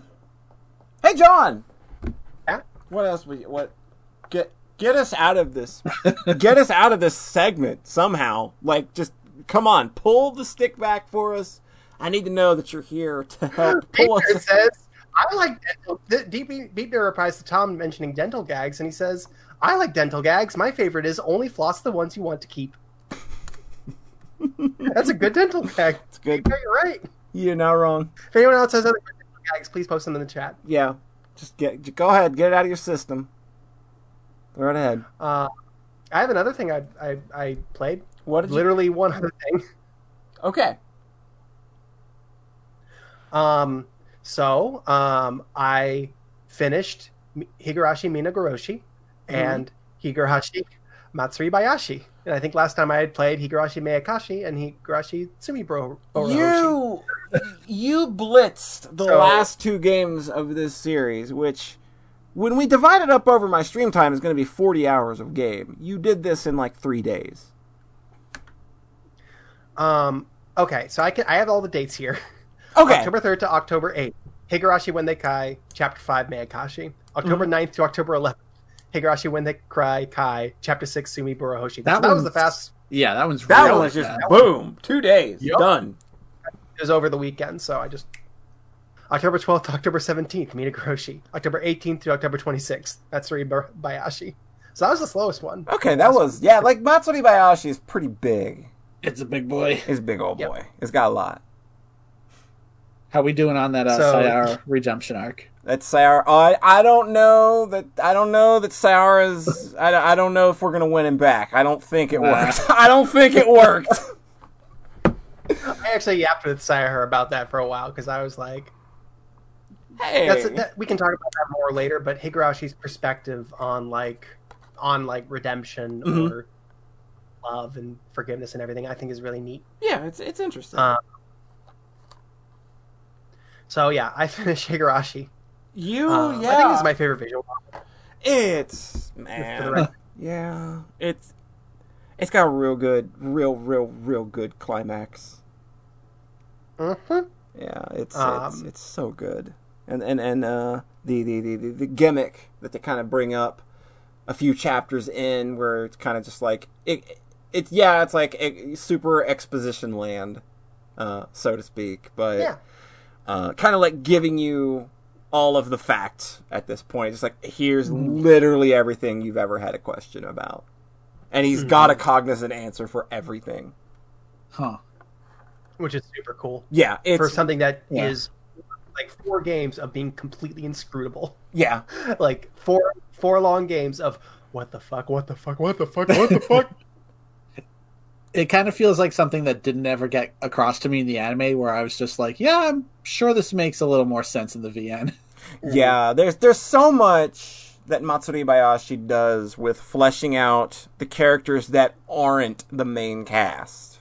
Hey, John. Yeah? What else? We what? Get get us out of this. get us out of this segment somehow. Like, just come on, pull the stick back for us. I need to know that you're here to help pull Beatner us. says, I like dental. Deep Beatner replies to Tom mentioning dental gags, and he says, I like dental gags. My favorite is only floss the ones you want to keep. That's a good dental gag. It's good. You're right. You're not wrong. If anyone else has other good dental gags, please post them in the chat. Yeah, just get just go ahead, get it out of your system. Go right ahead. Uh, I have another thing I I, I played. What did you? Literally one other thing. Okay. Um, so um, I finished Higurashi Minagoroshi and Higurashi Matsuri Bayashi. And I think last time I had played Higurashi Meakashi and Higurashi Sumibro Orohoshi. You you blitzed the So- last two games of this series, which when we divide it up over my stream time is going to be 40 hours of game. You did this in like 3 days. Um, okay, so I can I have all the dates here. Okay. October 3rd to October 8th. Higurashi Wendekai, Chapter 5 Meakashi. October Mm-hmm. 9th to October 11th. Higurashi Wendekai Kai, Chapter 6 Tsumihoroboshi. That That, that was the fast Yeah, that one's that really one was just bad. boom, 2 days, Yup. done. it was over the weekend, so I just October 12th to October 17th, Minagoroshi. October 18th to October 26th, Matsuri Bar- Bayashi. So that was the slowest one. Okay, that was yeah, like Matsuri Bayashi is pretty big. It's a big boy. He's a big old Yep. boy. It's got a lot. How we doing on that uh, So- Sayara redemption arc? That's Sayara. I I don't know that I don't know that Sayara's. I, I don't know if we're gonna win him back. I don't think it Wow. worked. I don't think it worked. I actually yapped with Sayahara about that for a while because I was like, hey, that's that, we can talk about that more later. But Higurashi's perspective on like on like redemption Mhm. or love and forgiveness and everything, I think is really neat. Yeah, it's it's interesting. Uh, So yeah, I finished Higurashi. you, Um, yeah, I think it's my favorite visual novel. it's man, yeah, it's it's got a real good, real, real, real good climax. Mhm. Yeah, it's it's Um, it's so good, and and and uh, the, the the the gimmick that they kind of bring up a few chapters in, where it's kind of just like it, it's yeah, it's like a, super exposition land, uh, so to speak, but Yeah. Uh, kind of like giving you all of the facts at this point. Just like here's literally everything you've ever had a question about, and he's got a cognizant answer for everything. Huh. which is super cool Yeah, it's for something that is Yeah. like four games of being completely inscrutable. yeah. like four four long games of what the fuck, what the fuck, what the fuck, what the fuck. It kind of feels like something that didn't ever get across to me in the anime, where I was just like, "Yeah, I'm sure this makes a little more sense in the VN." Yeah, there's there's so much that Matsuri Bayashi does with fleshing out the characters that aren't the main cast.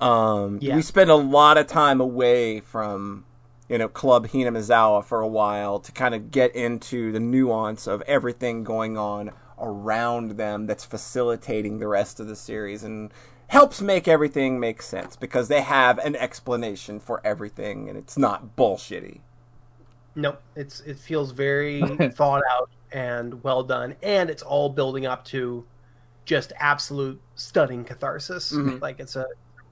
Um, Yeah. We spend a lot of time away from you know Club Hinamizawa for a while to kind of get into the nuance of everything going on around them that's facilitating the rest of the series and helps make everything make sense because they have an explanation for everything and it's not bullshitty. Nope, it's it feels very thought out and well done, and it's all building up to just absolute stunning catharsis. Mhm. Like it's a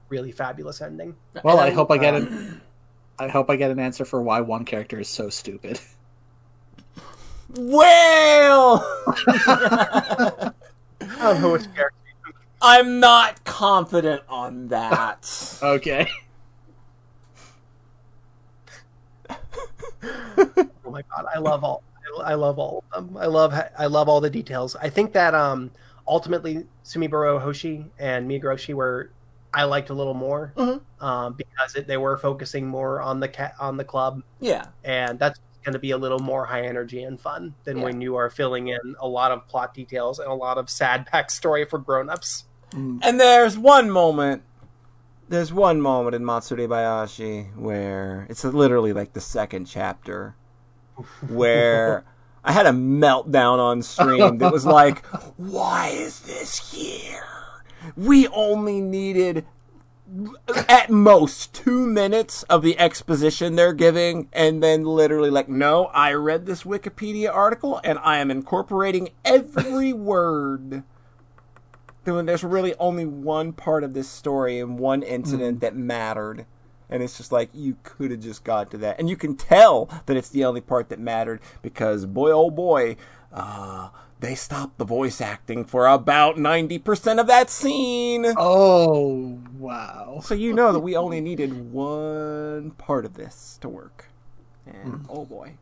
really fabulous ending. Well, And I hope I get an. I hope I get an answer for why one character is so stupid. Well, I don't know which character. I'm not confident on that. Okay. Oh my god, I love all. I love all of them. I love. I love all the details. I think that um ultimately Tsumihoroboshi and Minagoroshi were I liked a little more Mhm. um, because it, they were focusing more on the cat on the club, yeah, and that's going to be a little more high energy and fun than Yeah. when you are filling in a lot of plot details and a lot of sad backstory for grown-ups. Mm. and there's one moment. There's one moment in Matsuri Bayashi where it's literally like the second chapter where I had a meltdown on stream that was like, why is this here? We only needed at most two minutes of the exposition they're giving, and then literally like, no, I read this Wikipedia article and I am incorporating every word. When there's really only one part of this story and one incident that mattered. And it's just like you could have just got to that, and you can tell that it's the only part that mattered because boy, oh boy, uh, they stopped the voice acting for about ninety percent of that scene. Oh wow. So you know that we only needed one part of this to work, and oh boy,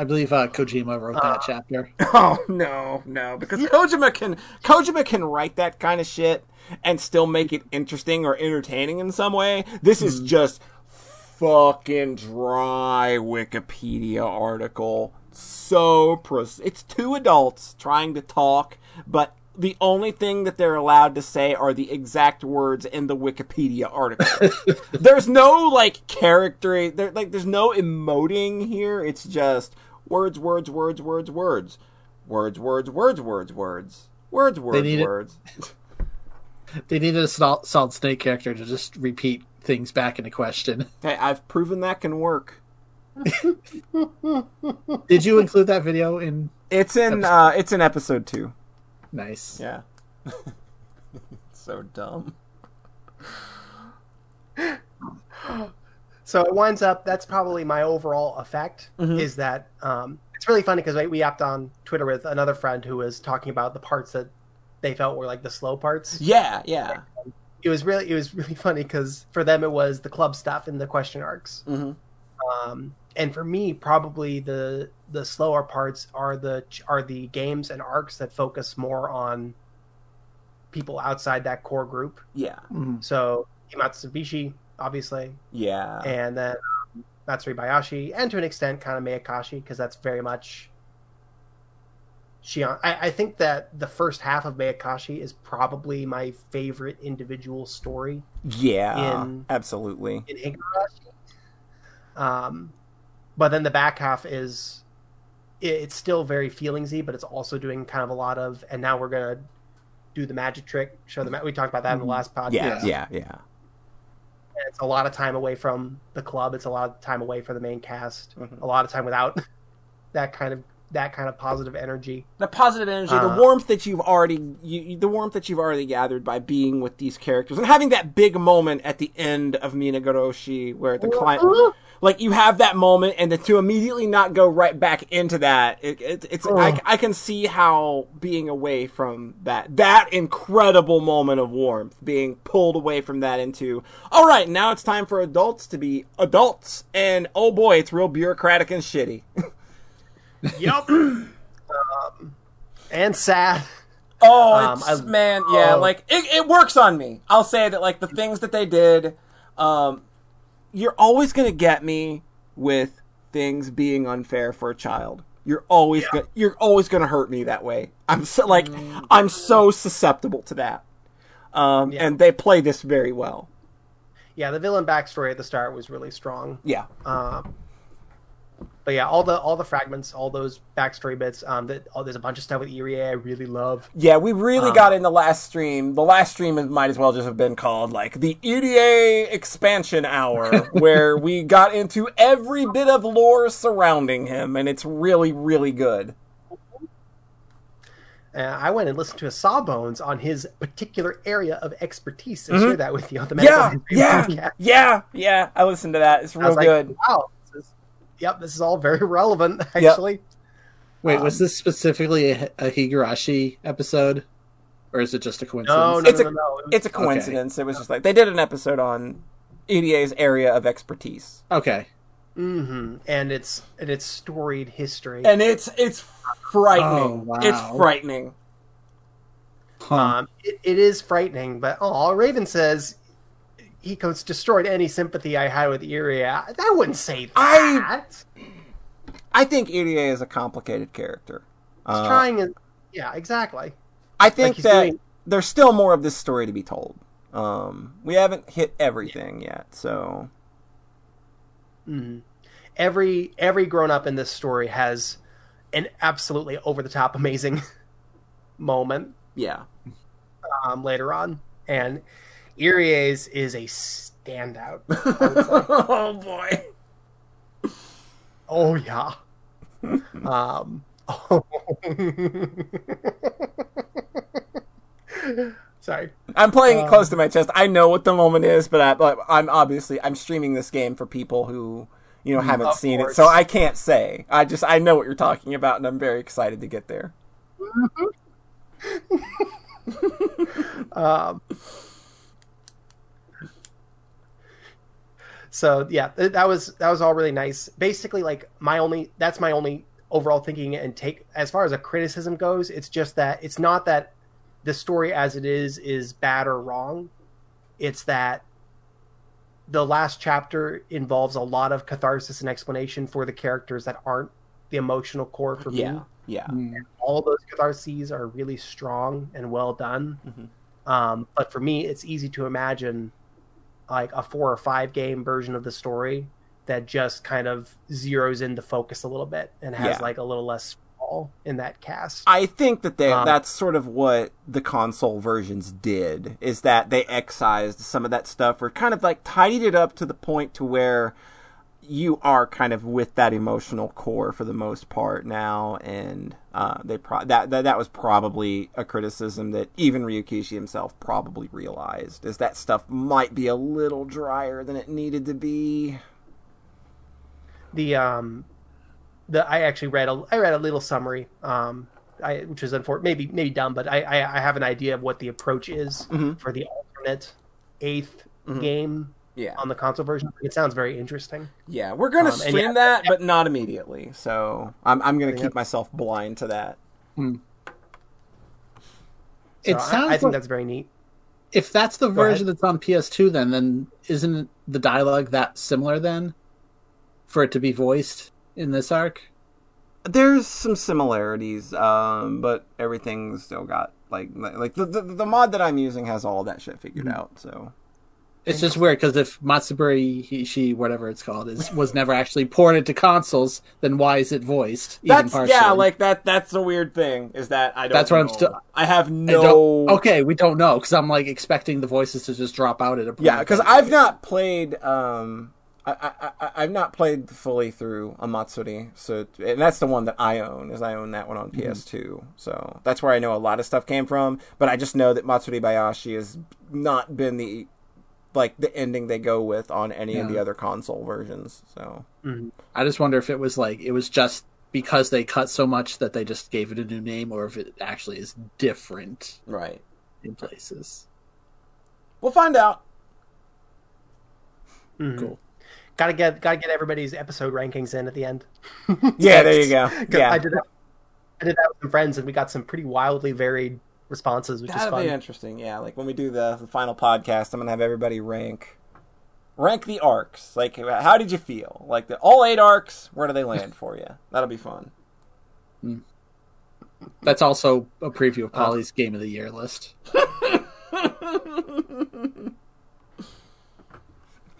I believe uh, Kojima wrote that chapter. oh no, no, because Kojima can Kojima can write that kind of shit and still make it interesting or entertaining in some way. This is just fucking dry Wikipedia article. So pros- it's two adults trying to talk, but the only thing that they're allowed to say are the exact words in the Wikipedia article. there's no like character there like there's no emoting here. It's just words, words, words, words, words. Words, words, words, words, words. Words, words, need it- words. They needed a Sol- Solid Snake character to just repeat things back into question. Hey, I've proven that can work. Did you include that video in? It's in uh it's in episode 2. Nice. Yeah. so dumb. So it winds up. That's probably my overall effect. Is that um, it's really funny because we hopped on Twitter with another friend who was talking about the parts that they felt were like the slow parts. Yeah, yeah. It was really it was really funny because for them it was the club stuff and the question arcs. Mhm. Um, and for me, probably the the slower parts are the are the games and arcs that focus more on people outside that core group. Yeah. Mhm. So Imatsubishi, obviously, Yeah. and then um, Matsuri Bayashi, and to an extent, kind of Meakashi, because that's very much Shion. I, I think that the first half of Meakashi is probably my favorite individual story Yeah, In- absolutely. in Higurashi. Um, but then the back half is it, it's still very feelingsy, but it's also doing kind of a lot of. And now we're gonna do the magic trick. Show the ma- we talked about that in the last podcast. Yeah, Yeah. yeah, it's a lot of time away from the club. It's a lot of time away from the main cast. Mhm. A lot of time without that kind of that kind of positive energy. the positive energy, Uh, the warmth that you've already, you, you- the warmth that you've already gathered by being with these characters and having that big moment at the end of Minagoroshi where the client, like you have that moment, and then to immediately not go right back into that, it, it, it's I, I can see how being away from that that incredible moment of warmth, being pulled away from that into, all right, now it's time for adults to be adults, and oh boy, it's real bureaucratic and shitty. Yep. um, and sad. Oh, Um, it's, I- man, yeah, oh. like it, it works on me. I'll say that, like the things that they did, um, you're always gonna get me with things being unfair for a child. You're always gonna, you're always gonna hurt me that way. I'm so like, I'm so susceptible to that. Um, Yeah. and they play this very well. Yeah, the villain backstory at the start was really strong. Yeah, Um, but yeah, all the all the fragments, all those backstory bits. Um, that oh, there's a bunch of stuff with Irie I really love. yeah, we really Um, got in the last stream. The last stream might as well just have been called like the Irie expansion hour, where we got into every bit of lore surrounding him, and it's really, really good. Uh, I went and listened to a Sawbones on his particular area of expertise and Mhm. shared that with you on the Yeah, Medical yeah, podcast. yeah, yeah. I listened to that. It's real was like, good. wow, yep, this is all very relevant actually. Wait, Um, was this specifically a, a Higurashi episode, or is it just a coincidence? No, no, It's no, a- no, no. It It's a coincidence. It was just like they did an episode on Irie's area of expertise, Okay. Mm-hmm. and it's and it's storied history. and it's it's frightening. Oh, wow. It's frightening. Huh. Um, it, it is frightening, but oh, Raven says he goes destroyed any sympathy I had with Irie. I, I wouldn't say that. I- I think Irie is a complicated character. Uh, trying to, yeah, exactly. I think he's that doing- there's still more of this story to be told. Um, we haven't hit everything yet, so Mm-hmm. Every every grown up in this story has an absolutely over the top amazing moment yeah. um, later on, and Irie's is a standout. I would say. oh boy. Oh yeah. um. Oh. Sorry. I'm playing it Um, close to my chest. I know what the moment is, but, I, but I'm obviously I'm streaming this game for people who you know haven't seen course. it, so I can't say. I just I know what you're talking about, and I'm very excited to get there. Um. So yeah, that was that was all really nice. Basically, like my only that's my only overall thinking and take as far as a criticism goes. It's just that it's not that the story as it is is bad or wrong. It's that the last chapter involves a lot of catharsis and explanation for the characters that aren't the emotional core for me Yeah, yeah, Mm. all those catharses are really strong and well done. Mhm. Um, but for me, it's easy to imagine like a four or five game version of the story that just kind of zeroes in the focus a little bit and has Yeah. like a little less fall in that cast. I think that they Um, that's sort of what the console versions did is that they excised some of that stuff or kind of like tidied it up to the point to where you are kind of with that emotional core for the most part now and uh, they pro- that, that that was probably a criticism that even Ryukishi himself probably realized is that stuff might be a little drier than it needed to be. the um, the I actually read a I read a little summary um, I, which is unfortunate, maybe maybe dumb, but I, I I have an idea of what the approach is Mhm. for the alternate 8th Mhm. game Yeah. on the console version. It sounds very interesting. Yeah, we're gonna Um, stream yeah- that, but not immediately. So I'm I'm gonna Yeah. keep myself blind to that. So It sounds I, think like- that's very neat. If that's the Go ahead. version that's on PS2, then then isn't the dialogue that similar then, for it to be voiced in this arc? There's some similarities, um, but everything's still got like like the, the the mod that I'm using has all that shit figured Mm-hmm. out. So It's just weird because if Matsuburi Hishi, whatever it's called, is was never actually ported to consoles, then why is it voiced? Even that's partially? yeah, like that. That's the weird thing is that I don't. That's what I'm still- I have no. don't- okay, we don't know because I'm like expecting the voices to just drop out at a point. Yeah, because I've not played. Um, I, I, I I've not played fully through a Matsuri, so and that's the one that I own. Is I own that one on PS2, so that's where I know a lot of stuff came from. But I just know that Matsuri Bayashi has not been the like the ending they go with on any of the other console versions. So I just wonder if it was like it was just because they cut so much that they just gave it a new name, or if it actually is different right, in places. we'll find out. Mhm. Cool. Gotta get gotta get everybody's episode rankings in at the end. Yeah, there you go. Yeah, I did that. I did that with some friends, and we got some pretty wildly varied responses, which is That'd fun. be interesting. Yeah, like when we do the, the final podcast, I'm gonna have everybody rank rank the arcs. Like, how did you feel? Like the all eight arcs, where do they land for you? That'll be fun. That's also a preview Uh. of Polly's Game of the Year list.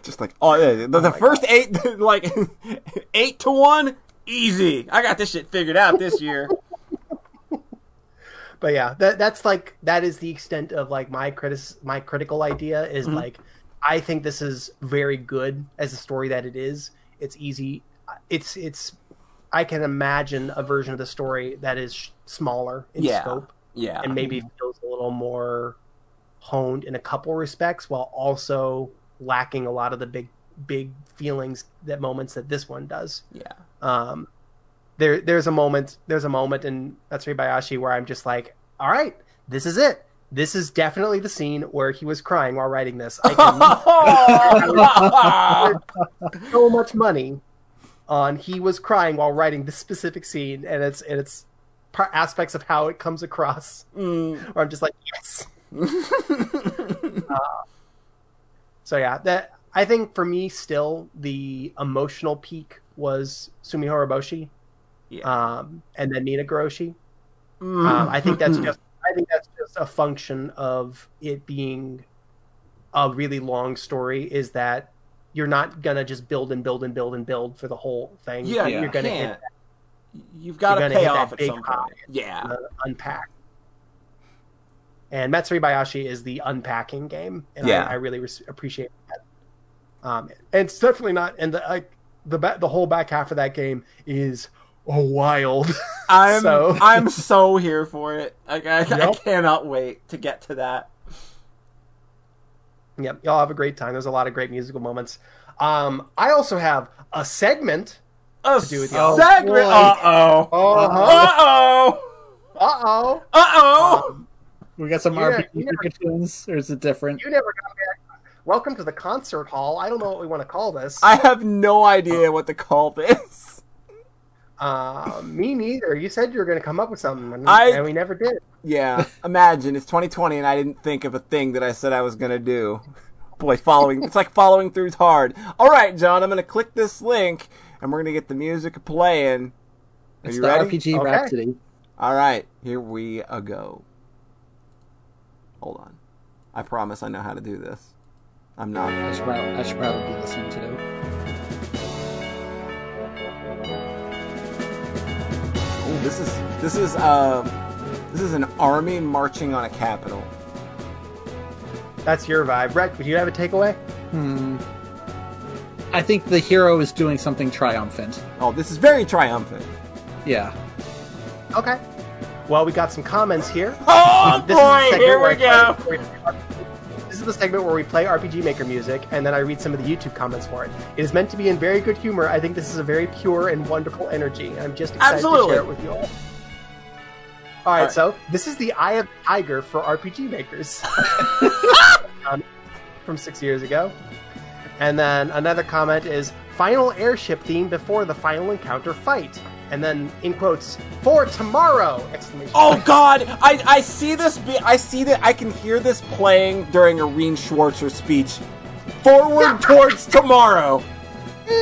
Just like oh, yeah, the, the first eight, like eight to one, easy. I got this shit figured out this year. But yeah, that that's like that is the extent of like my critic my critical idea is Mm-hmm. like I think this is very good as a story that it is. It's easy. It's it's I can imagine a version of the story that is sh- smaller in Yeah. scope Yeah, and maybe feels a little more honed in a couple respects while also lacking a lot of the big big feelings that moments that this one does. yeah. Um, there, there's a moment, there's a moment in Matsuri Bayashi where I'm just like, all right, this is it. This is definitely the scene where he was crying while writing this. I can so much money on he was crying while writing this specific scene, and it's and it's par- aspects of how it comes across. Mm. Where I'm just like, yes. Uh, so yeah, that I think for me still the emotional peak was Tsumihoroboshi, yeah. um, and then Minagoroshi. Mm. Um, I think that's just I think that's just a function of it being a really long story. Is that you're not gonna just build and build and build and build for the whole thing. yeah, you're you gonna hit You've got to pay off at some point. Yeah, uh, unpack. And Matsuri Bayashi is the unpacking game, and Yeah. I, I really res- appreciate that. Um, and it's definitely not, and the like, the the whole back half of that game is wild. I'm So- I'm so here for it. Like, I, I cannot wait to get to that. yep, y'all have a great time. There's a lot of great musical moments. Um, I also have a segment. A do with y'all. segment. Oh. Uh oh. Uh-huh. Uh oh. Uh oh. Uh oh. We got some You RPG you never- cartoons, or is it different? you never got back. Welcome to the concert hall. I don't know what we want to call this. I have no idea what to call this. Uh, me neither. You said you were going to come up with something, and, I- and we never did. Yeah, imagine it's 2020 and I didn't think of a thing that I said I was gonna do. Boy, following it's like following through is hard. All right, John, I'm gonna click this link and we're gonna get the music playing. Are It's you the ready? RPG Okay. Rhapsody. All right, here we uh, go. Hold on. I promise I know how to do this. I'm I not. should, probably, I should probably be listening to. Ooh, this is this is uh this is an army marching on a capital. That's your vibe. Brett, would you have a takeaway? Hmm. I think the hero is doing something triumphant. Oh, this is very triumphant. Yeah. Okay. Well, we got some comments here. Oh This boy, segment here we go. Is the segment where we play RPG Maker music, and then I read some of the YouTube comments for it. It is meant to be in very good humor. I think this is a very pure and wonderful energy. I'm just excited Absolutely. to share it with you all. All right, right. so this is the Eye of the Tiger for RPG makers um, from six years ago. And then another comment is final airship theme before the final encounter fight. And then in quotes, for tomorrow! Exclamation Oh. God! I I see this. Be, I see that. I can hear this playing during a Rean Schwarzer speech. Forward towards tomorrow. it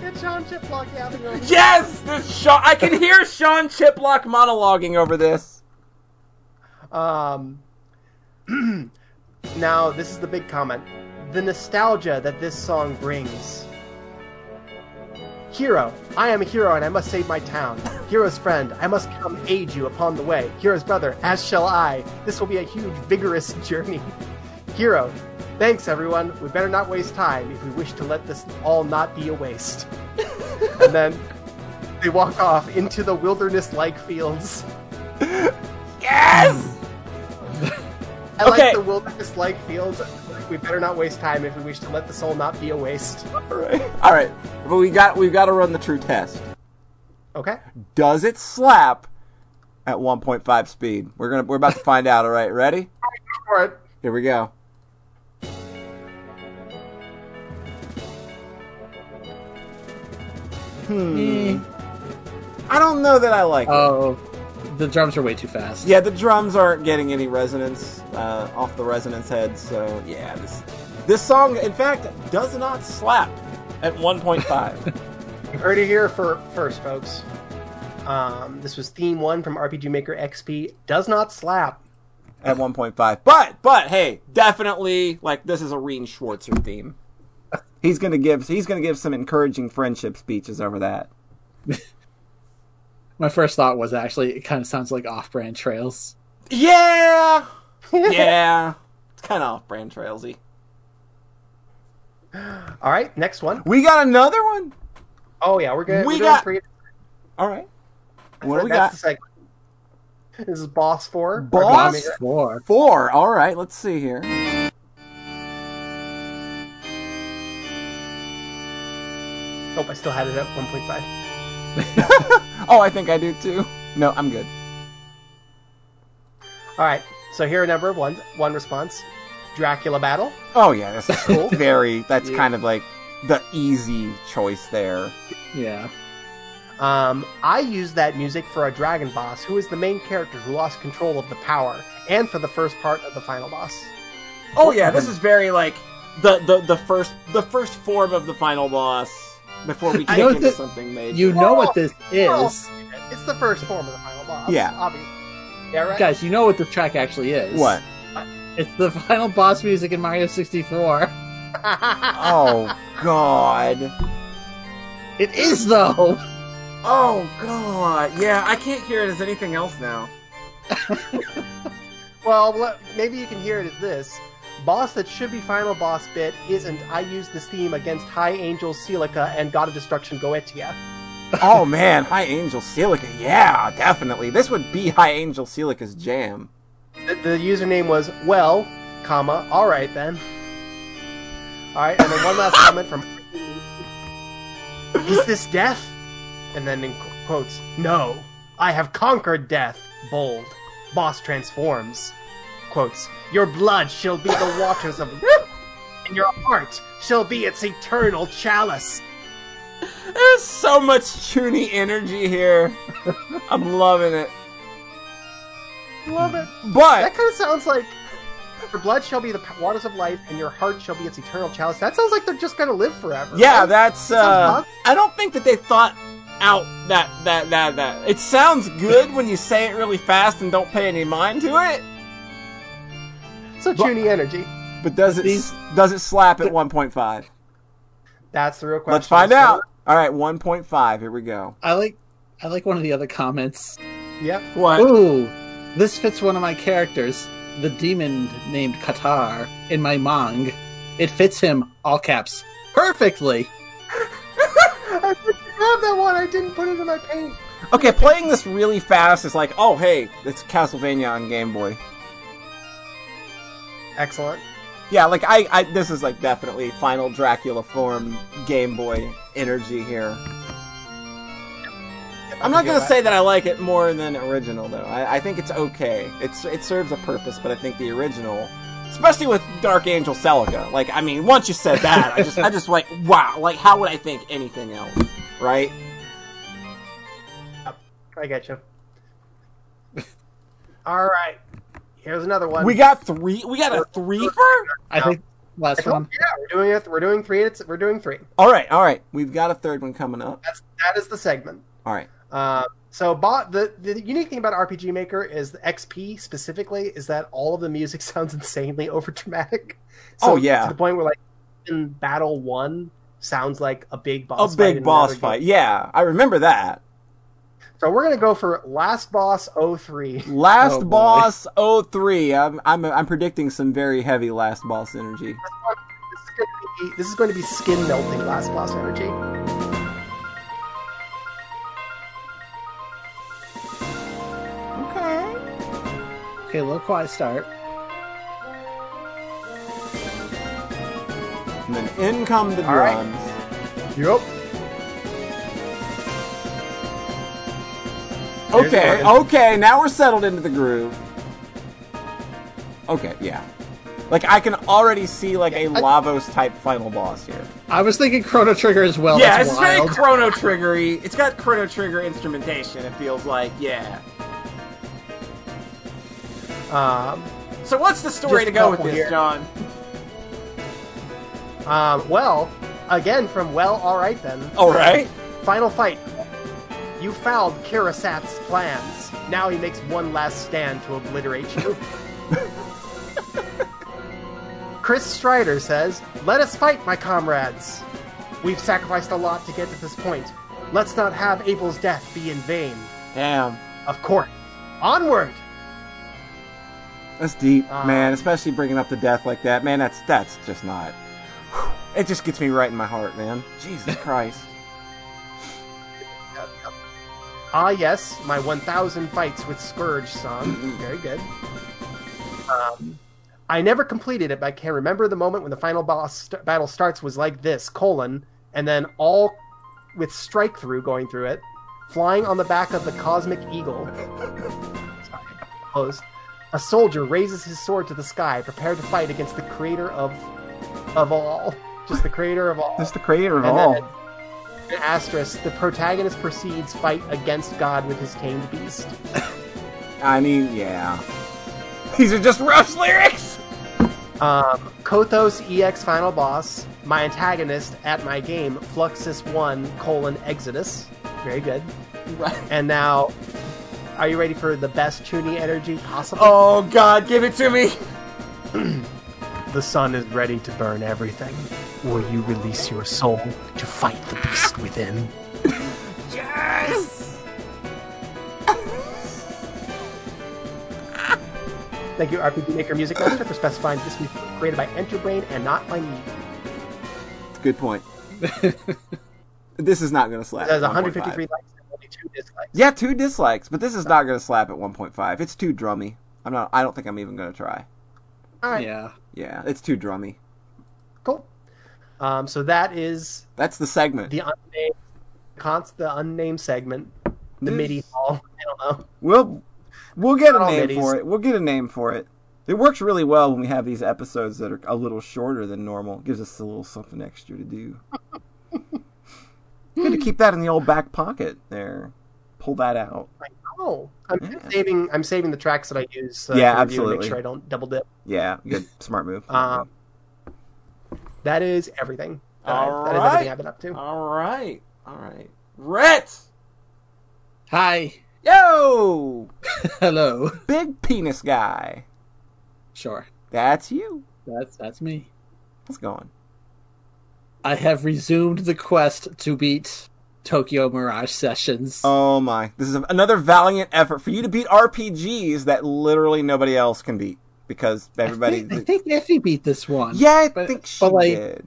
heard Sean Chiplock yapping over. Yes, this Sean. I can hear Sean Chiplock monologuing over this. Um, now, this is the big comment. The nostalgia that this song brings. Hero, I am a hero and I must save my town. Hero's friend, I must come aid you upon the way. Hero's brother, as shall I. This will be a huge, vigorous journey. Hero, thanks everyone. We better not waste time if we wish to let this all not be a waste. and then they walk off into the wilderness like fields. Yes. I Okay. like the wilderness like fields. We better not waste time if we wish to let the soul not be a waste. All right. All right. But we got we've got to run the true test. Okay. Does it slap at 1.5 speed? We're gonna we're about to find out. All right. Ready? All right. Here we go. Hmm. I don't know that I like it. The drums are way too fast. Yeah, the drums aren't getting any resonance uh, off the resonance head, so yeah, this this song, in fact, does not slap at 1.5. You heard it here for first, folks. Um, this was theme one from RPG Maker XP. Does not slap. at 1.5. But but hey, definitely like this is a Rean Schwarzer theme. He's gonna give he's gonna give some encouraging friendship speeches over that. My first thought was actually it kind of sounds like off-brand trails. Yeah, yeah, it's kind of off-brand trailsy. All right, next one. We got another one. Oh yeah, we're gonna. We we're got- three. All right, what do we That's got? the. This is Boss Four. Boss? Four. Four. All right, let's see here. Hope I still had it at 1.5. Oh, I think I do too. No, I'm good. All right, so here are a number of ones. One response: Dracula battle. Oh yeah, this is Cool. very. That's Yeah. kind of like the easy choice there. Yeah. Um, I used that music for a dragon boss who is the main character who lost control of the power, and for the first part of the final boss. Oh yeah, this is very like the the the first the first form of the final boss before we You kick know into that- something major. You know what this Oh, is, It's the first form of the final boss. Yeah. obviously. Yeah, right. guys. You know what this track actually is. what? It's the final boss music in Mario 64. Oh god. It is though. Oh god. Yeah, I can't hear it as anything else now. well, maybe you can hear it as this. Boss that should be final boss bit isn't. I used this theme against High Angel Celica and God of Destruction Goetia. oh man, High Angel Celica. Yeah, definitely. This would be High Angel Celica's jam. The, the username was well, comma. All right then. All right, and then one last comment from. Is this death? And then in quotes, no, I have conquered death. Bold, boss transforms. Quotes, your blood shall be the waters of, life, and your heart shall be its eternal chalice. There's so much Chuni energy here. I'm loving it. Love it. But That kind of sounds like your blood shall be the waters of life, and your heart shall be its eternal chalice. That sounds like they're just gonna live forever. Yeah, right? that's. That Uh, I don't think that they thought out that that that that. It sounds good when you say it really fast and don't pay any mind to it. So Chuni energy. But does it These- does it slap at 1.5? That's the real question. Let's find So- out. All right, 1.5. Here we go. I like. I like one of the other comments. Yep. What? Ooh, this fits one of my characters, the demon named Qatar, in my Mong. It fits him, all caps, perfectly. I didn't have that one. I didn't put it in my paint. Okay, playing this really fast is like, oh hey, it's Castlevania on Game Boy. Excellent. Yeah, like I, I this is like definitely final Dracula form Game Boy energy here. I'm not gonna say that I like it more than original though. I, I think it's okay. It's it serves a purpose, but I think the original, especially with Dark Angel Celica, like I mean, once you said that, I just I just like wow, like how would I think anything else, right? I get you. All right. Here's another one. We got three. We got a three for. I think last one. Yeah, we're doing it. We're doing three. It's, we're doing three. All right, all right. We've got a third one coming up. That's that is the segment. All right. Uh, so, bo- the the unique thing about RPG Maker is the XP specifically is that all of the music sounds insanely overdramatic. So, Oh, yeah. to the point where like in Battle One sounds like a big A boss. fight big boss fight. game. Yeah, I remember that. So we're gonna go for Last Boss 03. Last Oh, boy. boss 03. I'm I'm I'm predicting some very heavy last boss energy. This is going to be this is going to be skin melting Last Boss energy. Okay. Okay, a little quiet start. And then in come the All right. drums. Yep. Okay, the organ. okay, now we're settled into the groove. Okay, yeah. Like I can already see like a I- Lavos type final boss here. I was thinking Chrono Trigger as well. yeah, That's it's wild. very Chrono Triggery. It's got Chrono Trigger instrumentation. It feels like, yeah. Um, So what's the story Just to go with couple this, here. John? um, well, again from well, all right then. All right. Final fight. You fouled Kirasat's plans. Now he makes one last stand to obliterate you. Chris Strider says, Let us fight, my comrades. We've sacrificed a lot to get to this point. Let's not have Abel's death be in vain. Damn. Of course. Onward! That's deep, Uh, man. Especially bringing up the death like that, man. That's that's just not. It just gets me right in my heart, man. Jesus Christ. Ah, yes, my 1000 fights with Scourge song. Very good. Um, I never completed it, but I can remember the moment when the final boss st- battle starts was like this, colon, and then all with strike through going through it, flying on the back of the cosmic eagle. Sorry. A soldier raises his sword to the sky, prepared to fight against the creator of of all. Just the creator of all. That's the creator of And all. An asterisk, the protagonist proceeds fight against God with his tamed beast. I mean, yeah. These are just Rush lyrics. Um, Kothos EX final boss, my antagonist at my game, Fluxus 1 colon Exodus. Very good. Right. And now, are you ready for the best Chuni energy possible? Oh God, give it to me. The sun is ready to burn everything. Will you release your soul to fight the beast within? Yes. Thank you, RPG Maker Music Master, for specifying this music was created by Enterbrain and not by me. Good point. this is not going to slap. It has 153 likes and only two dislikes. Yeah, two dislikes, but this is not going to slap at 1.5. It's too drummy. I'm not. I don't think I'm even going to try. All right, Yeah. Yeah, it's too drummy. cool. Um, so that is That's the segment. the unnamed, const, the unnamed segment, the This- MIDI hall. I don't know. We'll we'll get a All name middies. for it. We'll get a name for it. It works really well when we have these episodes that are a little shorter than normal. It gives us a little something extra to do. Good to keep that in the old back pocket there. Pull that out. I know. I'm Yeah. saving. I'm saving the tracks that I use. Uh, Yeah, to review absolutely. Make sure I don't double dip. Yeah, good, smart move. Um, That is everything. that I- All that is right. everything I've been up to. all right, all right. Rhett, Hi. yo, Hello. big penis guy. Sure. That's you. That's that's me. What's going? I have resumed the quest to beat Tokyo Mirage Sessions. Oh my! This is another valiant effort for you to beat RPGs that literally nobody else can beat because everybody. I think, I think Effie beat this one. yeah, I but- think she but, like, did.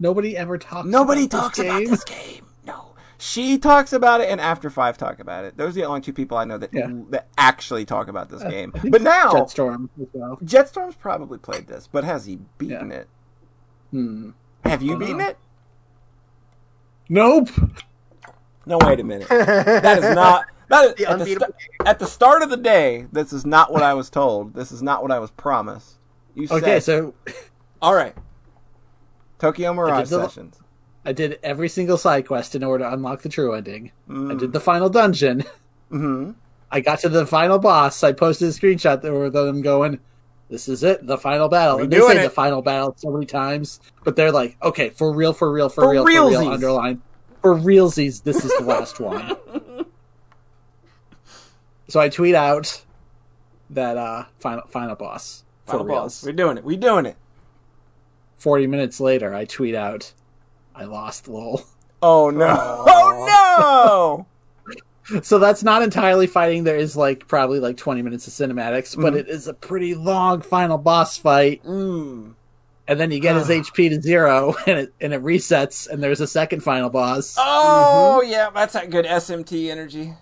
Nobody ever talks. Nobody talks about game. this game. No, she talks about it, and After Five talk about it. Those are the only two people I know that Yeah. that actually talk about this Uh, game. But now, Jetstorm as well. Jetstorm's probably played this, but has he beaten it? Hmm. Have you beaten know. it? Nope. No, wait a minute. That is not. That is, The at, the sta- at the start of the day, this is not what I was told. This is not what I was promised. You Okay, so all right. Tokyo Mirage the- Sessions. I did every single side quest in order to unlock the true ending. I Mm. did the final dungeon. hmm I got to the final boss. I posted a screenshot there with them going, this is it, the final battle. We and they say it. the final battle so many times, but they're like, okay, for real, for real, for, For real, for real, underline. For realsies, this is the last one. So I tweet out that uh final final boss for Final reals. boss. We're doing it. We're doing it. Forty minutes later, I tweet out, I lost lol. Oh no! Oh no! So that's not entirely fighting. There is like probably like twenty minutes of cinematics, but Mhm. it is a pretty long final boss fight. Mm. And then you get his HP to zero, and it and it resets, and there's a second final boss. Oh mm-hmm. yeah, that's that good SMT energy.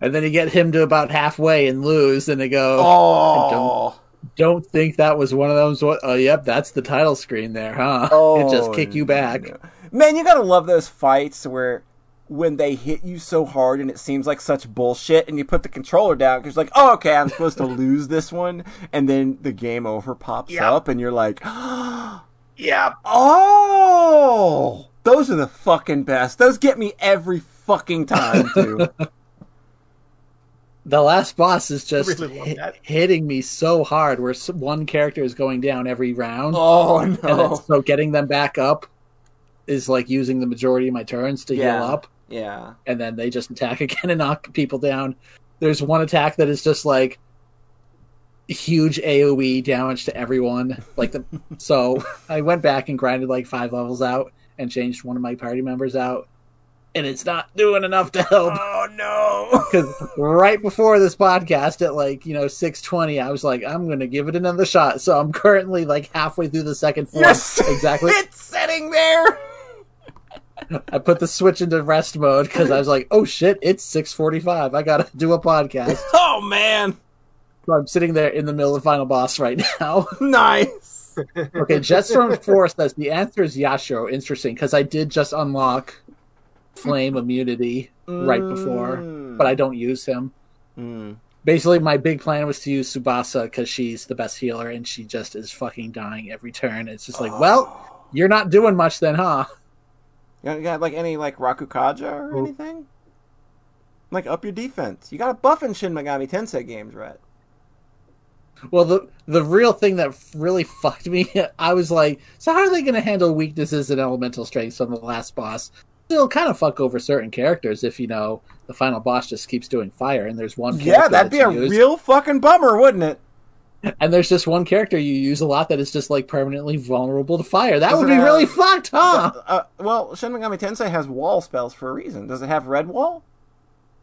And then you get him to about halfway and lose, and they go, Oh, "Don't think that was one of those." What? Oh, yep, that's the title screen there, huh? Oh, it just kick you oh, back. no. Man, you gotta love those fights where when they hit you so hard and it seems like such bullshit, and you put the controller down because like, oh, okay, I'm supposed to lose this one, and then the game over pops Yeah. up, and you're like, Yeah. oh, those are the fucking best. Those get me every fucking time too. The last boss is just really hit- hitting me so hard, where one character is going down every round. oh And then, no! so getting them back up is like using the majority of my turns to Yeah. heal up, Yeah. and then they just attack again and knock people down. There's one attack that is just like huge AOE damage to everyone. Like the so I went back and grinded like five levels out and changed one of my party members out, and it's not doing enough to help. Oh no! Because right before this podcast at like you know six twenty, I was like, I'm gonna give it another shot. So I'm currently like halfway through the second floor. Yes, exactly. It's sitting there. I put the switch into rest mode because I was like, oh shit, it's six forty five. I gotta do a podcast. Oh man, So I'm sitting there in the middle of the final boss right now. nice. okay, Jetstorm Four says the answer is Yashiro. Interesting because I did just unlock Flame Immunity right before, Mm. but I don't use him. Mm. Basically, my big plan was to use Tsubasa because she's the best healer and she just is fucking dying every turn. It's just like, well, you're not doing much then, huh? You got, you got like any like Rakukaja or anything? Like up your defense. You got a buff in Shin Megami Tensei games, right? Well, the the real thing that really fucked me, I was like, so how are they going to handle weaknesses and elemental strengths on the last boss? It'll kind of fuck over certain characters if you know the final boss just keeps doing fire and there's one. Yeah, that'd be a real fucking bummer, wouldn't it? And there's just one character you use a lot that is just like permanently vulnerable to fire. That Does would be have- really fucked, huh? Uh, well, Shin Megami Tensei has wall spells for a reason. Does it have red wall?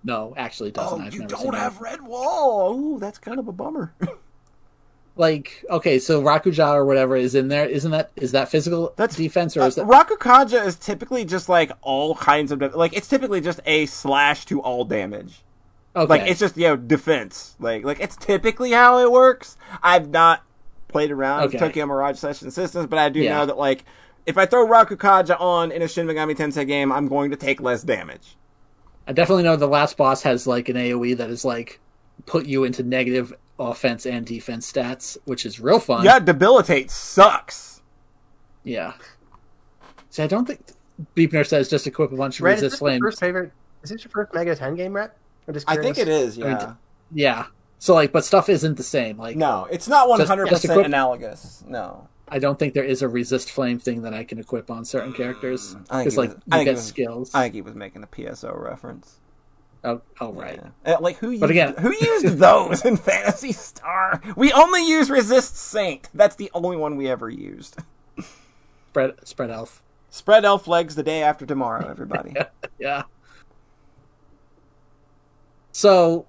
No, actually, it doesn't. oh, I've you don't have red wall. Ooh, that's kind of a bummer. like okay, so Rakuja or whatever is in there. Isn't that is that physical That's- defense or Uh, is that Rakukaja is typically just like all kinds of like it's typically just a slash to all damage. Okay? Like it's just you know defense. Like like it's typically how it works. I've not played around with Okay. Tokyo Mirage Session Systems, but I do Yeah. know that like if I throw Rakukaja on in a Shin Megami Tensei game, I'm going to take less damage. I definitely know the last boss has like an AOE that is like put you into negative offense and defense stats, which is real fun. Yeah, debilitate sucks. Yeah. See, I don't think Beepner says just equip a bunch of Red, is resist this your first favorite? Is this your first Mega Ten game, Red? I'm just I think it is. mean, Yeah. Yeah. So like, but stuff isn't the same. Like, No, it's not 100 percent equip- analogous. No. I don't think there is a resist flame thing that I can equip on certain characters I think because like was- you I get was- skills. I think he was making a PSO reference. Oh, oh, right. Yeah. Uh, Like who? Used, But again- who used those in Phantasy Star? We only use Resist Saint. That's the only one we ever used. Spread spread elf. Spread elf legs the day after tomorrow, everybody. Yeah. So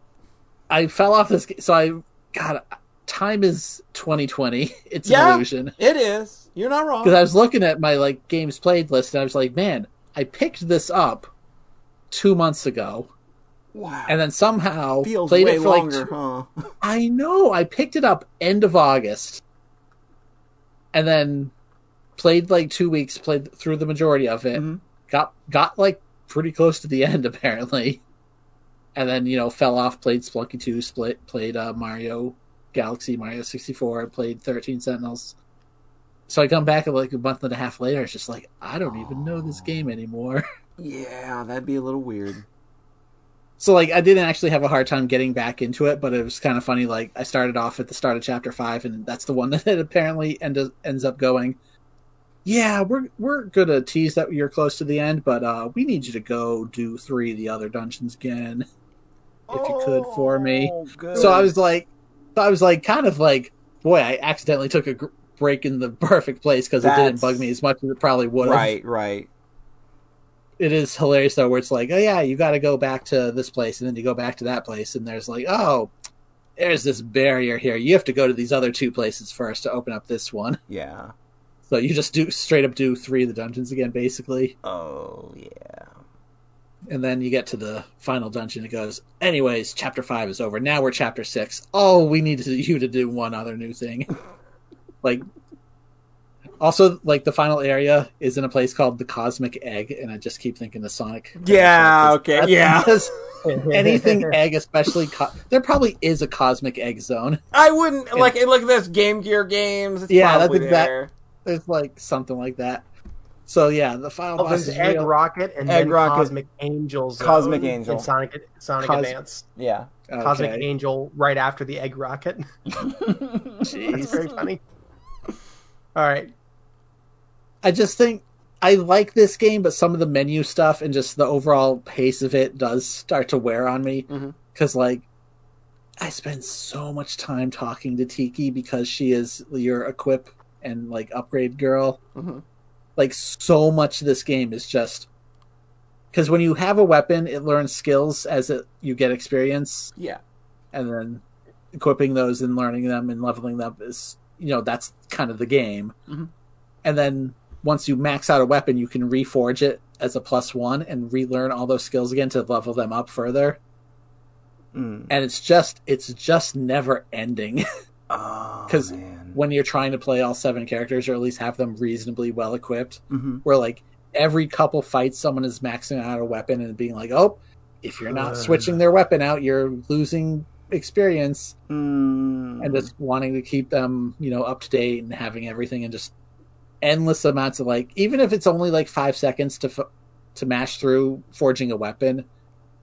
I fell off this. So I, God, time is 2020. It's Yeah. an illusion. it is. You're not wrong. Because I was looking at my like games played list and I was like, man, I picked this up two months ago wow. and then somehow feels played way it for like. two- huh? I know. I picked it up end of August and then played like two weeks. Played through the majority of it. Mhm. Got got like pretty close to the end apparently, and then you know fell off. Played Spelunky two. Split. Played uh, Mario Galaxy, Mario sixty four. Played Thirteen Sentinels. So I come back like a month and a half later. It's just like I don't even know this game anymore. Yeah, that'd be a little weird. So like I didn't actually have a hard time getting back into it, but it was kind of funny. Like I started off at the start of chapter five, and that's the one that it apparently end, ends up going. Yeah, we're we're gonna tease that you're close to the end, but uh, we need you to go do three of the other dungeons again, if you could for me. Oh. So I was like, so I was like, kind of like, boy, I accidentally took a gr- break in the perfect place because it didn't bug me as much as it probably would right, right. It is hilarious though, where it's like, oh yeah, you got to go back to this place, and then you go back to that place, and there's like, oh, there's this barrier here. You have to go to these other two places first to open up this one. Yeah. So you just do straight up do three of the dungeons again, basically, Oh yeah. And then you get to the final dungeon. It goes, anyways, chapter five is over. Now we're chapter six. Oh, we need to- you to do one other new thing. like, also, like the final area is in a place called the Cosmic Egg, and I just keep thinking the Sonic. Yeah, okay, yeah. anything egg, especially co- there probably is a Cosmic Egg zone. I wouldn't like look at this Game Gear games. It's Yeah, that's probably exact- there. There's like something like that. So yeah, the final Oh, boss is Egg real. Rocket and Egg then Rocket. Cosmic Angel. Zone Cosmic Angel. in Sonic Sonic Cos- Advance. Yeah. Cosmic Angel right after the Egg Rocket. That's Jeez. very funny. All right. I just think I like this game, but some of the menu stuff and just the overall pace of it does start to wear on me. Because, like, I spend so much time talking to Tiki because she is your equip and, like, upgrade girl. Mhm. Like, so much of this game is just. Because when you have a weapon, it learns skills as it, you get experience, Yeah. and then equipping those and learning them and leveling them is, you know, that's kind of the game. Mhm. And then once you max out a weapon, you can reforge it as a plus one and relearn all those skills again to level them up further. Mm. And it's just, it's just never ending Oh, 'Cause man. when you're trying to play all seven characters or at least have them reasonably well equipped. Mhm. Where like every couple fights, someone is maxing out a weapon and being like, oh, if you're not Uh. switching their weapon out, you're losing experience. Mm. and just wanting to keep them, you know, up to date and having everything and just endless amounts of like, even if it's only like five seconds to f- to mash through forging a weapon,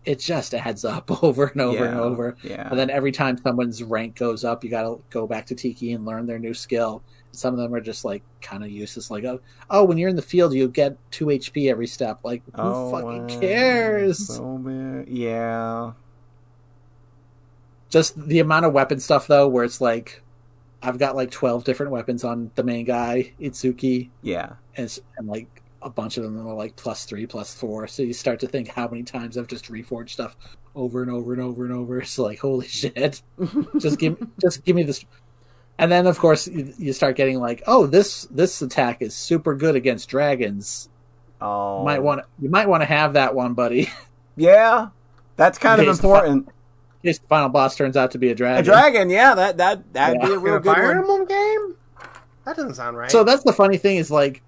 it just a heads up over and over and over. Yeah. And then every time someone's rank goes up, you got to go back to Tiki and learn their new skill. Some of them are just like kind of useless. Like, oh, oh, when you're in the field, you get two HP every step. Like, who oh, fucking cares? So. Yeah. just the amount of weapon stuff though where it's like i've got like 12 different weapons on the main guy itsuki Yeah. and, it's, and like a bunch of them are like plus three plus four so you start to think how many times i've just reforged stuff over and over and over and over it's like holy shit just give just give me this and then of course you, you start getting like oh this this attack is super good against dragons Oh. you might oh. want to you might want to have that one buddy Yeah. That's kind of Okay, so important. in case the final boss turns out to be a dragon A dragon, yeah, that that that'd be a real In a good Fire one. Emblem game? That doesn't sound right. So that's the funny thing is like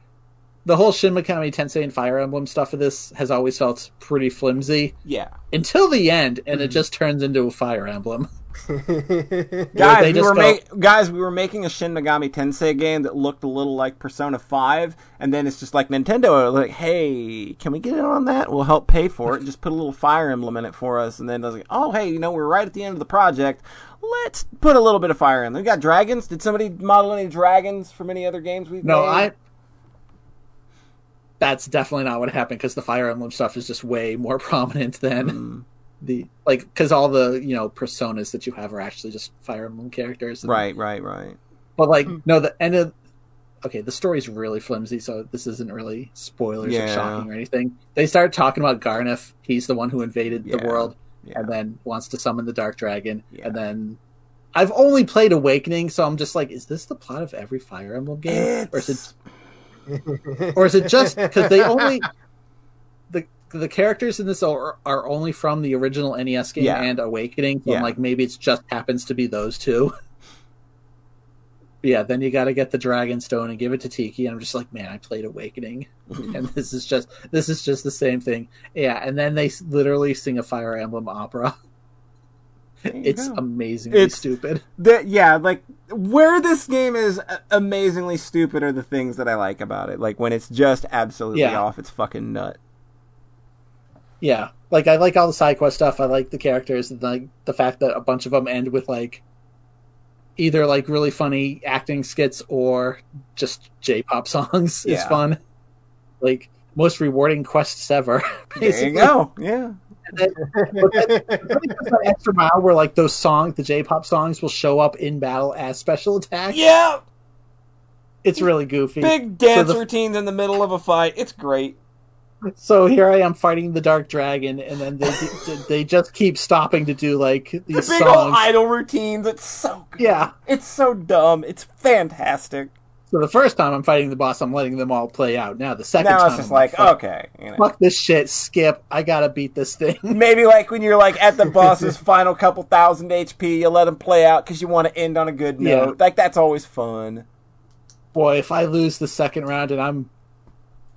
the whole Shin Megami Tensei and Fire Emblem stuff of this has always felt pretty flimsy Yeah. until the end, and Mm-hmm. it just turns into a Fire Emblem. Guys, we were go- ma- guys, we were making a Shin Megami Tensei game that looked a little like Persona 5, and then it's just like Nintendo, like, hey, can we get in on that? We'll help pay for it, just put a little Fire Emblem in it for us, and then I was like, oh, hey, you know, we're right at the end of the project. Let's put a little bit of Fire Emblem. We got dragons. Did somebody model any dragons from any other games we've No, made? I. That's definitely not what happened because the Fire Emblem stuff is just way more prominent than Mm, the like because all the you know personas that you have are actually just Fire Emblem characters. And- right, right, right. But like Hmm. no, the end of okay, the story's really flimsy, so this isn't really spoilers or Yeah. shocking or anything. They start talking about Gharnef. He's the one who invaded the world Yeah. and then wants to summon the Dark Dragon. Yeah. And then I've only played Awakening, so I'm just like, is this the plot of every Fire Emblem game, or is it, It's- or is it just because they only the the characters in this are are only from the original NES game Yeah. and Awakening? So Yeah. I'm like, maybe it's just happens to be those two. Yeah, then you got to get the Dragon Stone and give it to Tiki. And I'm just like, man, I played Awakening, and this is just this is just the same thing. Yeah, and then they literally sing a Fire Emblem opera. It's go. amazingly It's- stupid. the, yeah, like where this game is amazingly stupid are the things that I like about it. Like when it's just absolutely Yeah. off its fucking nut. Yeah, like I like all the side quest stuff. I like the characters and like the fact that a bunch of them end with like either like really funny acting skits or just J-pop songs is Yeah. fun. Like most rewarding quests ever. There you go. Yeah. that extra mile where like those songs, the J-pop songs, will show up in battle as special attacks. Yeah. it's really goofy. Big dance the- routines in the middle of a fight. It's great. So here I am fighting the Dark Dragon, and then they they just keep stopping to do like The these big old idol routines. It's so good. Yeah. It's so dumb. It's fantastic. So the first time I'm fighting the boss, I'm letting them all play out. Now the second now time, it's just I'm like, fuck, okay, you know. fuck this shit, skip. I gotta beat this thing. Maybe like when you're like at the boss's final couple thousand HP, you let them play out because you want to end on a good Yeah. note. Like that's always fun. Boy, if I lose the second round and I'm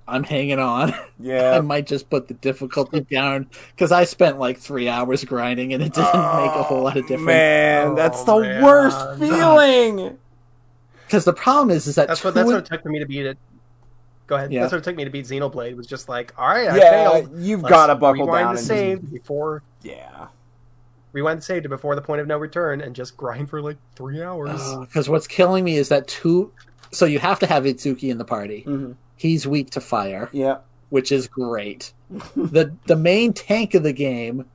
I'm hanging on, Yeah. I might just put the difficulty down because I spent like three hours grinding and it didn't make a whole lot of difference. Man, that's oh, the Oh, man. worst feeling. Because the problem is, is that That's what that's what it took for me to beat it. Go ahead. Yeah. That's what it took me to beat Xenoblade. Was just like, all right, I Yeah, failed. you've got to buckle down the and save before yeah. rewind the save to before the point of no return and just grind for like three hours. Because what's killing me is that two. So you have to have Itsuki in the party. hmm He's weak to fire, Yeah. which is great. the The main tank of the game,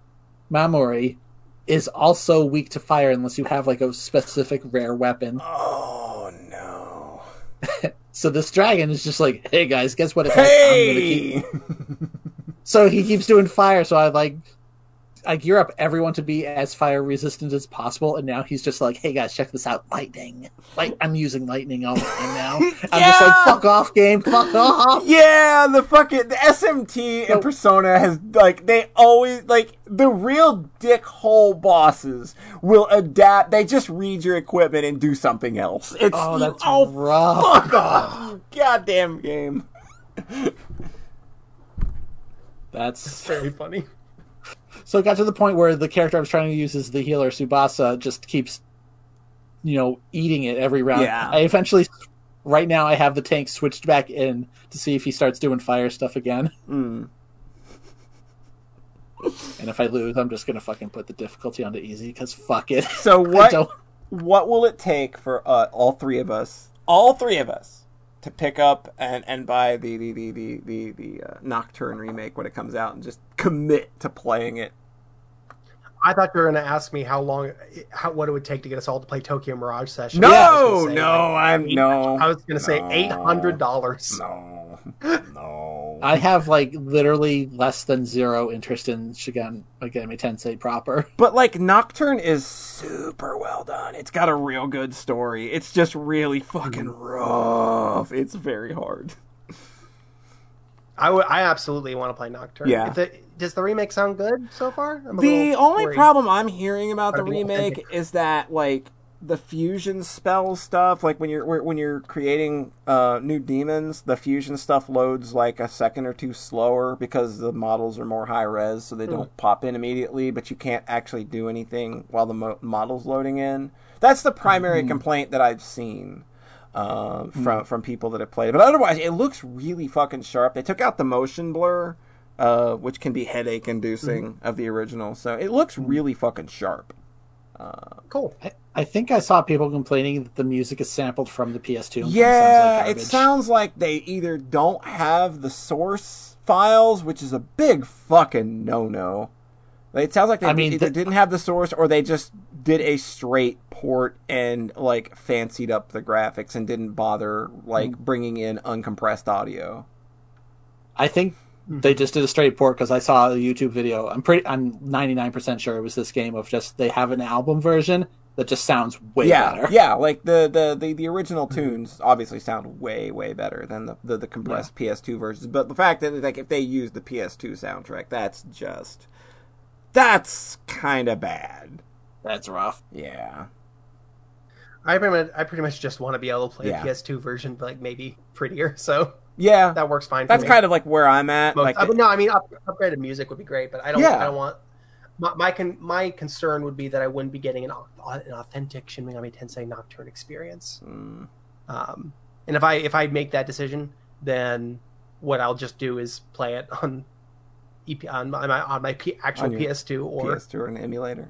Mamori, is also weak to fire unless you have like a specific rare weapon. Oh no. So this dragon is just like, hey guys, guess what? attack I'm gonna keep-" Hey. So he keeps doing fire. So I like, I gear up everyone to be as fire resistant as possible, and now he's just like, hey guys, check this out, lightning. Like I'm using lightning all the time now. I'm just like, Yeah! fuck off, game, fuck off. Yeah, the fucking the SMT and Persona has like they always like the real dickhole bosses will adapt. They just read your equipment and do something else. It's Oh, that's oh rough. fuck off, goddamn game. That's Very funny. So it got to the point where the character I was trying to use as the healer, Tsubasa, just keeps, you know, eating it every round. Yeah. I eventually, right now, I have the tank switched back in to see if he starts doing fire stuff again. Mm. And if I lose, I'm just gonna fucking put the difficulty onto easy because fuck it. So what what will it take for uh, all three of us, all three of us, to pick up and, and buy the the the the the, the uh, Nocturne remake when it comes out and just commit to playing it? I thought you were going to ask me how long, how what it would take to get us all to play Tokyo Mirage Session. No, I was gonna say, no, like, I'm no. I was going to say No. eight hundred dollars. No, no. I have like literally less than zero interest in Shigan Megami Tensei proper. But like Nocturne is super well done. It's got a real good story. It's just really fucking rough. It's very hard. I I absolutely want to play Nocturne. Yeah. If the, does the remake sound good so far? I'm The only worried. problem I'm hearing about the remake is that like the fusion spell stuff, like when you're when you're creating uh, new demons, the fusion stuff loads like a second or two slower because the models are more high res, so they don't pop in immediately. But you can't actually do anything while the mo- model's loading in. That's the primary complaint that I've seen uh, from from people that have played it. But otherwise, it looks really fucking sharp. They took out the motion blur, uh, which can be headache inducing of the original. So it looks really fucking sharp. Cool. I, I think I saw people complaining that the music is sampled from the PS2. and Yeah, sounds like it sounds like they either don't have the source files, which is a big fucking no no. It sounds like they I mean, either the- didn't have the source or they just did a straight port and like fancied up the graphics and didn't bother like Mm. bringing in uncompressed audio. I think they just did a straight port because I saw a YouTube video. I'm pretty. I'm 99 percent sure it was this game of just they have an album version that just sounds way yeah, better. yeah, like the, the, the, the original tunes obviously sound way way better than the the, the compressed PS2 versions. But the fact that like if they use the PS2 soundtrack, that's just that's kind of bad. That's rough. Yeah, I pretty much, I pretty much just want to be able to play Yeah. a PS2 version, but like maybe prettier. So yeah, that works fine. that's for me. kind of like where I'm at. Most- like, I- no, I mean up, upgraded music would be great, but I don't. Yeah. I don't want. My my, con, my concern would be that I wouldn't be getting an, an authentic Shin Megami Tensei Nocturne experience. mm, Um, and if I if I make that decision, then what I'll just do is play it on EP on my on my P, actual On PS2 or, PS2 or an emulator.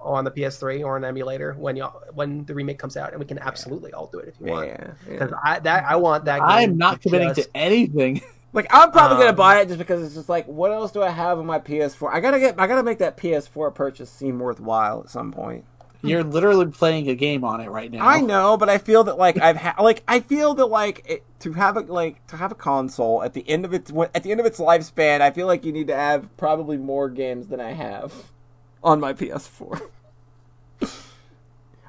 Or on the PS3 or an emulator when you when the remake comes out, and we can absolutely all do it if you want. Yeah, yeah. Because I that I want that. Game I'm not committing just- to anything. Like I'm probably gonna Um, buy it just because it's just like, what else do I have on my PS4? I gotta get, I gotta make that PS4 purchase seem worthwhile at some point. You're literally playing a game on it right now. I know, but I feel that like I've ha- like I feel that like it, to have a like to have a console at the end of its at the end of its lifespan, I feel like you need to have probably more games than I have on my PS4.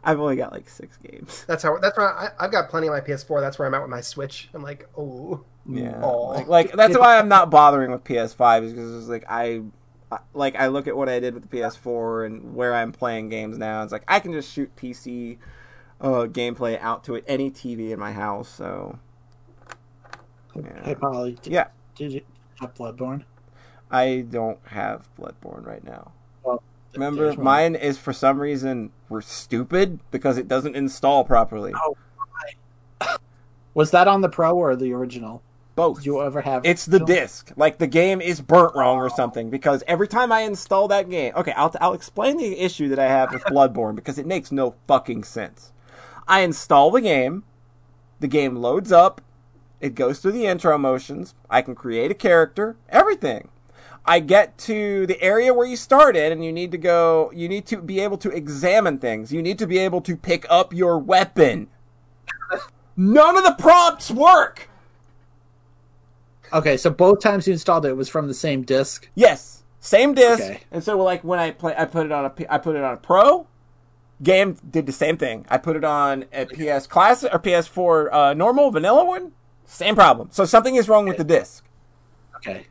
I've only got like six games. That's how. That's where I, I've got plenty on my PS4. That's where I'm at with my Switch. I'm like, oh, Yeah, Aw. like, like that's why I'm not bothering with PS5 is because it's like I, I- like I look at what I did with the PS4 and where I'm playing games now. It's like I can just shoot PC uh, gameplay out to any TV in my house. So Yeah. Hey, Polly. Did, yeah, Did you have Bloodborne? I don't have Bloodborne right now. Well, Remember, mine is for some reason we're stupid because it doesn't install properly. Oh. Was that on the Pro or the original? Both. Did you ever have? It's the still? disc. Like the game is burnt wrong or something because every time I install that game, okay, I'll I'll explain the issue that I have with Bloodborne because it makes no fucking sense. I install the game, the game loads up, it goes through the intro motions, I can create a character, everything. I get to the area where you started and you need to go you need to be able to examine things. You need to be able to pick up your weapon. None of the prompts work. Okay, so both times you installed it, it was from the same disc. Yes, same disc. Okay. And so, like when I play, I put it on a, P- I put it on a Pro. Game did the same thing. I put it on a PS Classic or PS4 uh, normal vanilla one. Same problem. So something is wrong with the disc. Okay.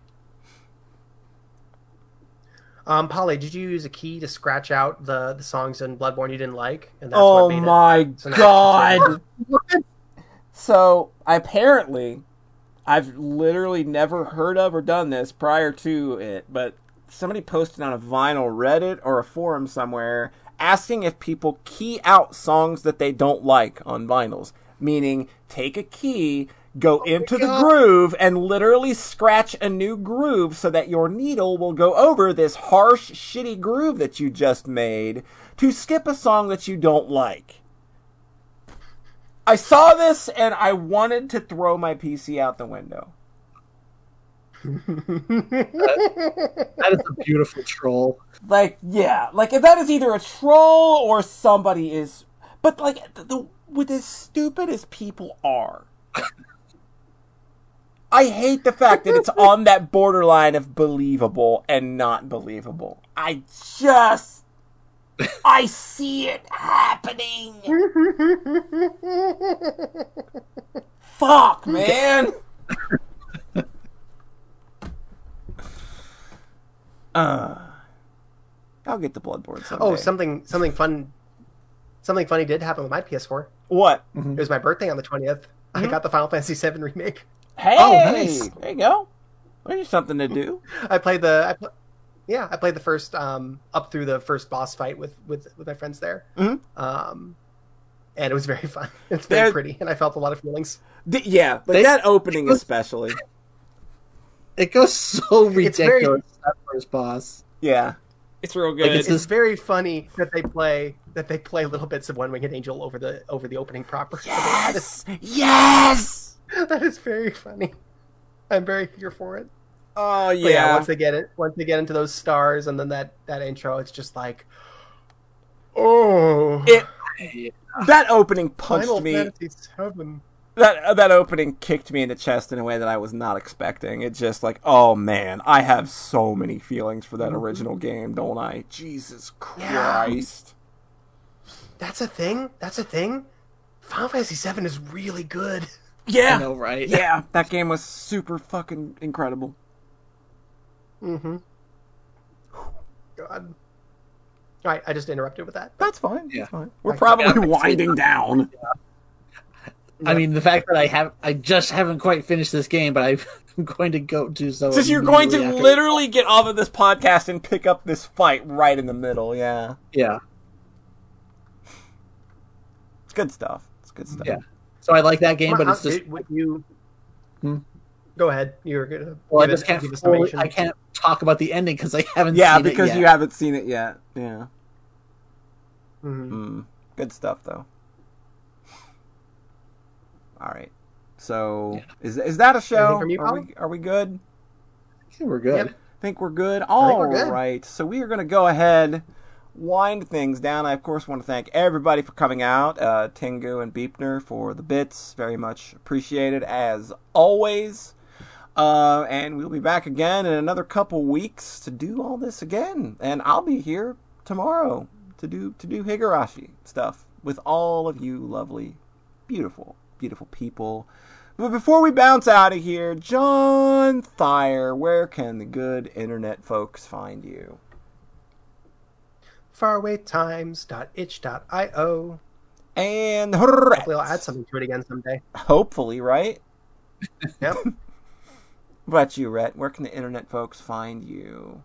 Um, Polly, did you use a key to scratch out the, the songs in Bloodborne you didn't like? And that's Oh what made my So god! so apparently, I've literally never heard of or done this prior to it, but somebody posted on a vinyl Reddit or a forum somewhere asking if people key out songs that they don't like on vinyls. Meaning, take a key, go oh into the groove, and literally scratch a new groove so that your needle will go over this harsh, shitty groove that you just made to skip a song that you don't like. I saw this and I wanted to throw my PC out the window. That is a beautiful troll. Like, yeah, like if that is either a troll or somebody is, but like the, the with as stupid as people are, I hate the fact that it's on that borderline of believable and not believable. I just, I see it happening. Fuck, man. uh, I'll get the Bloodborne someday. Oh, something something fun, something funny did happen with my PS4. what? It was my birthday on the 20th. I got the Final Fantasy VII remake. Hey, Oh, nice. there you go. There's something to do. I played the, I pl- yeah, I played the first um, up through the first boss fight with with, with my friends there. Mhm. Um, and it was very fun. It's very There- pretty, and I felt a lot of feelings. The- yeah, like They- that opening especially. It goes so It's very- ridiculous. That first boss. Yeah, it's real good. Like, it's It's very funny that they play that they play little bits of One Winged Angel over the over the opening proper. Yes, yes. that is very funny. I'm very here for it. Oh But yeah, yeah. once they get it, once they get into those stars, and then that that intro, it's just like, oh, it that opening punched Final me. Fantasy Seven. That uh, that opening kicked me in the chest in a way that I was not expecting. It's just like, oh man, I have so many feelings for that original game, don't I? Jesus Yeah. Christ. That's a thing. That's a thing. Final Fantasy Seven is really good. Yeah. I know, right? Yeah, that game was super fucking incredible. Mm-hmm. God. All right, I just interrupted with that. That's fine. Yeah. That's fine. We're I- probably winding down. I mean, the fact that I have, I just haven't quite finished this game, but I'm going to go do so. Since you're going to after- literally get off of this podcast and pick up this fight right in the middle, yeah. yeah, It's good stuff. It's good stuff. Yeah. So I like that game, but it's How- just would you. Hmm? Go ahead. You're gonna. well, I just can't. Fully. I can't talk about the ending because I haven't. Yeah, seen because it yet. you haven't seen it yet. Yeah. Mhm. Mm, good stuff though. All right. So Yeah. is is that a show? you, are we are we good? Yeah, we're good. Yep. think we're good. All think we're good. right. So we are going to go ahead, wind things down. I, of course, want to thank everybody for coming out. Uh, Tengu and Beepner for the bits. Very much appreciated, as always. Uh, and we'll be back again in another couple weeks to do all this again. And I'll be here tomorrow to do to do Higurashi stuff with all of you lovely, beautiful, beautiful people. But before we bounce out of here, John Thayer, where can the good internet folks find you? Farawaytimes.itch.io. And Hopefully, I'll add something to it again someday. hopefully, right? Yep. What about you, Rhett? Where can the internet folks find you?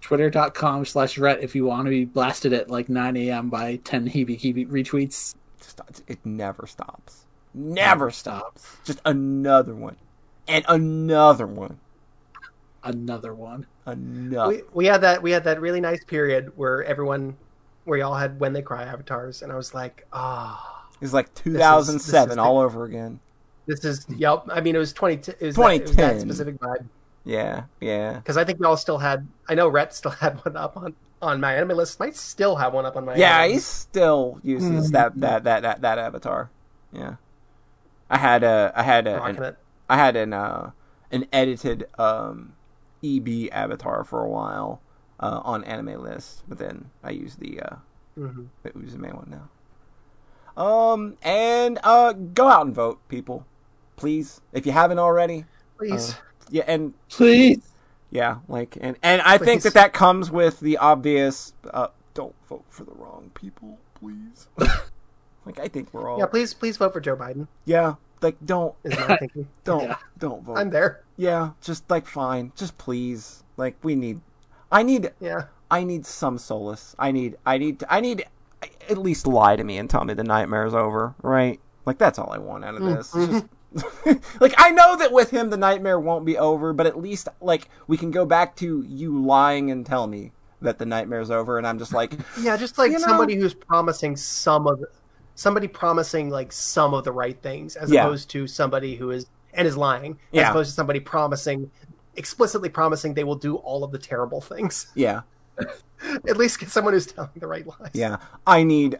Twitter.com slash Rhett if you want to be blasted at like 9 a.m. by 10 heebie keebie retweets. Stop- It never stops. Never stops. Just another one. And another one. Another one. Another. we, we had that we had that really nice period where everyone where y'all had when they cry avatars and i was like ah It's like this 2007 is the- all over again. this is yep i mean it was 20 it was, that, it was 2010. that specific vibe Yeah, yeah. because i think y'all still had i know Rhett still had one up on on my anime list might still have one up on my Yeah, anime he still uses that, that that that that avatar. Yeah, I had a I had a an, I had an uh an edited um EB avatar for a while uh, on anime list, but then I use the uh Mhm. the Uzume one now. Um and uh go out and vote, people, please if you haven't already. please Yeah, and Please. yeah, like and and I think that that comes with the obvious uh don't vote for the wrong people, please. like I think we're all yeah please please vote for joe biden Yeah, like don't is my thinking don't Yeah. don't vote. i'm there Yeah, just like fine, just please. Like we need I need yeah I need some solace. I need I need I need at least lie to me and tell me the nightmare's over, right? Like that's all I want out of mm-hmm. this. It's just- like I know that with him the nightmare won't be over, but at least like we can go back to you lying and tell me that the nightmare's over and I'm just like yeah just like You know- somebody who's promising some of somebody promising like some of the right things as Yeah. opposed to somebody who is and is lying as Yeah. opposed to somebody promising explicitly promising they will do all of the terrible things yeah. at least get someone who's telling the right lies Yeah, I need,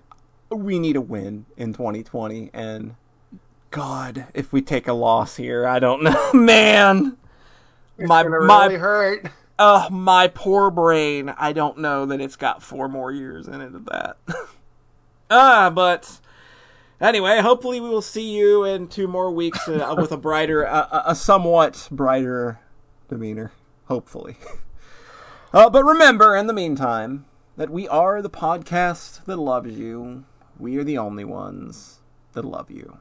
we need a win in 2020, and God, if we take a loss here, I don't know, man. My it's my really hurt uh, my poor brain. I don't know that it's got four more years in it of that. ah, but anyway, hopefully we will see you in two more weeks uh, with a brighter, uh, a- somewhat brighter demeanor. Hopefully. Uh, but remember, in the meantime, that we are the podcast that loves you. We are the only ones that love you.